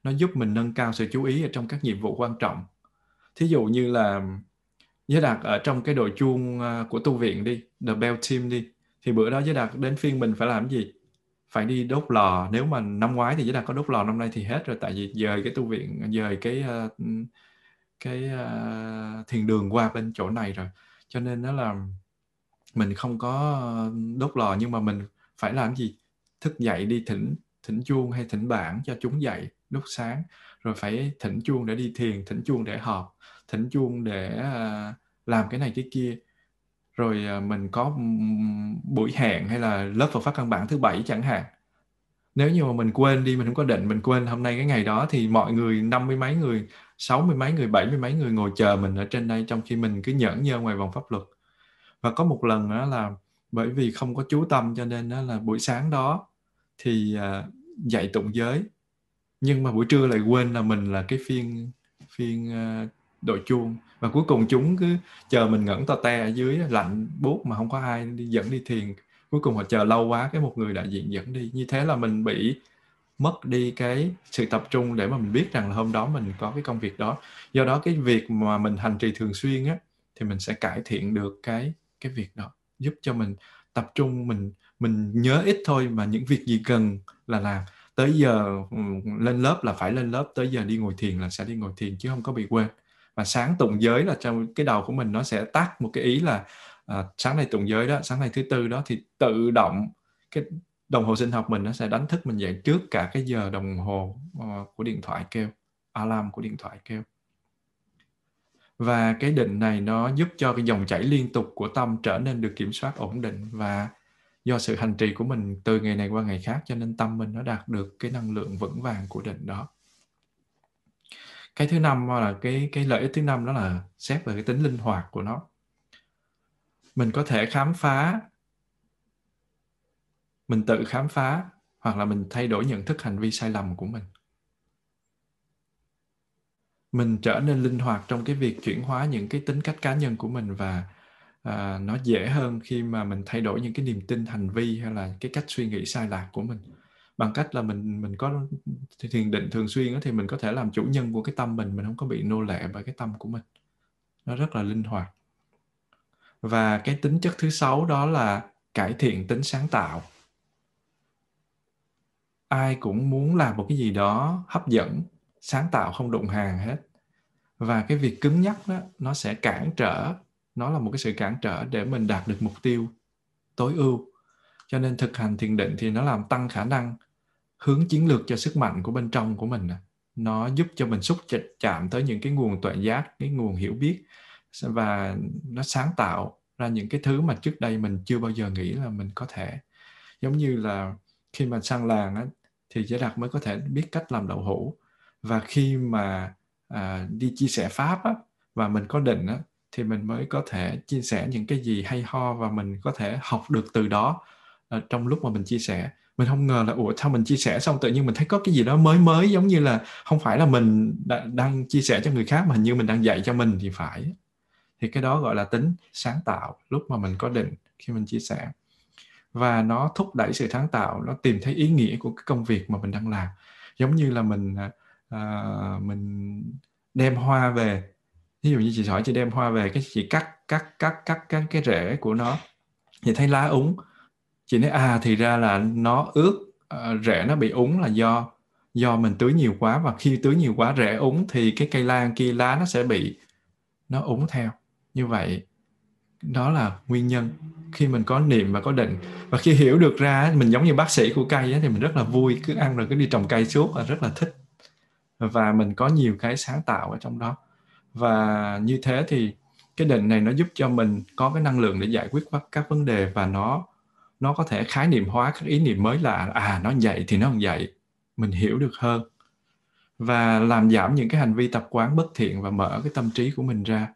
Nó giúp mình nâng cao sự chú ý ở trong các nhiệm vụ quan trọng. Thí dụ như là giới đạt ở trong cái đội chuông à, của tu viện đi the bell team đi thì bữa đó giới đạt đến phiên mình phải làm gì? Phải đi đốt lò. Nếu mà năm ngoái thì giới đạt có đốt lò năm nay thì hết rồi tại vì dời cái tu viện dời cái à, cái uh, thiền đường qua bên chỗ này rồi. Cho nên nó là mình không có đốt lò nhưng mà mình phải làm gì? Thức dậy đi thỉnh thỉnh chuông hay thỉnh bản cho chúng dậy lúc sáng. Rồi phải thỉnh chuông để đi thiền, thỉnh chuông để họp, thỉnh chuông để à, làm cái này cái kia. Rồi à, mình có buổi hẹn hay là lớp Phật pháp căn bản thứ bảy chẳng hạn. Nếu như mà mình quên đi, mình không có định, mình quên hôm nay cái ngày đó thì mọi người, năm mươi mấy người, sáu mươi mấy người, bảy mươi mấy người ngồi chờ mình ở trên đây trong khi mình cứ nhẫn nhơ ngoài vòng pháp luật. Và có một lần đó là bởi vì không có chú tâm cho nên đó là buổi sáng đó thì uh, dạy tụng giới. Nhưng mà buổi trưa lại quên là mình là cái phiên phiên uh, đội chuông. Và cuối cùng chúng cứ chờ mình ngẩn to te ở dưới lạnh buốt mà không có ai đi dẫn đi thiền. Cuối cùng họ chờ lâu quá cái một người đại diện dẫn đi. Như thế là mình bị mất đi cái sự tập trung để mà mình biết rằng là hôm đó mình có cái công việc đó. Do đó cái việc mà mình hành trì thường xuyên á thì mình sẽ cải thiện được cái cái việc đó giúp cho mình tập trung mình mình nhớ ít thôi mà những việc gì cần là làm. Tới giờ ừ, lên lớp là phải lên lớp tới giờ đi ngồi thiền là sẽ đi ngồi thiền chứ không có bị quên. Và sáng tụng giới là trong cái đầu của mình nó sẽ tắt một cái ý là à, sáng nay tụng giới đó sáng nay thứ tư đó thì tự động cái đồng hồ sinh học mình nó sẽ đánh thức mình dậy trước cả cái giờ đồng hồ uh, của điện thoại kêu alarm của điện thoại kêu và cái định này nó giúp cho cái dòng chảy liên tục của tâm trở nên được kiểm soát ổn định. Và do sự hành trì của mình từ ngày này qua ngày khác cho nên tâm mình nó đạt được cái năng lượng vững vàng của định đó. Cái thứ năm là cái cái lợi ích thứ năm đó là xét về cái tính linh hoạt của nó. Mình có thể khám phá, mình tự khám phá hoặc là mình thay đổi nhận thức hành vi sai lầm của mình mình trở nên linh hoạt trong cái việc chuyển hóa những cái tính cách cá nhân của mình và à, nó dễ hơn khi mà mình thay đổi những cái niềm tin hành vi hay là cái cách suy nghĩ sai lạc của mình. Bằng cách là mình mình có thiền định thường xuyên đó, thì mình có thể làm chủ nhân của cái tâm mình mình không có bị nô lệ bởi cái tâm của mình. Nó rất là linh hoạt. Và cái tính chất thứ sáu đó là cải thiện tính sáng tạo. Ai cũng muốn làm một cái gì đó hấp dẫn sáng tạo không đụng hàng hết và cái việc cứng nhắc đó nó sẽ cản trở nó là một cái sự cản trở để mình đạt được mục tiêu tối ưu. Cho nên thực hành thiền định thì nó làm tăng khả năng hướng chiến lược cho sức mạnh của bên trong của mình nó giúp cho mình xúc chạm tới những cái nguồn tuệ giác cái nguồn hiểu biết và nó sáng tạo ra những cái thứ mà trước đây mình chưa bao giờ nghĩ là mình có thể. Giống như là khi mà sang làng á, thì giới đạt mới có thể biết cách làm đậu hũ. Và khi mà à, đi chia sẻ pháp á, và mình có định á, thì mình mới có thể chia sẻ những cái gì hay ho và mình có thể học được từ đó à, trong lúc mà mình chia sẻ. Mình không ngờ là ủa sao mình chia sẻ xong tự nhiên mình thấy có cái gì đó mới mới giống như là không phải là mình đã, đang chia sẻ cho người khác mà hình như mình đang dạy cho mình thì phải. Thì cái đó gọi là tính sáng tạo lúc mà mình có định khi mình chia sẻ. Và nó thúc đẩy sự sáng tạo nó tìm thấy ý nghĩa của cái công việc mà mình đang làm. Giống như là mình à, à, mình đem hoa về. Ví dụ như chị hỏi chị đem hoa về cái chị cắt cắt cắt cắt cái cái rễ của nó. Thì thấy lá úng. Chị nói à thì ra là nó ướt. Uh, rễ nó bị úng là do do mình tưới nhiều quá. Và khi tưới nhiều quá rễ úng thì cái cây lan kia lá nó sẽ bị nó úng theo. Như vậy đó là nguyên nhân. Khi mình có niệm và có định. Và khi hiểu được ra mình giống như bác sĩ của cây thì mình rất là vui. Cứ ăn rồi cứ đi trồng cây suốt là rất là thích và mình có nhiều cái sáng tạo ở trong đó. Và như thế thì cái định này nó giúp cho mình có cái năng lượng để giải quyết các vấn đề và nó nó có thể khái niệm hóa các ý niệm mới là à nó vậy thì nó không vậy, mình hiểu được hơn. Và làm giảm những cái hành vi tập quán bất thiện và mở cái tâm trí của mình ra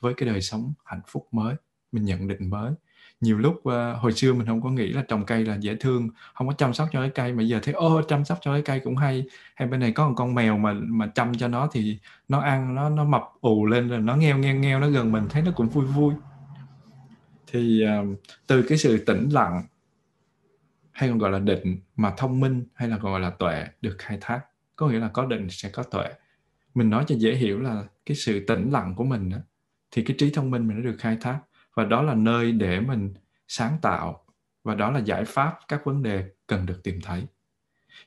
với cái đời sống hạnh phúc mới, mình nhận định mới nhiều lúc uh, hồi xưa mình không có nghĩ là trồng cây là dễ thương không có chăm sóc cho cái cây mà giờ thấy ô chăm sóc cho cái cây cũng hay. Hay bên này có một con mèo mà mà chăm cho nó thì nó ăn nó nó mập ù lên rồi nó ngheo ngheo ngheo nó gần mình thấy nó cũng vui vui. Thì uh, từ cái sự tĩnh lặng hay còn gọi là định mà thông minh hay là gọi là tuệ được khai thác có nghĩa là có định sẽ có tuệ. Mình nói cho dễ hiểu là cái sự tĩnh lặng của mình đó, thì cái trí thông minh mình nó được khai thác và đó là nơi để mình sáng tạo và đó là giải pháp các vấn đề cần được tìm thấy.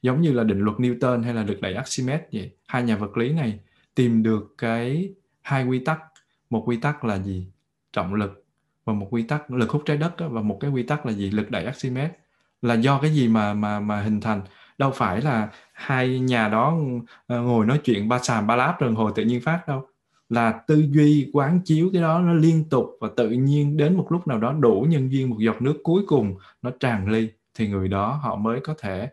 Giống như là định luật Newton hay là lực đẩy Archimedes vậy hai nhà vật lý này tìm được cái hai quy tắc. Một quy tắc là gì? Trọng lực và một quy tắc lực hút trái đất đó, và một cái quy tắc là gì? Lực đẩy Archimedes là do cái gì mà mà mà hình thành? Đâu phải là hai nhà đó ờ, ngồi nói chuyện ba sàm ba láp rồi hồi tự nhiên phát đâu là tư duy quán chiếu cái đó nó liên tục và tự nhiên đến một lúc nào đó đủ nhân duyên một giọt nước cuối cùng nó tràn ly thì người đó họ mới có thể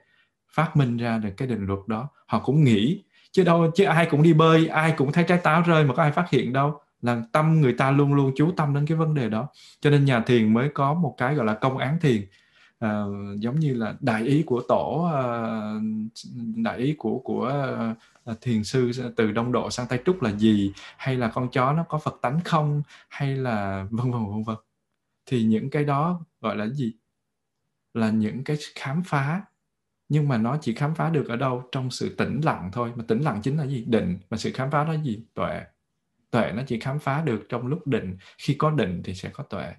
phát minh ra được cái định luật đó. Họ cũng nghĩ chứ đâu chứ ai cũng đi bơi ai cũng thấy trái táo rơi mà có ai phát hiện đâu là tâm người ta luôn luôn chú tâm đến cái vấn đề đó. Cho nên nhà thiền mới có một cái gọi là công án thiền à, giống như là đại ý của tổ à, đại ý của của ờ, Ờ, thiền sư từ đông độ sang tây trúc là gì? Hay là con chó nó có phật tánh không? Hay là vân vân vân vân. Thì những cái đó gọi là gì? Là những cái khám phá. Nhưng mà nó chỉ khám phá được ở đâu? Trong sự tĩnh lặng thôi. Mà tĩnh lặng chính là gì? Định. Mà sự khám phá đó là gì? Tuệ. Tuệ nó chỉ khám phá được trong lúc định. Khi có định thì sẽ có tuệ.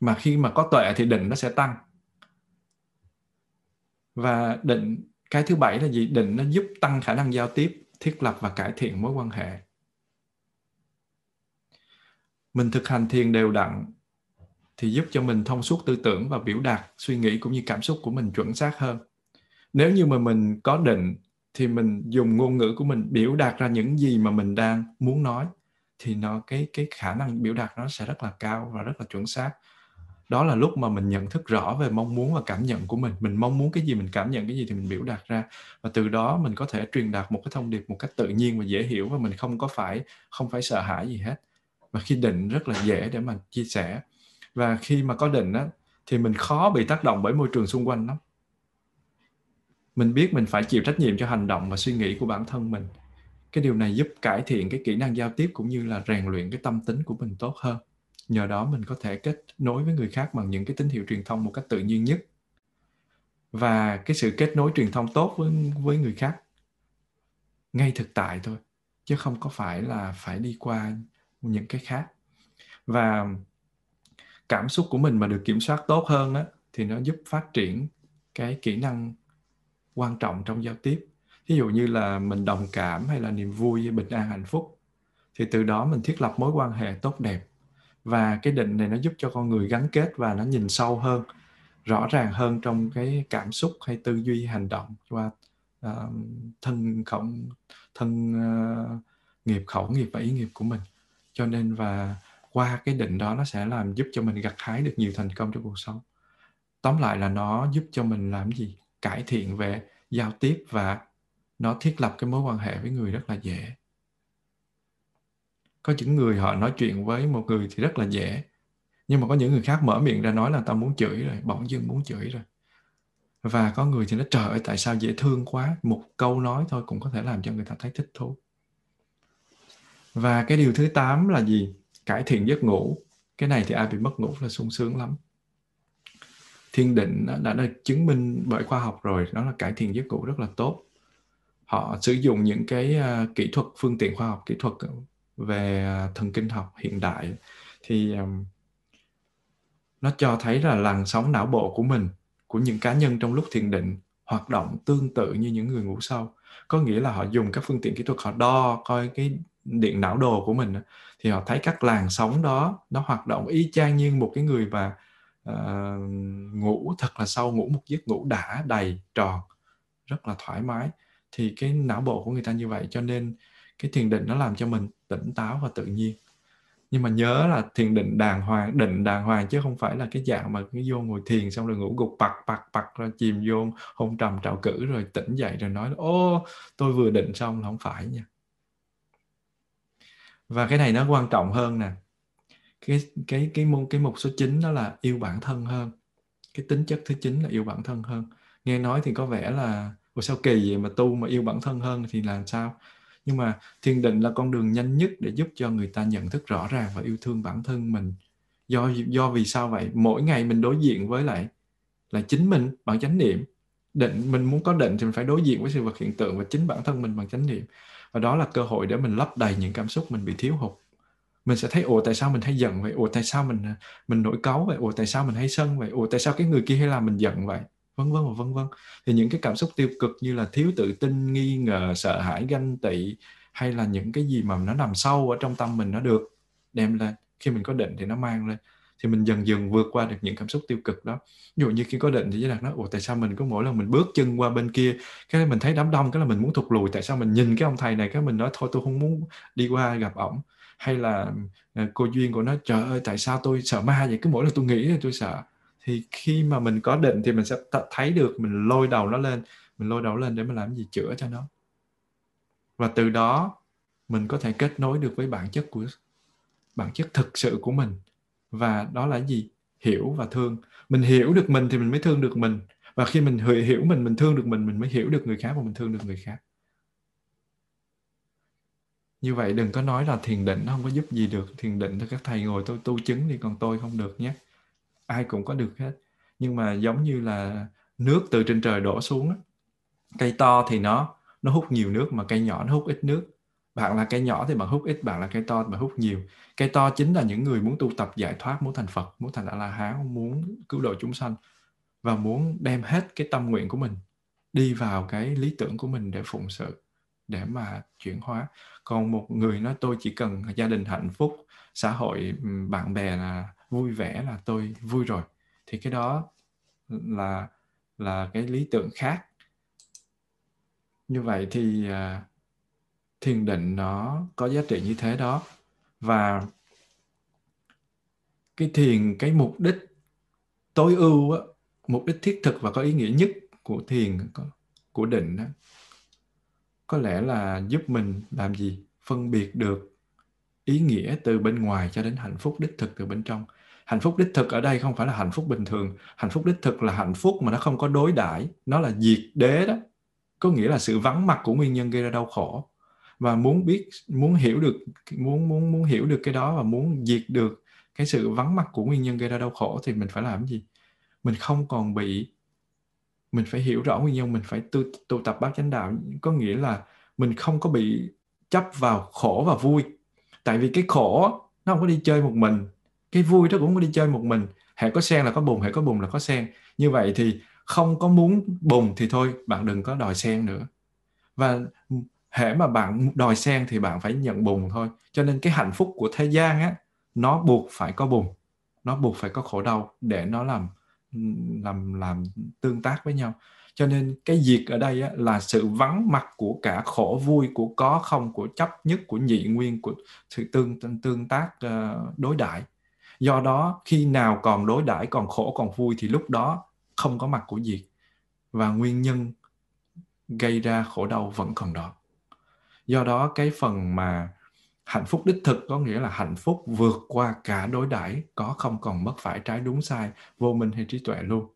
Mà khi mà có tuệ thì định nó sẽ tăng. Và định cái thứ bảy là gì định nó giúp tăng khả năng giao tiếp, thiết lập và cải thiện mối quan hệ. Mình thực hành thiền đều đặn thì giúp cho mình thông suốt tư tưởng và biểu đạt suy nghĩ cũng như cảm xúc của mình chuẩn xác hơn. Nếu như mà mình có định thì mình dùng ngôn ngữ của mình biểu đạt ra những gì mà mình đang muốn nói thì nó, cái cái khả năng biểu đạt nó sẽ rất là cao và rất là chuẩn xác đó là lúc mà mình nhận thức rõ về mong muốn và cảm nhận của mình. Mình mong muốn cái gì, mình cảm nhận cái gì thì mình biểu đạt ra. Và từ đó mình có thể truyền đạt một cái thông điệp một cách tự nhiên và dễ hiểu và mình không có phải, không phải sợ hãi gì hết. Và khi định rất là dễ để mà chia sẻ. Và khi mà có định á, thì mình khó bị tác động bởi môi trường xung quanh lắm. Mình biết mình phải chịu trách nhiệm cho hành động và suy nghĩ của bản thân mình. Cái điều này giúp cải thiện cái kỹ năng giao tiếp cũng như là rèn luyện cái tâm tính của mình tốt hơn nhờ đó mình có thể kết nối với người khác bằng những cái tín hiệu truyền thông một cách tự nhiên nhất. Và cái sự kết nối truyền thông tốt với với người khác, ngay thực tại thôi, chứ không có phải là phải đi qua những cái khác. Và cảm xúc của mình mà được kiểm soát tốt hơn á, thì nó giúp phát triển cái kỹ năng quan trọng trong giao tiếp. Ví dụ như là mình đồng cảm hay là niềm vui, bình an, hạnh phúc, thì từ đó mình thiết lập mối quan hệ tốt đẹp và cái định này nó giúp cho con người gắn kết và nó nhìn sâu hơn rõ ràng hơn trong cái cảm xúc hay tư duy hành động qua uh, thân khẩu thân uh, nghiệp khẩu nghiệp và ý nghiệp của mình. Cho nên và qua cái định đó nó sẽ làm giúp cho mình gặt hái được nhiều thành công trong cuộc sống. Tóm lại là nó giúp cho mình làm gì? Cải thiện về giao tiếp và nó thiết lập cái mối quan hệ với người rất là dễ có những người họ nói chuyện với một người thì rất là dễ. Nhưng mà có những người khác mở miệng ra nói là tao muốn chửi rồi bỗng dưng muốn chửi rồi. Và có người thì nó trời ơi tại sao dễ thương quá một câu nói thôi cũng có thể làm cho người ta thấy thích thú. Và cái điều thứ tám là gì? Cải thiện giấc ngủ. Cái này thì ai bị mất ngủ là sung sướng lắm. Thiên định đã được chứng minh bởi khoa học rồi đó là cải thiện giấc ngủ rất là tốt. Họ sử dụng những cái uh, kỹ thuật phương tiện khoa học kỹ thuật về à, thần kinh học hiện đại. Thì um, nó cho thấy là làn sóng não bộ của mình của những cá nhân trong lúc thiền định hoạt động tương tự như những người ngủ sâu có nghĩa là họ dùng các phương tiện kỹ thuật họ đo coi cái điện não đồ của mình thì họ thấy các làn sóng đó nó hoạt động y chang như một cái người mà uh, ngủ thật là sâu ngủ một giấc ngủ đã đầy tròn rất là thoải mái. Thì cái não bộ của người ta như vậy cho nên cái thiền định nó làm cho mình tỉnh táo và tự nhiên. Nhưng mà nhớ là thiền định đàng hoàng, định đàng hoàng chứ không phải là cái dạng mà cái vô ngồi thiền xong rồi ngủ gục bạc bạc bạc rồi chìm vô hôn trầm trào cử rồi tỉnh dậy rồi nói, ô, tôi vừa định xong là không phải nha. Và cái này nó quan trọng hơn nè. Cái cái cái môn, cái mục số 9 đó là yêu bản thân hơn. Cái tính chất thứ chín là yêu bản thân hơn. Nghe nói thì có vẻ là, Ủa, sao kỳ vậy mà tu mà yêu bản thân hơn thì làm sao? Nhưng mà thiền định là con đường nhanh nhất để giúp cho người ta nhận thức rõ ràng và yêu thương bản thân mình. Do do vì sao vậy? Mỗi ngày mình đối diện với lại, là chính mình bằng chánh niệm. Định, mình muốn có định thì mình phải đối diện với sự vật hiện tượng và chính bản thân mình bằng chánh niệm. Và đó là cơ hội để mình lấp đầy những cảm xúc mình bị thiếu hụt. Mình sẽ thấy, ủa, tại sao mình hay giận vậy? Ủa, tại sao mình à, mình nổi cáu vậy? Ủa, tại sao mình hay sân vậy? Ủa, tại sao cái người kia hay làm mình giận vậy? Vân vân và vân vân. Thì những cái cảm xúc tiêu cực như là thiếu tự tin, nghi ngờ, sợ hãi, ganh tị hay là những cái gì mà nó nằm sâu ở trong tâm mình nó được đem lên, khi mình có định thì nó mang lên. Thì mình dần dần vượt qua được những cảm xúc tiêu cực đó. Ví dụ như khi có định thì giới đạt nói, ủa, tại sao mình có mỗi lần mình bước chân qua bên kia, cái mình thấy đám đông, cái là mình muốn thụt lùi, tại sao mình nhìn cái ông thầy này, cái mình nói, thôi tôi không muốn đi qua gặp ổng. Hay là ờ, cô duyên của nó, trời ơi, tại sao tôi sợ ma vậy? Cứ mỗi lần tôi nghĩ là tôi sợ thì khi mà mình có định thì mình sẽ thấy được, mình lôi đầu nó lên, mình lôi đầu lên để mình làm gì? Chữa cho nó. Và từ đó, mình có thể kết nối được với bản chất của, bản chất thực sự của mình. Và đó là gì? Hiểu và thương. Mình hiểu được mình thì mình mới thương được mình. Và khi mình hiểu mình mình thương được mình mình mới hiểu được người khác và mình thương được người khác. Như vậy đừng có nói là thiền định nó không có giúp gì được. Thiền định thôi, các thầy ngồi tôi, tu chứng thì còn tôi không được nhé ai cũng có được hết. Nhưng mà giống như là nước từ trên trời đổ xuống cây to thì nó nó hút nhiều nước mà cây nhỏ nó hút ít nước. Bạn là cây nhỏ thì bạn hút ít, bạn là cây to thì bạn hút nhiều. Cây to chính là những người muốn tu tập giải thoát, muốn thành phật, muốn thành a la hán muốn cứu độ chúng sanh và muốn đem hết cái tâm nguyện của mình đi vào cái lý tưởng của mình để phụng sự, để mà chuyển hóa. Còn một người nói, tôi chỉ cần gia đình hạnh phúc, xã hội bạn bè là vui vẻ là tôi vui rồi. Thì cái đó là là cái lý tưởng khác. Như vậy thì uh, thiền định nó có giá trị như thế đó. Và cái thiền cái mục đích tối ưu á, mục đích thiết thực và có ý nghĩa nhất của thiền của định á, có lẽ là giúp mình làm gì? Phân biệt được ý nghĩa từ bên ngoài cho đến hạnh phúc đích thực từ bên trong hạnh phúc đích thực ở đây không phải là hạnh phúc bình thường. Hạnh phúc đích thực là hạnh phúc mà nó không có đối đãi nó là diệt đế đó. Có nghĩa là sự vắng mặt của nguyên nhân gây ra đau khổ. Và muốn biết muốn hiểu được muốn muốn muốn hiểu được cái đó và muốn diệt được cái sự vắng mặt của nguyên nhân gây ra đau khổ thì mình phải làm gì? Mình không còn bị mình phải hiểu rõ nguyên nhân mình phải tu, tu tập bát chánh đạo. Có nghĩa là mình không có bị chấp vào khổ và vui. Tại vì cái khổ nó không có đi chơi một mình cái vui đó cũng có đi chơi một mình. Hệ có sen là có bùn hệ có bùn là có sen. Như vậy thì không có muốn bùn thì thôi bạn đừng có đòi sen nữa. Và hệ mà bạn đòi sen thì bạn phải nhận bùn thôi. Cho nên cái hạnh phúc của thế gian á nó buộc phải có bùn nó buộc phải có khổ đau để nó làm làm làm tương tác với nhau. Cho nên cái diệt ở đây á, là sự vắng mặt của cả khổ vui của có không của chấp nhất của nhị nguyên của sự tương tương tác uh, đối đại do đó, khi nào còn đối đãi, còn khổ, còn vui thì lúc đó không có mặt của diệt. Và nguyên nhân gây ra khổ đau vẫn còn đó. Do đó, cái phần mà hạnh phúc đích thực có nghĩa là hạnh phúc vượt qua cả đối đãi, có không còn mất phải trái đúng sai, vô minh hay trí tuệ luôn.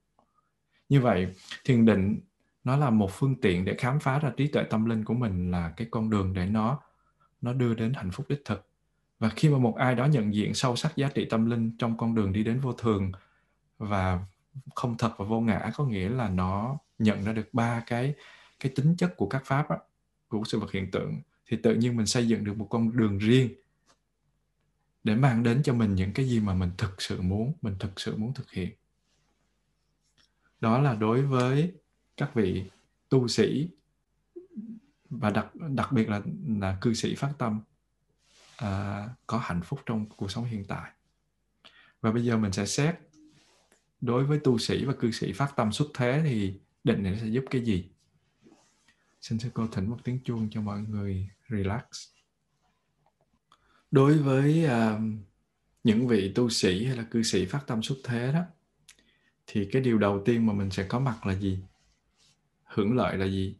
Như vậy, thiền định nó là một phương tiện để khám phá ra trí tuệ tâm linh của mình là cái con đường để nó nó đưa đến hạnh phúc đích thực và khi mà một ai đó nhận diện sâu sắc giá trị tâm linh trong con đường đi đến vô thường và không thật và vô ngã có nghĩa là nó nhận ra được ba cái cái tính chất của các pháp á, của sự vật hiện tượng thì tự nhiên mình xây dựng được một con đường riêng để mang đến cho mình những cái gì mà mình thực sự muốn mình thực sự muốn thực hiện. Đó là đối với các vị tu sĩ và đặc đặc biệt là là cư sĩ phát tâm à, có hạnh phúc trong cuộc sống hiện tại. Và bây giờ mình sẽ xét đối với tu sĩ và cư sĩ phát tâm xuất thế thì định này sẽ giúp cái gì? Xin sư cô thỉnh một tiếng chuông cho mọi người relax. Đối với uh, những vị tu sĩ hay là cư sĩ phát tâm xuất thế đó thì cái điều đầu tiên mà mình sẽ có mặt là gì? Hưởng lợi là gì?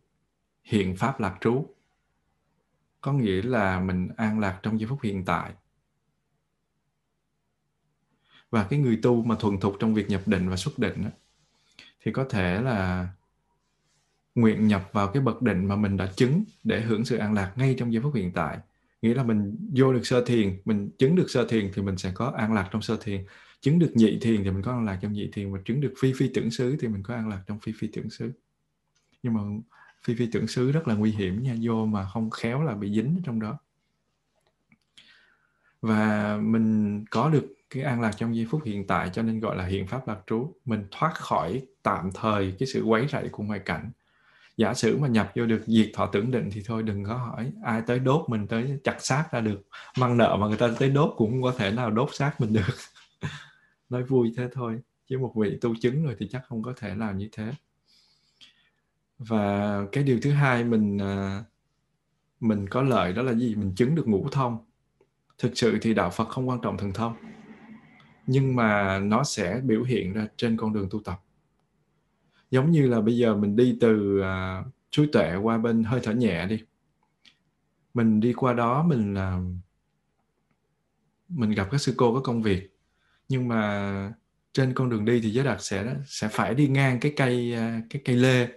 Hiện pháp lạc trú có nghĩa là mình an lạc trong giây phút hiện tại. Và cái người tu mà thuần thục trong việc nhập định và xuất định đó, thì có thể là nguyện nhập vào cái bậc định mà mình đã chứng để hưởng sự an lạc ngay trong giây phút hiện tại. Nghĩa là mình vô được sơ thiền mình chứng được sơ thiền thì mình sẽ có an lạc trong sơ thiền. Chứng được nhị thiền thì mình có an lạc trong nhị thiền và chứng được phi phi tưởng xứ thì mình có an lạc trong phi phi tưởng xứ. Nhưng mà phi phi tưởng xứ rất là nguy hiểm nha, vô mà không khéo là bị dính trong đó. Và mình có được cái an lạc trong giây phút hiện tại, cho nên gọi là hiện pháp lạc trú. Mình thoát khỏi tạm thời cái sự quấy rầy của ngoại cảnh. Giả sử mà nhập vô được diệt thọ tưởng định thì thôi, đừng có hỏi ai tới đốt mình, tới chặt xác ra được. Măng nợ mà người ta tới đốt cũng không có thể nào đốt xác mình được. Nói vui thế thôi, chứ một vị tu chứng rồi thì chắc không có thể làm như thế và cái điều thứ hai mình à, mình có lợi đó là gì? Mình chứng được ngũ thông. Thực sự thì đạo phật không quan trọng thần thông nhưng mà nó sẽ biểu hiện ra trên con đường tu tập. Giống như là bây giờ mình đi từ à, uh, trí tuệ qua bên hơi thở nhẹ đi. Mình đi qua đó mình uh, mình gặp các sư cô có công việc. Nhưng mà trên con đường đi thì giới đạt sẽ sẽ phải đi ngang cái cây uh, cái cây lê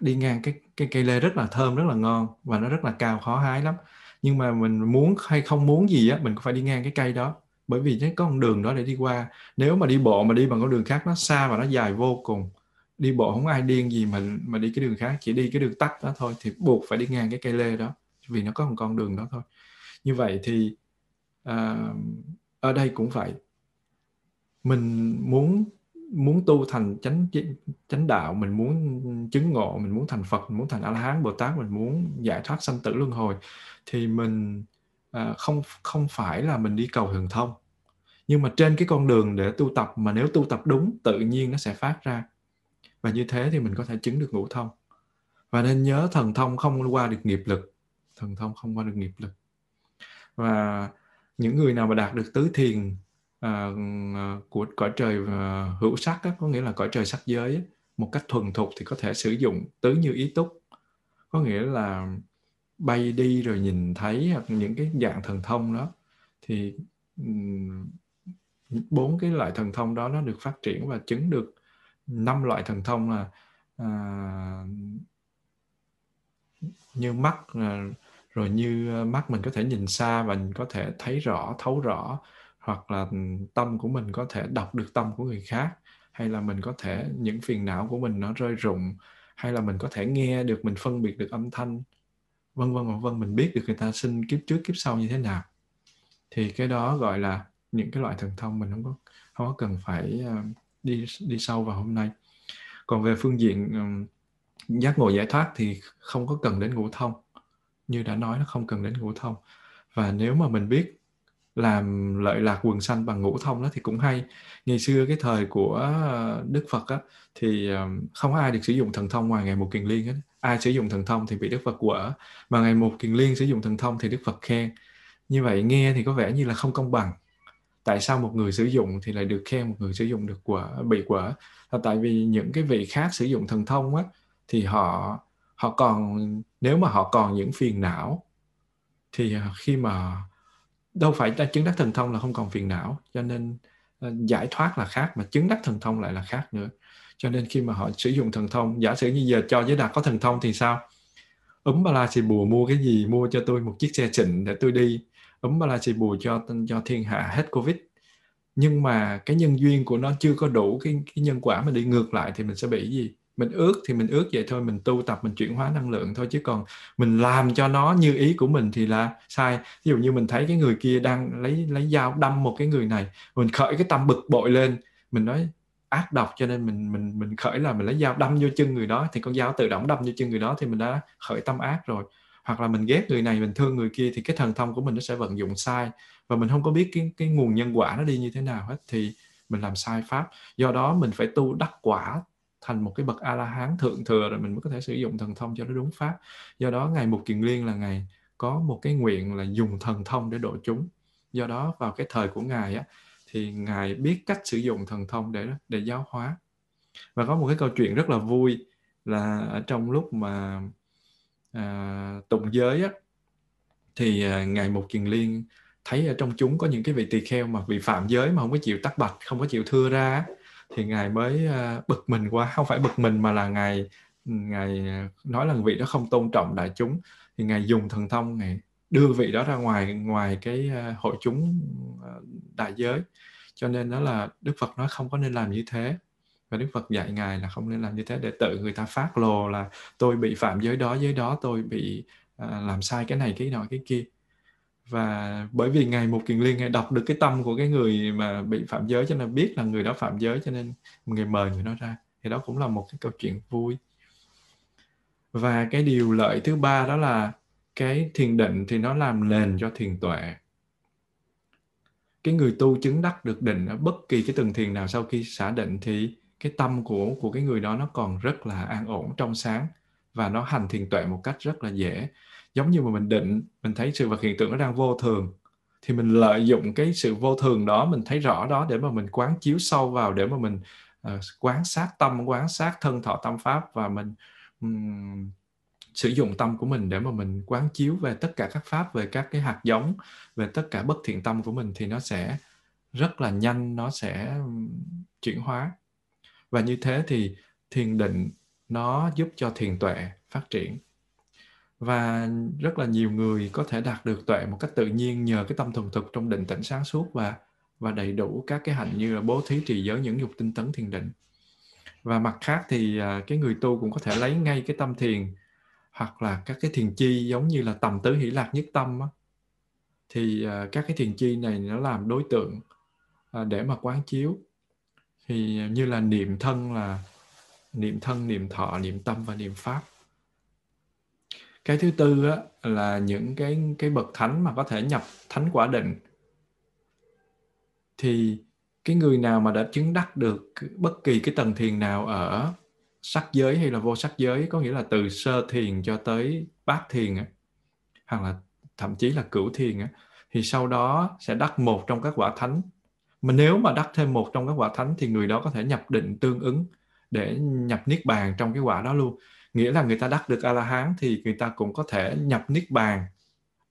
đi ngang cái cái cây lê rất là thơm rất là ngon và nó rất là cao khó hái lắm. Nhưng mà mình muốn hay không muốn gì á mình cũng phải đi ngang cái cây đó. Bởi vì cái con đường đó để đi qua. Nếu mà đi bộ mà đi bằng con đường khác nó xa và nó dài vô cùng. Đi bộ không ai điên gì mà mà đi cái đường khác chỉ đi cái đường tắt đó thôi thì buộc phải đi ngang cái cây lê đó vì nó có một con đường đó thôi. Như vậy thì uh, ở đây cũng vậy. Mình muốn muốn tu thành chánh chánh đạo mình muốn chứng ngộ mình muốn thành phật mình muốn thành a la hán bồ tát mình muốn giải thoát sanh tử luân hồi thì mình à, không không phải là mình đi cầu thần thông. Nhưng mà trên cái con đường để tu tập mà nếu tu tập đúng tự nhiên nó sẽ phát ra. Và như thế thì mình có thể chứng được ngũ thông. Và nên nhớ thần thông không qua được nghiệp lực. Thần thông không qua được nghiệp lực. Và những người nào mà đạt được tứ thiền à, của cõi trời à, hữu sắc á, có nghĩa là cõi trời sắc giới á, một cách thuần thục thì có thể sử dụng tứ như ý túc. Có nghĩa là bay đi rồi nhìn thấy hoặc những cái dạng thần thông đó thì bốn cái loại thần thông đó nó được phát triển và chứng được năm loại thần thông là à, như mắt à, rồi như mắt mình có thể nhìn xa và mình có thể thấy rõ thấu rõ hoặc là ừ, tâm của mình có thể đọc được tâm của người khác, hay là mình có thể, những phiền não của mình nó rơi rụng, hay là mình có thể nghe được, mình phân biệt được âm thanh, vân vân vân vân, mình biết được người ta sinh kiếp trước, kiếp sau như thế nào. Thì cái đó gọi là những cái loại thần thông mình không có không có cần phải ờ, đi đi sâu vào hôm nay. Còn về phương diện ừ, giác ngộ giải thoát thì không có cần đến ngũ thông. Như đã nói, nó không cần đến ngũ thông. Và nếu mà mình biết làm lợi lạc quần sanh bằng ngũ thông đó thì cũng hay. Ngày xưa cái thời của ờ, đức phật á, thì ờ, không có ai được sử dụng thần thông ngoài ngày một kiền liên hết. Ai sử dụng thần thông thì bị đức phật quở mà ngày một kiền liên sử dụng thần thông thì đức phật khen. Như vậy nghe thì có vẻ như là không công bằng. Tại sao một người sử dụng thì lại được khen một người sử dụng được quở bị quở? Là tại vì những cái vị khác sử dụng thần thông á thì họ họ còn nếu mà họ còn những phiền não thì khi mà đâu phải ta chứng đắc thần thông là không còn phiền não cho nên ờ, giải thoát là khác mà chứng đắc thần thông lại là khác nữa. Cho nên khi mà họ sử dụng thần thông giả sử như giờ cho giới đạt có thần thông thì sao? Ấm ba la xì bùa mua cái gì? Mua cho tôi một chiếc xe xịn để tôi đi. Ấm ba la xì bùa cho cho thiên hạ hết covid. Nhưng mà cái nhân duyên của nó chưa có đủ cái, cái nhân quả mà đi ngược lại thì mình sẽ bị gì? Mình ước thì mình ước vậy thôi, mình tu tập, mình chuyển hóa năng lượng thôi, chứ còn mình làm cho nó như ý của mình thì là sai. Ví dụ như mình thấy cái người kia đang lấy lấy dao đâm một cái người này, mình khởi cái tâm bực bội lên. Mình nói ác độc cho nên mình mình mình khởi là mình lấy dao đâm vô chân người đó, thì con dao tự động đâm vô chân người đó thì mình đã khởi tâm ác rồi. Hoặc là mình ghét người này, mình thương người kia thì cái thần thông của mình nó sẽ vận dụng sai. Và mình không có biết cái cái nguồn nhân quả nó đi như thế nào hết, thì mình làm sai pháp. Do đó mình phải tu đắc quả thành một cái bậc a la hán thượng thừa rồi mình mới có thể sử dụng thần thông cho nó đúng pháp. Do đó ngày một kiền liên là ngày có một cái nguyện là dùng thần thông để độ chúng. Do đó vào cái thời của ngài á thì ngài biết cách sử dụng thần thông để để giáo hóa. Và có một cái câu chuyện rất là vui là ở trong lúc mà à, tụng giới á thì à, ngài một kiền liên thấy ở trong chúng có những cái vị tỳ kheo mà vi phạm giới mà không có chịu tắt bạch không có chịu thưa ra thì ngài mới à, bực mình quá, không phải bực mình mà là ngài ngài à, nói là vị đó không tôn trọng đại chúng. Thì ngài dùng thần thông, ngài đưa vị đó ra ngoài ngoài cái à, hội chúng đại giới. Cho nên đó là đức phật nói không có nên làm như thế. Và đức phật dạy ngài là không nên làm như thế để tự người ta phát lồ là tôi bị phạm giới đó giới đó tôi bị làm sai cái này, cái nọ, cái kia và bởi vì ngày một kiền liên ngài đọc được cái tâm của cái người mà bị phạm giới cho nên biết là người đó phạm giới cho nên người mời người đó ra, thì đó cũng là một cái câu chuyện vui. Và cái điều lợi thứ ba đó là cái thiền định thì nó làm nền cho thiền tuệ. Cái người tu chứng đắc được định ở bất kỳ cái tầng thiền nào sau khi xả định thì cái tâm của của cái người đó nó còn rất là an ổn, trong sáng và nó hành thiền tuệ một cách rất là dễ giống như mà mình định mình thấy sự vật hiện tượng nó đang vô thường thì mình lợi dụng cái sự vô thường đó mình thấy rõ đó để mà mình quán chiếu sâu vào để mà mình uh, quán sát tâm quán sát thân thọ tâm pháp và mình um, sử dụng tâm của mình để mà mình quán chiếu về tất cả các pháp về các cái hạt giống về tất cả bất thiện tâm của mình thì nó sẽ rất là nhanh nó sẽ chuyển hóa. Và như thế thì thiền định nó giúp cho thiền tuệ phát triển và rất là nhiều người có thể đạt được tuệ một cách tự nhiên nhờ cái tâm thuần thực trong định tĩnh sáng suốt và và đầy đủ các cái hạnh như là bố thí trì giới những dục tinh tấn thiền định. Và mặt khác thì à, cái người tu cũng có thể lấy ngay cái tâm thiền hoặc là các cái thiền chi giống như là tầm tứ hỷ lạc nhất tâm á, thì à, các cái thiền chi này nó làm đối tượng à, để mà quán chiếu. Thì như là niệm thân là niệm thân niệm thọ niệm tâm và niệm pháp cái thứ tư á, là những cái cái bậc thánh mà có thể nhập thánh quả định. Thì cái người nào mà đã chứng đắc được bất kỳ cái tầng thiền nào ở sắc giới hay là vô sắc giới có nghĩa là từ sơ thiền cho tới bát thiền á, hoặc là thậm chí là cửu thiền á, thì sau đó sẽ đắc một trong các quả thánh. Mà nếu mà đắc thêm một trong các quả thánh thì người đó có thể nhập định tương ứng để nhập niết bàn trong cái quả đó luôn nghĩa là người ta đắc được a la hán thì người ta cũng có thể nhập niết bàn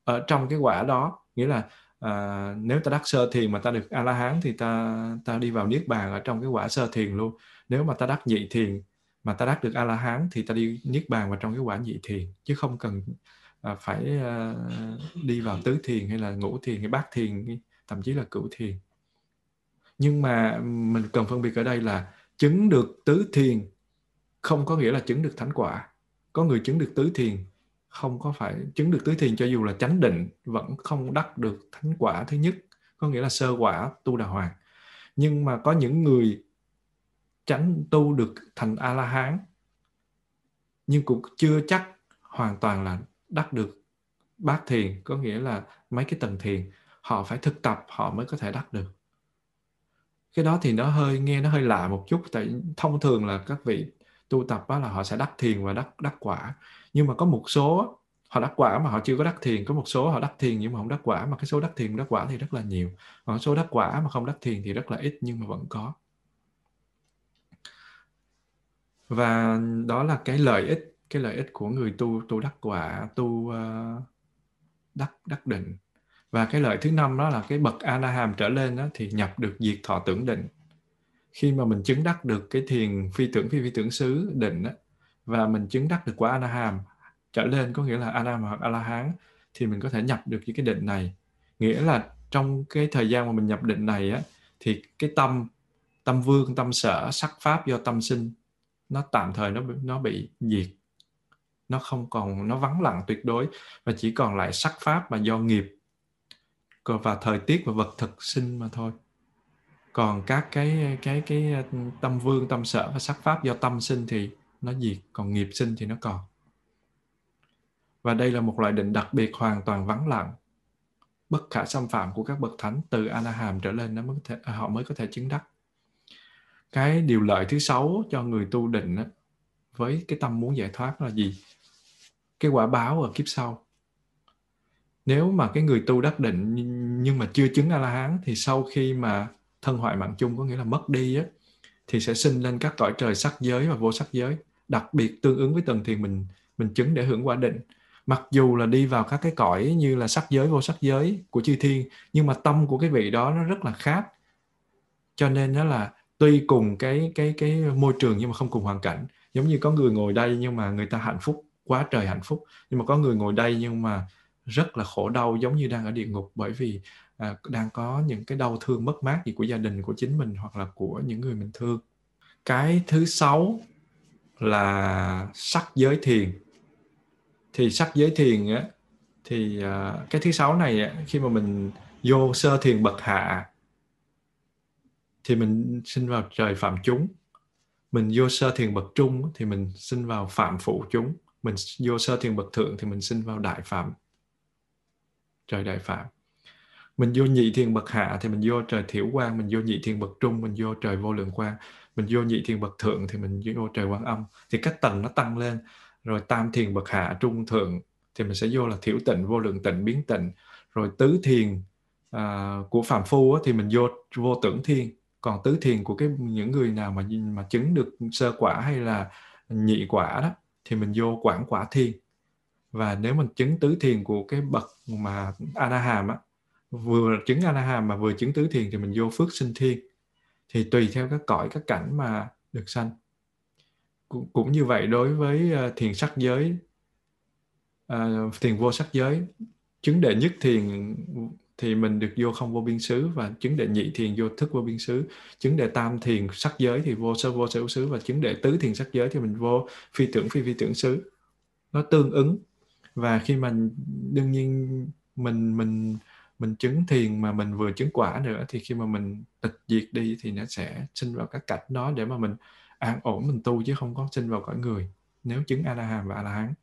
ở trong cái quả đó. Nghĩa là à, nếu ta đắc sơ thiền mà ta được a la hán thì ta ta đi vào niết bàn ở trong cái quả sơ thiền luôn. Nếu mà ta đắc nhị thiền mà ta đắc được a la hán thì ta đi niết bàn vào trong cái quả nhị thiền chứ không cần à, phải à, đi vào tứ thiền hay là ngũ thiền hay bát thiền thậm chí là cửu thiền. Nhưng mà mình cần phân biệt ở đây là chứng được tứ thiền không có nghĩa là chứng được thánh quả. Có người chứng được tứ thiền, không có phải chứng được tứ thiền cho dù là chánh định, vẫn không đắc được thánh quả thứ nhất. Có nghĩa là sơ quả tu đà hoàng. Nhưng mà có những người chánh tu được thành a la hán nhưng cũng chưa chắc hoàn toàn là đắc được bát thiền. Có nghĩa là mấy cái tầng thiền, họ phải thực tập, họ mới có thể đắc được. Cái đó thì nó hơi, nghe nó hơi lạ một chút, tại thông thường là các vị tu tập đó là họ sẽ đắc thiền và đắc đắc quả. Nhưng mà có một số họ đắc quả mà họ chưa có đắc thiền có một số họ đắc thiền nhưng mà không đắc quả mà cái số đắc thiền đắc quả thì rất là nhiều. Còn số đắc quả mà không đắc thiền thì rất là ít nhưng mà vẫn có. Và đó là cái lợi ích cái lợi ích của người tu tu đắc quả tu uh, đắc đắc định. Và cái lợi thứ năm đó là cái bậc a la hàm trở lên đó thì nhập được diệt thọ tưởng định khi mà mình chứng đắc được cái thiền phi tưởng phi phi tưởng xứ định á, và mình chứng đắc được quả anaham trở lên có nghĩa là anam hoặc a la hán thì mình có thể nhập được những cái định này. Nghĩa là trong cái thời gian mà mình nhập định này á, thì cái tâm tâm vương, tâm sở, sắc pháp do tâm sinh, nó tạm thời nó nó bị diệt. Nó không còn, nó vắng lặng tuyệt đối và chỉ còn lại sắc pháp mà do nghiệp và thời tiết và vật thực sinh mà thôi còn các cái cái cái ờ, tâm vương tâm sở và sắc pháp do tâm sinh thì nó diệt còn nghiệp sinh thì nó còn. Và đây là một loại định đặc biệt hoàn toàn vắng lặng. Bất khả xâm phạm của các bậc thánh từ anaham trở lên nó mới có thể, ờ, họ mới có thể chứng đắc. Cái điều lợi thứ sáu cho người tu định á, với cái tâm muốn giải thoát là gì? Cái quả báo ở kiếp sau. Nếu mà cái người tu đắc định nhưng mà chưa chứng a la hán thì sau khi mà thân hoại mạng chung có nghĩa là mất đi á, thì sẽ sinh lên các cõi trời sắc giới và vô sắc giới, đặc biệt tương ứng với tầng thiền mình mình chứng để hưởng quả định. Mặc dù là đi vào các cái cõi như là sắc giới, vô sắc giới của chư thiên, nhưng mà tâm của cái vị đó nó rất là khác. Cho nên nó là tuy cùng cái cái cái môi trường nhưng mà không cùng hoàn cảnh. Giống như có người ngồi đây nhưng mà người ta hạnh phúc, quá trời hạnh phúc, nhưng mà có người ngồi đây nhưng mà rất là khổ đau giống như đang ở địa ngục bởi vì à, đang có những cái đau thương mất mát gì của gia đình của chính mình hoặc là của những người mình thương. Cái thứ sáu là sắc giới thiền. Thì sắc giới thiền á thì à, cái thứ sáu này á, khi mà mình vô sơ thiền bậc hạ thì mình sinh vào trời phạm chúng. Mình vô sơ thiền bậc trung thì mình sinh vào phạm phụ chúng. Mình vô sơ thiền bậc thượng thì mình sinh vào đại phạm trời đại phạm mình vô nhị thiền bậc hạ thì mình vô trời thiểu quang mình vô nhị thiền bậc trung mình vô trời vô lượng quang. Mình vô nhị thiền bậc thượng thì mình vô trời quan âm. Thì các tầng nó tăng lên. Rồi tam thiền bậc hạ trung thượng thì mình sẽ vô là thiểu tịnh vô lượng tịnh biến tịnh. Rồi tứ thiền à, của phạm phu á, thì mình vô vô tưởng thiên còn tứ thiền của cái những người nào mà mà chứng được sơ quả hay là nhị quả đó thì mình vô quảng quả thiên và nếu mình chứng tứ thiền của cái bậc mà anaham á vừa chứng anaham mà vừa chứng tứ thiền thì mình vô phước sinh thiên thì tùy theo các cõi các cảnh mà được sanh. Cũng, cũng như vậy đối với uh, thiền sắc giới uh, thiền vô sắc giới chứng đệ nhất thiền thì mình được vô không vô biên xứ và chứng đệ nhị thiền vô thức vô biên xứ. Chứng đệ tam thiền sắc giới thì vô sơ vô sở xứ và chứng đệ tứ thiền sắc giới thì mình vô phi tưởng phi phi tưởng xứ. Nó tương ứng và khi mà đương nhiên mình mình mình chứng thiền mà mình vừa chứng quả nữa thì khi mà mình tịch diệt đi thì nó sẽ sinh vào các cảnh đó để mà mình an ổn, mình tu chứ không có sinh vào cõi người, nếu chứng a la hàm và a la hán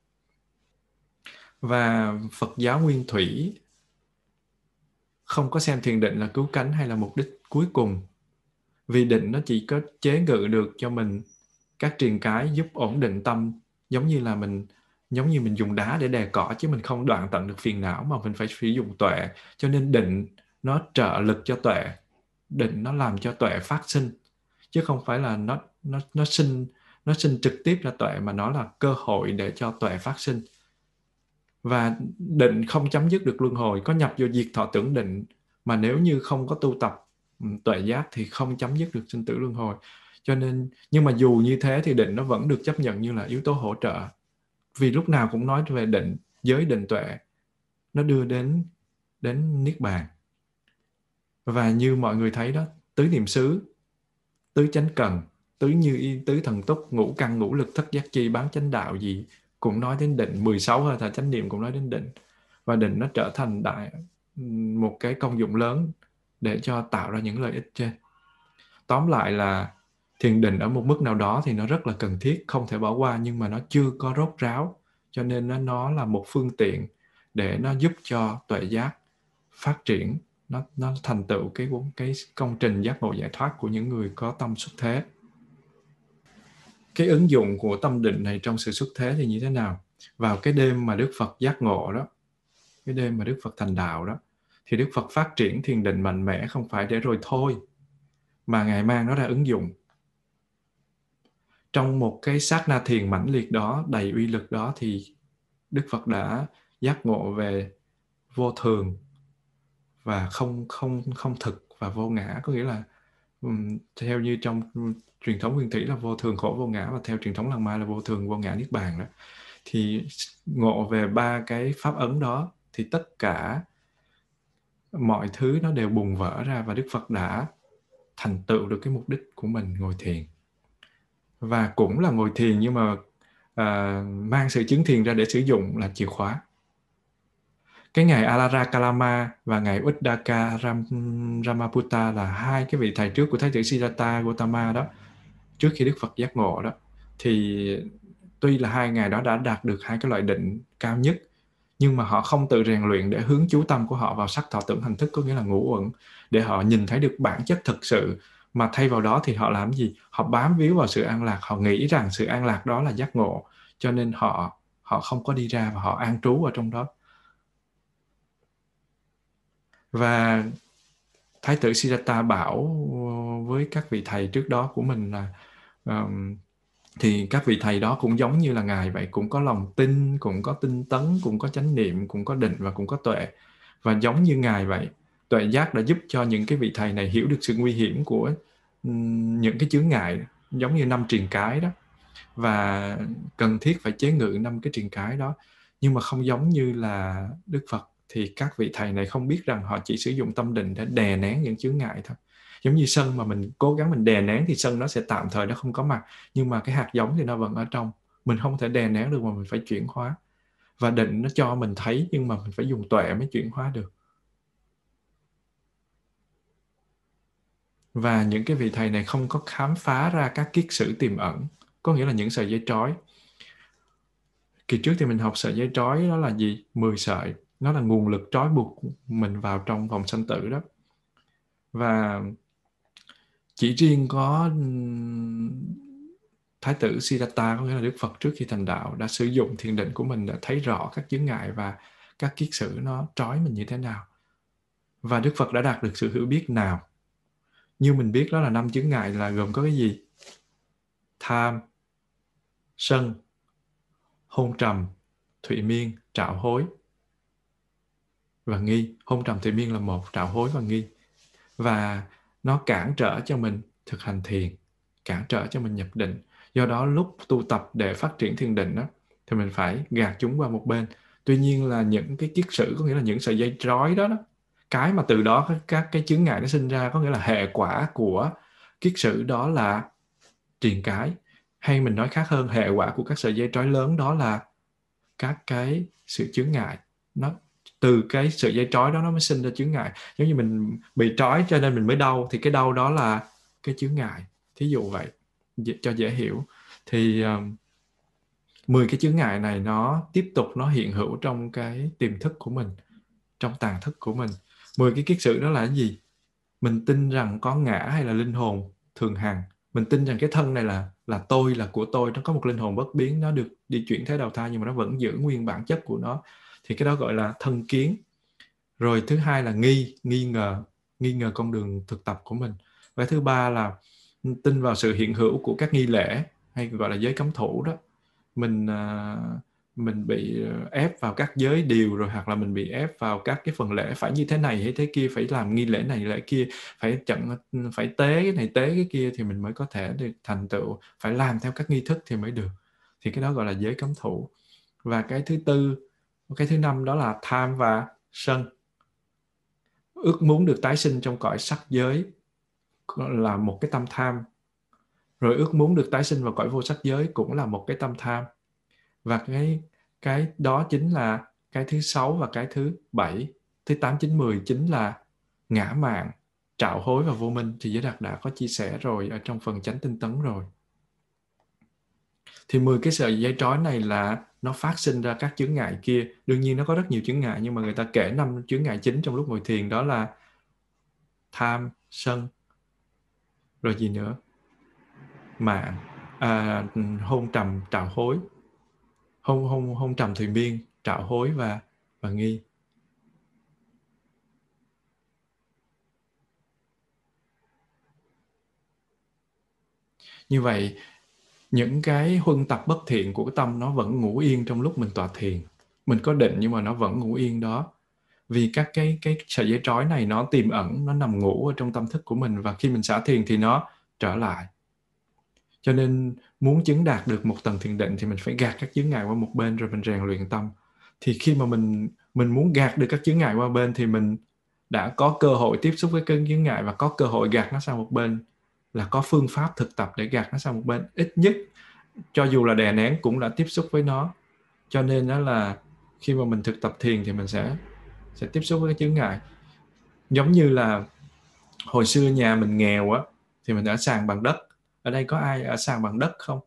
và phật giáo nguyên thủy không có xem thiền định là cứu cánh hay là mục đích cuối cùng, vì định nó chỉ có chế ngự được cho mình các triền cái giúp ổn định tâm, giống như là mình giống như mình dùng đá để đè cỏ chứ mình không đoạn tận được phiền não mà mình phải sử dụng tuệ. Cho nên định nó trợ lực cho tuệ. Định nó làm cho tuệ phát sinh. Chứ không phải là nó nó nó sinh nó sinh trực tiếp ra tuệ mà nó là cơ hội để cho tuệ phát sinh. Và định không chấm dứt được luân hồi, có nhập vô diệt thọ tưởng định mà nếu như không có tu tập ừ, tuệ giác thì không chấm dứt được sinh tử luân hồi. Cho nên, nhưng mà dù như thế thì định nó vẫn được chấp nhận như là yếu tố hỗ trợ vì lúc nào cũng nói về định, giới định tuệ, nó đưa đến đến niết bàn. Và như mọi người thấy đó, tứ niệm xứ, tứ chánh cần, tứ như y, tứ thần túc, ngũ căn, ngũ lực, thất giác chi, bán chánh đạo gì cũng nói đến định. 16 hơi thở chánh niệm cũng nói đến định. Và định nó trở thành đại, một cái công dụng lớn để cho tạo ra những lợi ích trên. Tóm lại là thiền định ở một mức nào đó thì nó rất là cần thiết không thể bỏ qua nhưng mà nó chưa có rốt ráo. Cho nên nó, nó là một phương tiện để nó giúp cho tuệ giác phát triển nó nó thành tựu cái cái công trình giác ngộ giải thoát của những người có tâm xuất thế. Cái ứng dụng của tâm định này trong sự xuất thế thì như thế nào? Vào cái đêm mà đức phật giác ngộ đó cái đêm mà đức phật thành đạo đó thì đức phật phát triển thiền định mạnh mẽ không phải để rồi thôi mà ngài mang nó ra ứng dụng trong một cái sát na thiền mãnh liệt đó đầy uy lực đó thì đức phật đã giác ngộ về vô thường và không không không thực và vô ngã. Có nghĩa là um, theo như trong truyền thống nguyên thủy là vô thường khổ vô ngã và theo truyền thống lăng ma là vô thường vô ngã niết bàn đó. Thì ngộ về ba cái pháp ấn đó thì tất cả mọi thứ nó đều bùng vỡ ra và đức phật đã thành tựu được cái mục đích của mình ngồi thiền và cũng là ngồi thiền nhưng mà à, mang sự chứng thiền ra để sử dụng là chìa khóa. Cái ngài Alara Kalama và ngài Uddaka Ram, Ramaputta là hai cái vị thầy trước của Thái tử Siddhartha Gautama đó trước khi Đức Phật giác ngộ đó. Thì tuy là hai ngày đó đã đạt được hai cái loại định cao nhất nhưng mà họ không tự rèn luyện để hướng chú tâm của họ vào sắc thọ tưởng hành thức có nghĩa là ngũ uẩn để họ nhìn thấy được bản chất thực sự mà thay vào đó thì họ làm gì? Họ bám víu vào sự an lạc họ nghĩ rằng sự an lạc đó là giác ngộ cho nên họ họ không có đi ra và họ an trú ở trong đó. Và thái tử Siddhartha bảo với các vị thầy trước đó của mình là um, thì các vị thầy đó cũng giống như là ngài vậy cũng có lòng tin cũng có tinh tấn cũng có chánh niệm cũng có định và cũng có tuệ. Và giống như ngài vậy tuệ giác đã giúp cho những cái vị thầy này hiểu được sự nguy hiểm của những cái chướng ngại, giống như năm triền cái đó. Và cần thiết phải chế ngự năm cái triền cái đó. Nhưng mà không giống như là đức phật thì các vị thầy này không biết rằng họ chỉ sử dụng tâm định để đè nén những chướng ngại thôi. Giống như sân mà mình cố gắng mình đè nén thì sân nó sẽ tạm thời nó không có mặt. Nhưng mà cái hạt giống thì nó vẫn ở trong. Mình không thể đè nén được mà mình phải chuyển hóa. Và định nó cho mình thấy nhưng mà mình phải dùng tuệ mới chuyển hóa được. Và những cái vị thầy này không có khám phá ra các kiết sử tiềm ẩn, có nghĩa là những sợi dây trói kỳ trước thì mình học sợi dây trói đó là gì 10 sợi nó là nguồn lực trói buộc mình vào trong vòng sanh tử đó và chỉ riêng có Thái tử Siddhartha, có nghĩa là Đức Phật trước khi thành đạo, đã sử dụng thiền định của mình đã thấy rõ các chướng ngại và các kiết sử nó trói mình như thế nào. Và Đức Phật đã đạt được sự hiểu biết nào. Như mình biết đó là năm chướng ngại là gồm có cái gì? Tham, sân, hôn trầm, thụy miên, trạo hối và nghi. Hôn trầm thụy miên là một, trạo hối và nghi. Và nó cản trở cho mình thực hành thiền cản trở cho mình nhập định do đó lúc tu tập để phát triển thiền định đó, thì mình phải gạt chúng qua một bên tuy nhiên là những cái kiết sử có nghĩa là những sợi dây trói đó, đó cái mà từ đó các cái chứng ngại nó sinh ra có nghĩa là hệ quả của kiết sử đó là triền cái. Hay mình nói khác hơn hệ quả của các sợi dây trói lớn đó là các cái sự chướng ngại. Nó từ cái sợi dây trói đó nó mới sinh ra chướng ngại. Giống như mình bị trói cho nên mình mới đau thì cái đau đó là cái chướng ngại. Thí dụ vậy cho dễ hiểu. Thì um, 10 cái chướng ngại này nó tiếp tục nó hiện hữu trong cái tiềm thức của mình trong tàn thức của mình. 10 cái kiết sử đó là cái gì? Mình tin rằng có ngã hay là linh hồn thường hằng. Mình tin rằng cái thân này là là tôi là của tôi. Nó có một linh hồn bất biến nó được đi chuyển thế đầu thai nhưng mà nó vẫn giữ nguyên bản chất của nó. Thì cái đó gọi là thân kiến. Rồi thứ hai là nghi nghi ngờ nghi ngờ con đường thực tập của mình. Và thứ ba là tin vào sự hiện hữu của các nghi lễ hay gọi là giới cấm thủ đó. Mình uh, mình bị ờ, ép vào các giới điều rồi hoặc là mình bị ép vào các cái phần lễ phải như thế này hay thế kia, phải làm nghi lễ này lễ kia, phải chận phải tế cái này tế cái kia thì mình mới có thể được thành tựu, phải làm theo các nghi thức thì mới được. Thì cái đó gọi là giới cấm thủ. Và cái thứ tư, cái thứ năm đó là tham và sân. Ước muốn được tái sinh trong cõi sắc giới là một cái tâm tham. Rồi ước muốn được tái sinh vào cõi vô sắc giới cũng là một cái tâm tham và cái cái đó chính là cái thứ sáu và cái thứ bảy. Thứ tám chín mười chính là ngã mạng trạo hối và vô minh. Thì giới đạt đã có chia sẻ rồi ở trong phần chánh tinh tấn rồi. Thì 10 cái sợi dây trói này là nó phát sinh ra các chướng ngại kia. Đương nhiên nó có rất nhiều chướng ngại nhưng mà người ta kể năm chướng ngại chính trong lúc ngồi thiền. Đó là tham sân rồi gì nữa? Mạng à, hôn trầm trạo hối hôn hôn hôn trầm thuyền biên, trạo hối và và nghi. Như vậy, những cái huân tập bất thiện của cái tâm nó vẫn ngủ yên trong lúc mình tọa thiền. Mình có định nhưng mà nó vẫn ngủ yên đó. Vì các cái cái sợi dây trói này nó tiềm ẩn, nó nằm ngủ ở trong tâm thức của mình và khi mình xả thiền thì nó trở lại cho nên muốn chứng đạt được một tầng thiền định thì mình phải gạt các chướng ngại qua một bên rồi mình rèn luyện tâm. Thì khi mà mình mình muốn gạt được các chướng ngại qua bên thì mình đã có cơ hội tiếp xúc với cơn chướng ngại và có cơ hội gạt nó sang một bên là có phương pháp thực tập để gạt nó sang một bên. Ít nhất, cho dù là đè nén cũng đã tiếp xúc với nó. Cho nên đó là khi mà mình thực tập thiền thì mình sẽ sẽ tiếp xúc với cái chướng ngại. Giống như là hồi xưa nhà mình nghèo á thì mình đã sàn bằng đất ở đây có ai ở sàn bằng đất không?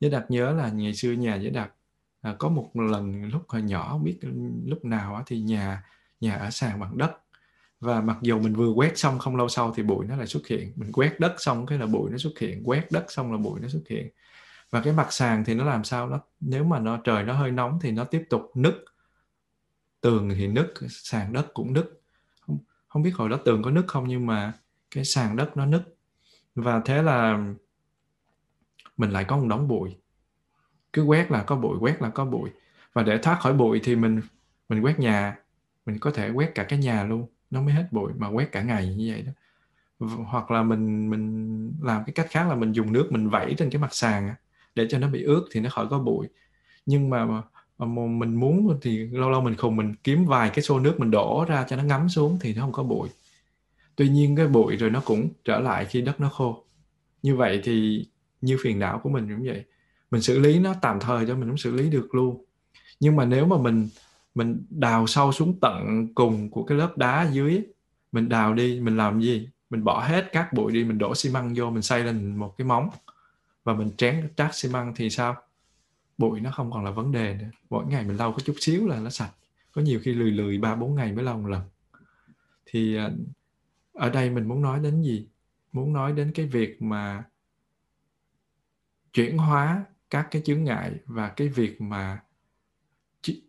Giới đạt nhớ là ngày xưa nhà giới đạt à, có một lần lúc hồi nhỏ không biết lúc nào á, thì nhà nhà ở sàn bằng đất. Và mặc dù mình vừa quét xong không lâu sau thì bụi nó lại xuất hiện. Mình quét đất xong cái là bụi nó xuất hiện quét đất xong là bụi nó xuất hiện. Và cái mặt sàn thì nó làm sao nó nếu mà nó trời nó hơi nóng thì nó tiếp tục nứt. Tường thì nứt sàn đất cũng nứt. Không không biết hồi đó tường có nứt không nhưng mà cái sàn đất nó nứt và thế là mình lại có một đống bụi. Cứ quét là có bụi quét là có bụi. Và để thoát khỏi bụi thì mình mình quét nhà. Mình có thể quét cả cái nhà luôn. Nó mới hết bụi mà quét cả ngày như vậy đó. Hoặc là mình mình làm cái cách khác là mình dùng nước mình vẩy trên cái mặt sàn để cho nó bị ướt thì nó khỏi có bụi. Nhưng mà, ờ, mà mình muốn thì lâu lâu mình khùng mình kiếm vài cái xô nước mình đổ ra cho nó ngấm xuống thì nó không có bụi tuy nhiên cái bụi rồi nó cũng trở lại khi đất nó khô. Như vậy thì như phiền não của mình cũng vậy. Mình xử lý nó tạm thời cho mình không xử lý được luôn. Nhưng mà nếu mà mình mình đào sâu xuống tận cùng của cái lớp đá dưới, mình đào đi, mình làm gì? Mình bỏ hết các bụi đi, mình đổ xi măng vô, mình xây lên một cái móng và mình tráng trát xi măng thì sao? Bụi nó không còn là vấn đề nữa. Mỗi ngày mình lau có chút xíu là nó sạch. Có nhiều khi lười lười ba bốn ngày mới lau một lần. Thì à, ở đây mình muốn nói đến gì? Muốn nói đến cái việc mà chuyển hóa các cái chướng ngại và cái việc mà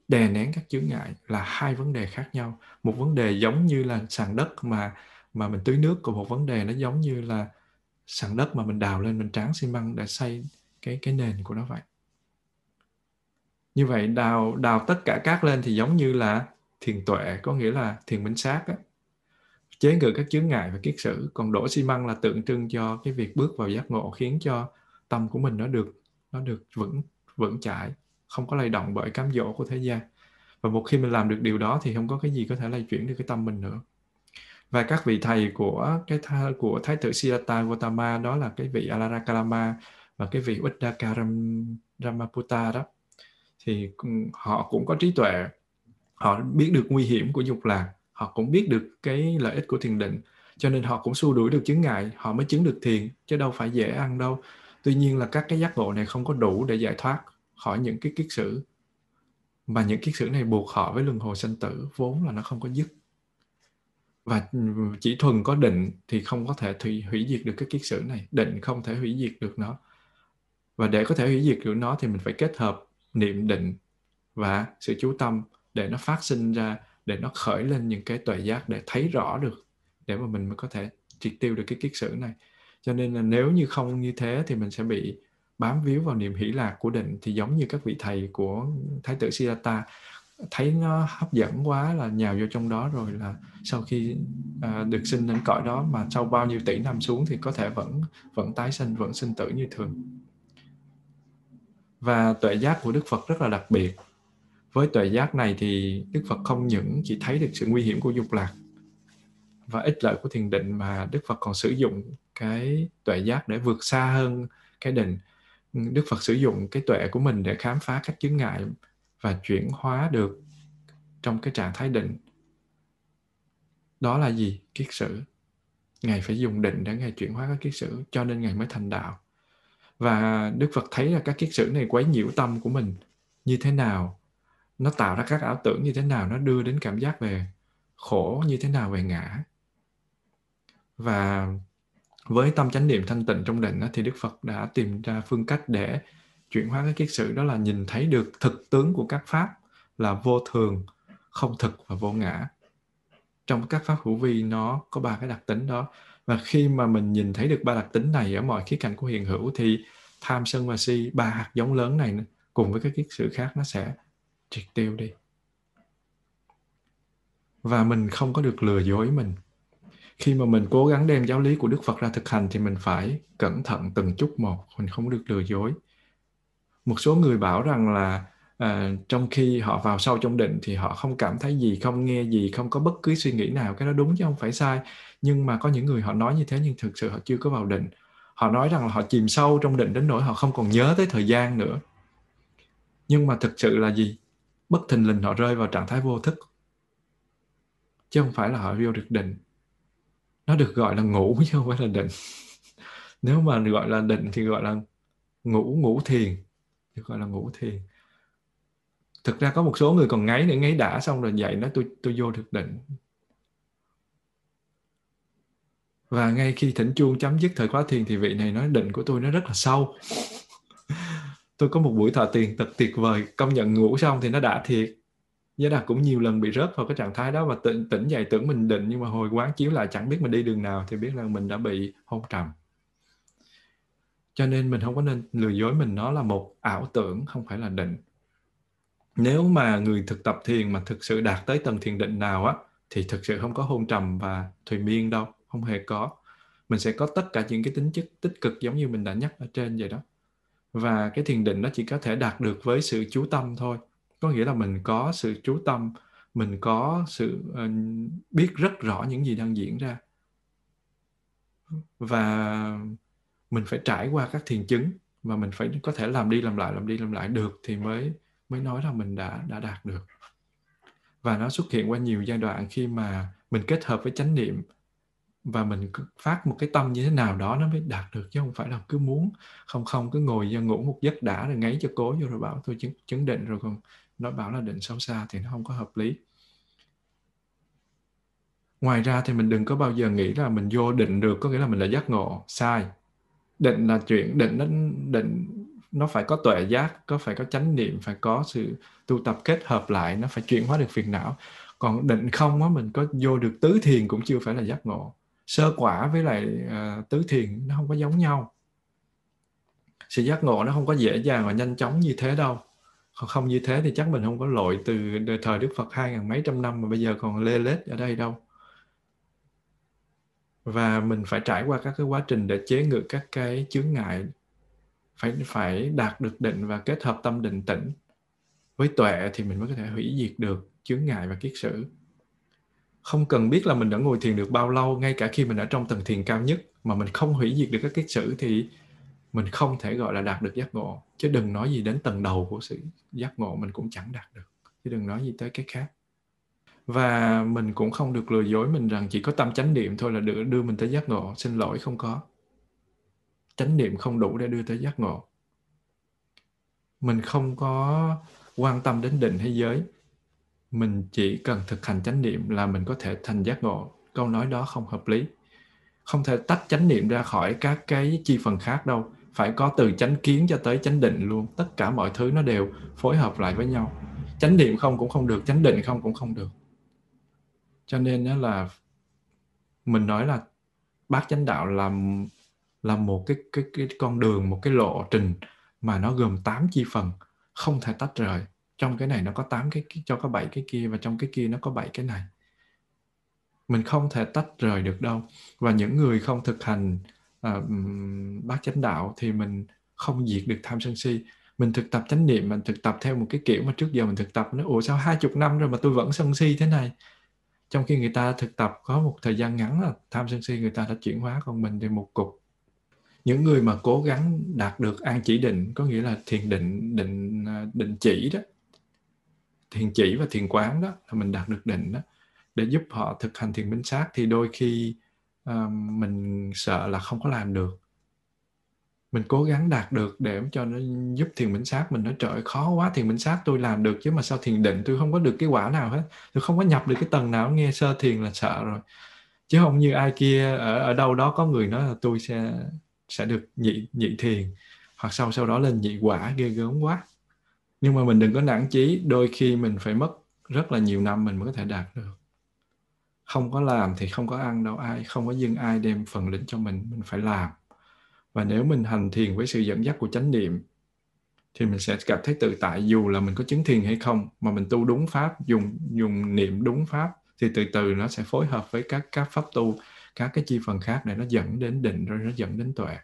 đè nén các chướng ngại là hai vấn đề khác nhau. Một vấn đề giống như là sàn đất mà mà mình tưới nước, còn một vấn đề nó giống như là sàn đất mà mình đào lên, mình tráng xi măng để xây cái cái nền của nó vậy. Như vậy, đào đào tất cả cát lên thì giống như là thiền tuệ, có nghĩa là thiền minh sát á chế ngự các chướng ngại và kiết sử. Còn đổ xi măng là tượng trưng cho cái việc bước vào giác ngộ khiến cho tâm của mình nó được nó được vững vững chãi không có lay động bởi cám dỗ của thế gian. Và một khi mình làm được điều đó thì không có cái gì có thể lay chuyển được cái tâm mình nữa. Và các vị thầy của cái tha, của thái tử Siddhartha Gautama đó là cái vị Alarakalama và cái vị Uddakaram Ramaputta đó thì họ cũng có trí tuệ. Họ biết được nguy hiểm của dục lạc họ cũng biết được cái lợi ích của thiền định cho nên họ cũng xua đuổi được chứng ngại họ mới chứng được thiền chứ đâu phải dễ ăn đâu. Tuy nhiên là các cái giác ngộ này không có đủ để giải thoát khỏi những cái kiết sử mà những kiết sử này buộc họ với luân hồi sanh tử vốn là nó không có dứt. Và ừ, chỉ thuần có định thì không có thể hủy, hủy diệt được cái kiết sử này. Định không thể hủy diệt được nó. Và để có thể hủy diệt được nó thì mình phải kết hợp niệm định và sự chú tâm để nó phát sinh ra để nó khởi lên những cái tuệ giác để thấy rõ được để mà mình mới có thể triệt tiêu được cái kiết sử này. Cho nên là nếu như không như thế thì mình sẽ bị bám víu vào niềm hỷ lạc của định thì giống như các vị thầy của thái tử Siddhartha thấy nó hấp dẫn quá là nhào vô trong đó rồi là sau khi à, được sinh đến cõi đó mà sau bao nhiêu tỷ năm xuống thì có thể vẫn vẫn tái sinh vẫn sinh tử như thường. Và tuệ giác của Đức Phật rất là đặc biệt với tuệ giác này thì Đức Phật không những chỉ thấy được sự nguy hiểm của dục lạc và ích lợi của thiền định mà Đức Phật còn sử dụng cái tuệ giác để vượt xa hơn cái định. Đức Phật sử dụng cái tuệ của mình để khám phá các chứng ngại và chuyển hóa được trong cái trạng thái định. Đó là gì? Kiết sử. Ngài phải dùng định để ngài chuyển hóa các kiết sử cho nên ngài mới thành đạo. Và đức phật thấy là các kiết sử này quấy nhiễu tâm của mình như thế nào? Nó tạo ra các ảo tưởng như thế nào, nó đưa đến cảm giác về khổ như thế nào, về ngã. Và với tâm chánh niệm thanh tịnh trong định thì đức phật đã tìm ra phương cách để chuyển hóa cái kiết sử, đó là nhìn thấy được thực tướng của các pháp là vô thường, không thực và vô ngã. Trong các pháp hữu vi, nó có ba cái đặc tính đó. Và khi mà mình nhìn thấy được ba đặc tính này ở mọi khía cạnh của hiện hữu, thì tham sân và si, ba hạt giống lớn này cùng với các kiết sử khác nó sẽ triệt tiêu đi. Và mình không có được lừa dối mình. Khi mà mình cố gắng đem giáo lý của đức phật ra thực hành thì mình phải cẩn thận từng chút một mình không được lừa dối. Một số người bảo rằng là à, trong khi họ vào sâu trong định thì họ không cảm thấy gì không nghe gì không có bất cứ suy nghĩ nào cái đó đúng chứ không phải sai. Nhưng mà có những người họ nói như thế nhưng thực sự họ chưa có vào định. Họ nói rằng là họ chìm sâu trong định đến nỗi họ không còn nhớ tới thời gian nữa. Nhưng mà thực sự là gì? Bất thình lình họ rơi vào trạng thái vô thức. Chứ không phải là họ vô được định. Nó được gọi là ngủ chứ không phải là định. Nếu mà gọi là định thì gọi là ngủ ngủ thiền. Được gọi là ngủ thiền. Thực ra có một số người còn ngáy nữa, ngáy đã xong rồi dậy nói tôi tôi vô thực định. Và ngay khi thỉnh chuông chấm dứt thời khóa thiền thì vị này nói định của tôi nó rất là sâu tôi có một buổi thọ tiền thật tuyệt vời công nhận ngủ xong thì nó đã thiệt Giá Đạt cũng nhiều lần bị rớt vào cái trạng thái đó và tỉnh, tỉnh dậy tưởng mình định nhưng mà hồi quán chiếu lại chẳng biết mình đi đường nào thì biết là mình đã bị hôn trầm. Cho nên mình không có nên lừa dối mình nó là một ảo tưởng không phải là định. Nếu mà người thực tập thiền mà thực sự đạt tới tầng thiền định nào á thì thực sự không có hôn trầm và thùy miên đâu, không hề có. Mình sẽ có tất cả những cái tính chất tích cực giống như mình đã nhắc ở trên vậy đó. Và cái thiền định nó chỉ có thể đạt được với sự chú tâm thôi. Có nghĩa là mình có sự chú tâm mình có sự uh, biết rất rõ những gì đang diễn ra. Và mình phải trải qua các thiền chứng và mình phải có thể làm đi làm lại làm đi làm lại được thì mới mới nói là mình đã đã đạt được. Và nó xuất hiện qua nhiều giai đoạn khi mà mình kết hợp với chánh niệm và mình phát một cái tâm như thế nào đó nó mới đạt được chứ không phải là cứ muốn. Không không cứ ngồi ra ngủ một giấc đã rồi ngáy cho cố vô rồi bảo tôi chứng, chứng định rồi còn nó bảo là định sâu xa thì nó không có hợp lý. Ngoài ra thì mình đừng có bao giờ nghĩ là mình vô định được có nghĩa là mình là giác ngộ. Sai. Định là chuyện định nó định nó phải có tuệ giác có phải có chánh niệm phải có sự tu tập kết hợp lại nó phải chuyển hóa được phiền não. Còn định không á mình có vô được tứ thiền cũng chưa phải là giác ngộ sơ quả với lại uh, tứ thiền nó không có giống nhau. Sự giác ngộ nó không có dễ dàng và nhanh chóng như thế đâu. Không như thế thì chắc mình không có lội từ thời Đức Phật hai ngàn mấy trăm năm mà bây giờ còn lê lết ở đây đâu. Và mình phải trải qua các cái quá trình để chế ngự các cái chướng ngại phải phải đạt được định và kết hợp tâm định tĩnh. Với tuệ thì mình mới có thể hủy diệt được chướng ngại và kiết sử không cần biết là mình đã ngồi thiền được bao lâu ngay cả khi mình ở trong tầng thiền cao nhất mà mình không hủy diệt được các kiết sử thì mình không thể gọi là đạt được giác ngộ. Chứ đừng nói gì đến tầng đầu của sự giác ngộ mình cũng chẳng đạt được. Chứ đừng nói gì tới cái khác. Và mình cũng không được lừa dối mình rằng chỉ có tâm chánh niệm thôi là đưa, đưa mình tới giác ngộ. Xin lỗi không có. Chánh niệm không đủ để đưa tới giác ngộ. Mình không có quan tâm đến định hay giới mình chỉ cần thực hành chánh niệm là mình có thể thành giác ngộ. Câu nói đó không hợp lý. Không thể tách chánh niệm ra khỏi các cái chi phần khác đâu. Phải có từ chánh kiến cho tới chánh định luôn. Tất cả mọi thứ nó đều phối hợp lại với nhau. Chánh niệm không cũng không được, chánh định không cũng không được. Cho nên đó là mình nói là bác chánh đạo là là một cái cái cái con đường, một cái lộ trình mà nó gồm 8 chi phần, không thể tách rời trong cái này nó có 8 cái cho có 7 cái kia và trong cái kia nó có 7 cái này. Mình không thể tách rời được đâu. Và những người không thực hành uh, bát chánh đạo thì mình không diệt được tham sân si. Mình thực tập chánh niệm mình thực tập theo một cái kiểu mà trước giờ mình thực tập nó ủa sao hai chục năm rồi mà tôi vẫn sân si thế này? Trong khi người ta thực tập có một thời gian ngắn là tham sân si người ta đã chuyển hóa còn mình thì một cục. Những người mà cố gắng đạt được an chỉ định có nghĩa là thiền định định ờ, định chỉ đó thiền chỉ và thiền quán đó là mình đạt được định đó để giúp họ thực hành thiền minh sát thì đôi khi uh, mình sợ là không có làm được. Mình cố gắng đạt được để cho nó giúp thiền minh sát mình nó trời khó quá thiền minh sát tôi làm được chứ mà sao thiền định tôi không có được cái quả nào hết. Tôi không có nhập được cái tầng nào nghe sơ thiền là sợ rồi. Chứ không như ai kia ở ở đâu đó có người nói là tôi sẽ sẽ được nhị nhị thiền hoặc sau sau đó lên nhị quả ghê gớm quá nhưng mà mình đừng có nản chí, đôi khi mình phải mất rất là nhiều năm mình mới có thể đạt được. Không có làm thì không có ăn đâu ai, không có dưng ai đem phần lĩnh cho mình mình phải làm. Và nếu mình hành thiền với sự dẫn dắt của chánh niệm, thì mình sẽ cảm thấy tự tại, dù là mình có chứng thiền hay không, mà mình tu đúng pháp, dùng dùng niệm đúng pháp, thì từ từ nó sẽ phối hợp với các các pháp tu, các cái chi phần khác để nó dẫn đến định, rồi nó dẫn đến tuệ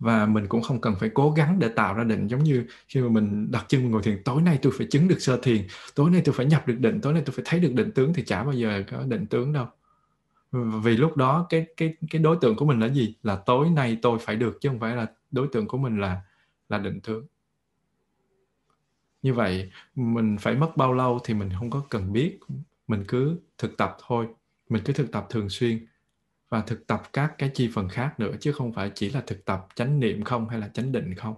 và mình cũng không cần phải cố gắng để tạo ra định, giống như khi mà mình đặt chân ngồi thiền, tối nay tôi phải chứng được sơ thiền, tối nay tôi phải nhập được định, tối nay tôi phải thấy được định tướng, thì chả bao giờ có định tướng đâu. Vì lúc đó cái cái cái đối tượng của mình là gì? Là tối nay tôi phải được, chứ không phải là đối tượng của mình là là định tướng. Như vậy, mình phải mất bao lâu thì mình không có cần biết. Mình cứ thực tập thôi. Mình cứ thực tập thường xuyên và thực tập các cái chi phần khác nữa, chứ không phải chỉ là thực tập chánh niệm không hay là chánh định không.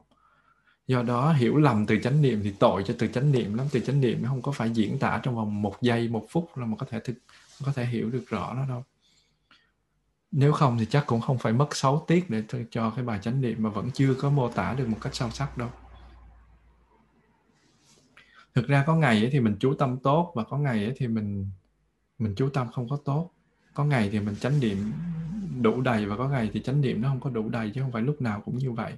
Do đó hiểu lầm từ chánh niệm thì tội cho từ chánh niệm lắm, từ chánh niệm nó không có phải diễn tả trong vòng một giây, một phút là mà có thể thực, có thể hiểu được rõ nó đâu. Nếu không thì chắc cũng không phải mất 6 tiết để cho cái bài chánh niệm mà vẫn chưa có mô tả được một cách sâu sắc đâu. Thực ra có ngày thì mình chú tâm tốt và có ngày thì mình mình chú tâm không có tốt có ngày thì mình chánh niệm đủ đầy và có ngày thì chánh niệm nó không có đủ đầy chứ không phải lúc nào cũng như vậy.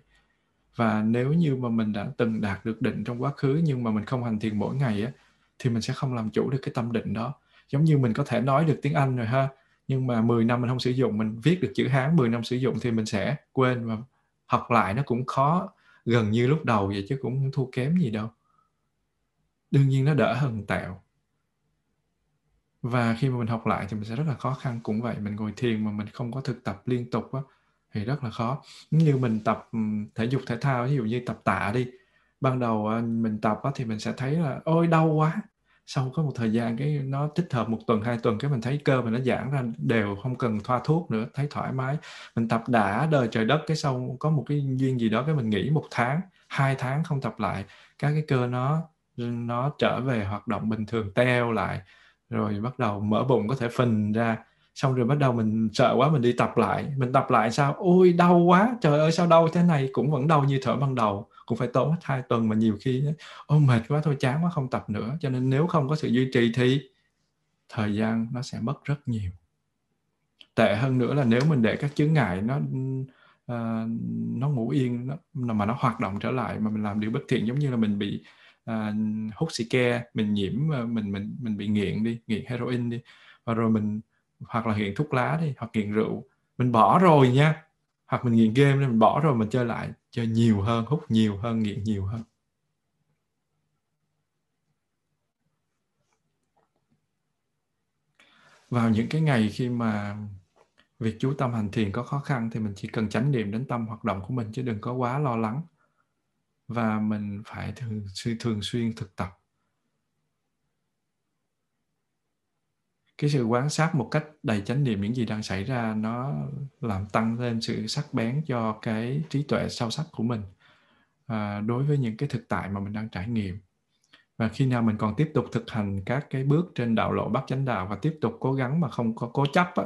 Và nếu như mà mình đã từng đạt được định trong quá khứ nhưng mà mình không hành thiền mỗi ngày á, thì mình sẽ không làm chủ được cái tâm định đó. Giống như mình có thể nói được tiếng Anh rồi ha, nhưng mà 10 năm mình không sử dụng, mình viết được chữ Hán 10 năm sử dụng thì mình sẽ quên và học lại nó cũng khó, gần như lúc đầu vậy chứ cũng thua kém gì đâu. Đương nhiên nó đỡ hơn tẹo và khi mà mình học lại thì mình sẽ rất là khó khăn. Cũng vậy mình ngồi thiền mà mình không có thực tập liên tục á, thì rất là khó. Như mình tập thể dục thể thao ví dụ như tập tạ đi. Ban đầu à, mình tập á, thì mình sẽ thấy là ôi đau quá. Sau có một thời gian cái nó tích hợp một tuần hai tuần cái mình thấy cơ mình nó giãn ra đều không cần thoa thuốc nữa thấy thoải mái. Mình tập đã đời trời đất cái sau có một cái duyên gì đó cái mình nghỉ một tháng hai tháng không tập lại các cái cơ nó nó trở về hoạt động bình thường teo lại rồi bắt đầu mở bụng có thể phình ra. Xong rồi bắt đầu mình sợ quá mình đi tập lại. Mình tập lại sao? Ôi đau quá. Trời ơi sao đau thế này? Cũng vẫn đau như thở ban đầu. Cũng phải tốn hết hai tuần mà nhiều khi ôi mệt quá thôi chán quá không tập nữa. Cho nên nếu không có sự duy trì thì thời gian nó sẽ mất rất nhiều. Tệ hơn nữa là nếu mình để các chướng ngại nó uh, nó ngủ yên nó, mà nó hoạt động trở lại mà mình làm điều bất thiện giống như là mình bị à, hút xì ke mình nhiễm ờ, mình mình mình bị nghiện đi nghiện heroin đi. Và rồi mình hoặc là nghiện thuốc lá đi hoặc nghiện rượu. Mình bỏ rồi nha. Hoặc mình nghiện game nên mình bỏ rồi mình chơi lại chơi nhiều hơn hút nhiều hơn nghiện nhiều hơn. Vào những cái ngày khi mà việc chú tâm hành thiền có khó khăn thì mình chỉ cần chánh niệm đến tâm hoạt động của mình chứ đừng có quá lo lắng và mình phải thường thường xuyên thực tập. Cái sự quan sát một cách đầy chánh niệm những gì đang xảy ra nó làm tăng lên sự sắc bén cho cái trí tuệ sâu sắc của mình à, đối với những cái thực tại mà mình đang trải nghiệm. Và khi nào mình còn tiếp tục thực hành các cái bước trên đạo lộ bát chánh đạo và tiếp tục cố gắng mà không có cố chấp á,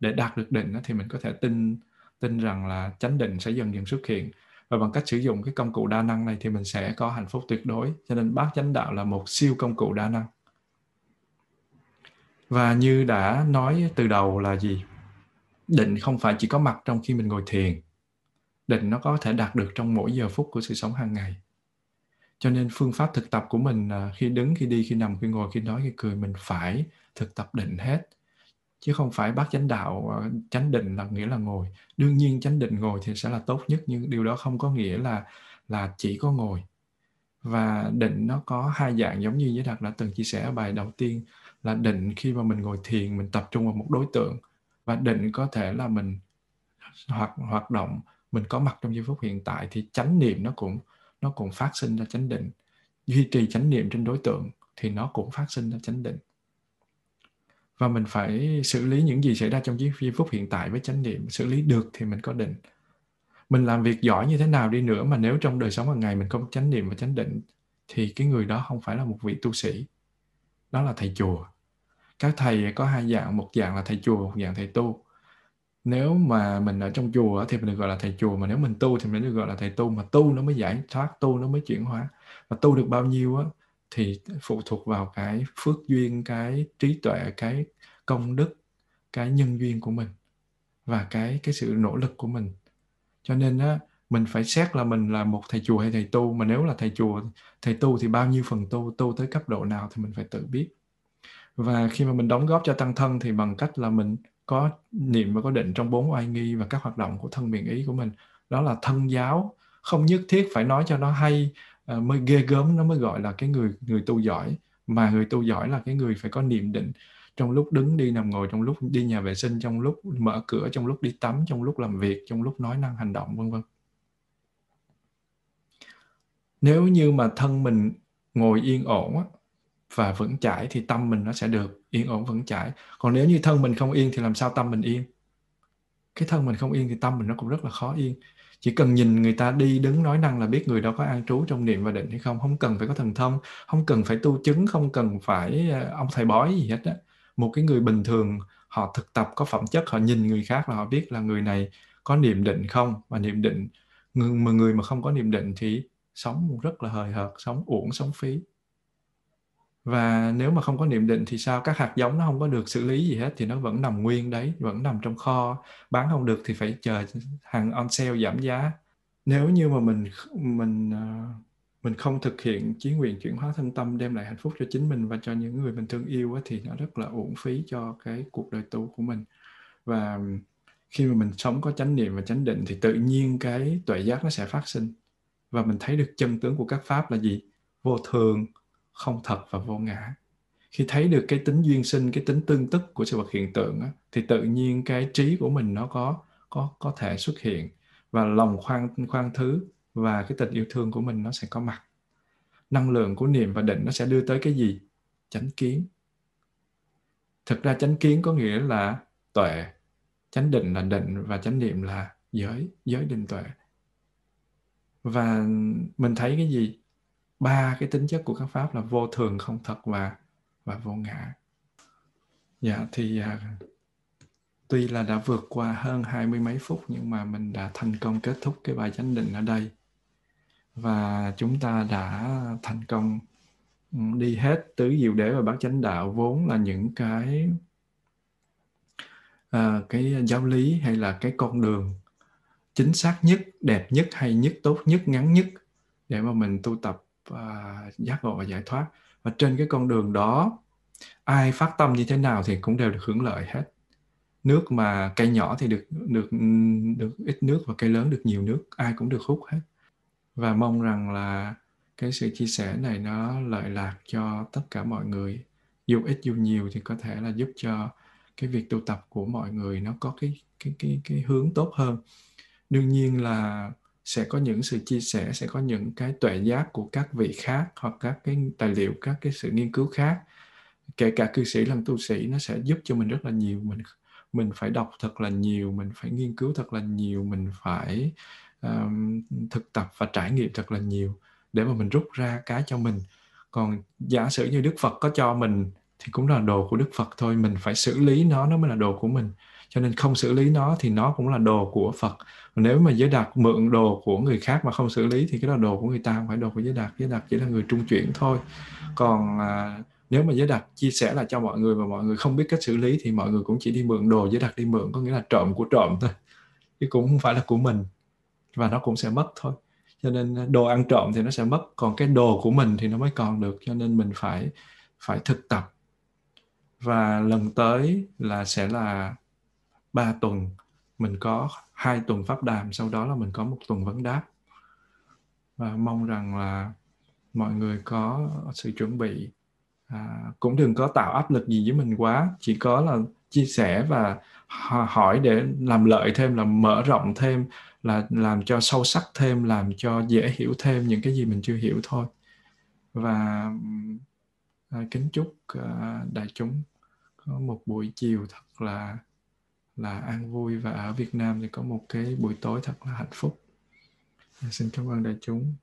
để đạt được định á, thì mình có thể tin tin rằng là chánh định sẽ dần dần xuất hiện và bằng cách sử dụng cái công cụ đa năng này thì mình sẽ có hạnh phúc tuyệt đối. Cho nên bát chánh đạo là một siêu công cụ đa năng. Và như đã nói từ đầu là gì? Định không phải chỉ có mặt trong khi mình ngồi thiền. Định nó có thể đạt được trong mỗi giờ phút của sự sống hàng ngày. Cho nên phương pháp thực tập của mình à, khi đứng, khi đi, khi nằm, khi ngồi, khi nói, khi cười, mình phải thực tập định hết chứ không phải bắt chánh đạo ờ, chánh định là nghĩa là ngồi. Đương nhiên chánh định ngồi thì sẽ là tốt nhất, nhưng điều đó không có nghĩa là là chỉ có ngồi. Và định nó có hai dạng giống như giới đạt đã từng chia sẻ ở bài đầu tiên, là định khi mà mình ngồi thiền, mình tập trung vào một đối tượng. Và định có thể là mình hoạt hoạt động, mình có mặt trong giây phút hiện tại thì chánh niệm nó cũng nó cũng phát sinh ra chánh định. Duy trì chánh niệm trên đối tượng thì nó cũng phát sinh ra chánh định và mình phải xử lý những gì xảy ra trong giây phút hiện tại với chánh niệm. Xử lý được thì mình có định. Mình làm việc giỏi như thế nào đi nữa mà nếu trong đời sống hàng ngày mình không chánh niệm và chánh định, thì cái người đó không phải là một vị tu sĩ. Đó là thầy chùa. Các thầy có hai dạng, một dạng là thầy chùa một dạng thầy tu. Nếu mà mình ở trong chùa thì mình được gọi là thầy chùa, mà nếu mình tu thì mình được gọi là thầy tu, mà tu nó mới giải thoát, tu nó mới chuyển hóa. Mà tu được bao nhiêu á thì phụ thuộc vào cái phước duyên, cái trí tuệ, cái công đức, cái nhân duyên của mình và cái cái sự nỗ lực của mình. Cho nên á, mình phải xét là mình là một thầy chùa hay thầy tu, mà nếu là thầy chùa, thầy tu thì bao nhiêu phần tu tu tới cấp độ nào thì mình phải tự biết. Và khi mà mình đóng góp cho tăng thân thì bằng cách là mình có niệm và có định trong bốn oai nghi và các hoạt động của thân miệng ý của mình. Đó là thân giáo. Không nhất thiết phải nói cho nó hay uh, mới ghê gớm nó mới gọi là cái người người tu giỏi. Mà người tu giỏi là cái người phải có niệm định. Trong lúc đứng đi nằm ngồi trong lúc đi nhà vệ sinh trong lúc mở cửa trong lúc đi tắm trong lúc làm việc trong lúc nói năng hành động vân vân. Nếu như mà thân mình ngồi yên ổn và vững chãi thì tâm mình nó sẽ được yên ổn vững chãi. Còn nếu như thân mình không yên thì làm sao tâm mình yên? Cái thân mình không yên thì tâm mình nó cũng rất là khó yên chỉ cần nhìn người ta đi đứng nói năng là biết người đó có an trú trong niệm và định hay không. Không cần phải có thần thông, không cần phải tu chứng, không cần phải ờ, ông thầy bói gì hết á. Một cái người bình thường, họ thực tập có phẩm chất, họ nhìn người khác là họ biết là người này có niệm định không. Và niệm định, người, mà người mà không có niệm định thì sống rất là hời hợt, sống uổng, sống phí và nếu mà không có niệm định thì sao? Các hạt giống nó không có được xử lý gì hết thì nó vẫn nằm nguyên đấy, vẫn nằm trong kho. Bán không được thì phải chờ hàng on sale giảm giá. Nếu như mà mình mình ờ, mình không thực hiện chí nguyện chuyển hóa thân tâm đem lại hạnh phúc cho chính mình và cho những người mình thương yêu thì nó rất là uổng phí cho cái cuộc đời tu của mình. Và khi mà mình sống có chánh niệm và chánh định thì tự nhiên cái tuệ giác nó sẽ phát sinh. Và mình thấy được chân tướng của các pháp là gì? Vô thường không thật và vô ngã. Khi thấy được cái tính duyên sinh cái tính tương tức của sự vật hiện tượng á, thì tự nhiên cái trí của mình nó có có có thể xuất hiện và lòng khoan khoan thứ và cái tình yêu thương của mình nó sẽ có mặt. Năng lượng của niệm và định nó sẽ đưa tới cái gì? Chánh kiến. Thực ra chánh kiến có nghĩa là tuệ chánh định là định và chánh niệm là giới giới định tuệ. Và mình thấy cái gì? Ba cái tính chất của các pháp là vô thường không thật và và vô ngã. Dạ thì à, tuy là đã vượt qua hơn hai mươi mấy phút nhưng mà mình đã thành công kết thúc cái bài chánh định ở đây. Và chúng ta đã thành công ừ, đi hết tứ diệu đế và bát chánh đạo vốn là những cái à, cái giáo lý hay là cái con đường chính xác nhất đẹp nhất hay nhất tốt nhất ngắn nhất để mà mình tu tập và giác ngộ và giải thoát. Và trên cái con đường đó, ai phát tâm như thế nào thì cũng đều được hưởng lợi hết. Nước mà cây nhỏ thì được được được ít nước và cây lớn được nhiều nước, ai cũng được hút hết. Và mong rằng là cái sự chia sẻ này nó lợi lạc cho tất cả mọi người. Dù ít dù nhiều thì có thể là giúp cho cái việc tu tập của mọi người nó có cái cái cái cái hướng tốt hơn. Đương nhiên là sẽ có những sự chia sẻ sẽ có những cái tuệ giác của các vị khác hoặc các cái tài liệu các cái sự nghiên cứu khác. Kể cả cư sĩ lẫn tu sĩ nó sẽ giúp cho mình rất là nhiều. Mình mình phải đọc thật là nhiều mình phải nghiên cứu thật là nhiều mình phải um, thực tập và trải nghiệm thật là nhiều để mà mình rút ra cái cho mình. Còn giả sử như đức phật có cho mình thì cũng là đồ của đức phật thôi mình phải xử lý nó nó mới là đồ của mình cho nên không xử lý nó thì nó cũng là đồ của phật. Nếu mà giới đạt mượn đồ của người khác mà không xử lý thì cái đó là đồ của người ta không phải đồ của giới đạt. Giới đạt chỉ là người trung chuyển thôi. Còn à, nếu mà giới đạt chia sẻ là cho mọi người và mọi người không biết cách xử lý thì mọi người cũng chỉ đi mượn đồ. Giới đạt đi mượn có nghĩa là trộm của trộm thôi chứ cũng không phải là của mình. Và nó cũng sẽ mất thôi. Cho nên à, đồ ăn trộm thì nó sẽ mất còn cái đồ của mình thì nó mới còn được. Cho nên mình phải phải thực tập. Và lần tới là sẽ là ba tuần mình có hai tuần pháp đàm sau đó là mình có một tuần vấn đáp. Và mong rằng là mọi người có sự chuẩn bị. À, cũng đừng có tạo áp lực gì với mình quá chỉ có là chia sẻ và hỏi để làm lợi thêm là mở rộng thêm là làm cho sâu sắc thêm làm cho dễ hiểu thêm những cái gì mình chưa hiểu thôi. Và à, kính chúc à, đại chúng có một buổi chiều thật là là an vui và ở Việt Nam thì có một cái buổi tối thật là hạnh phúc. Xin cảm ơn đại chúng.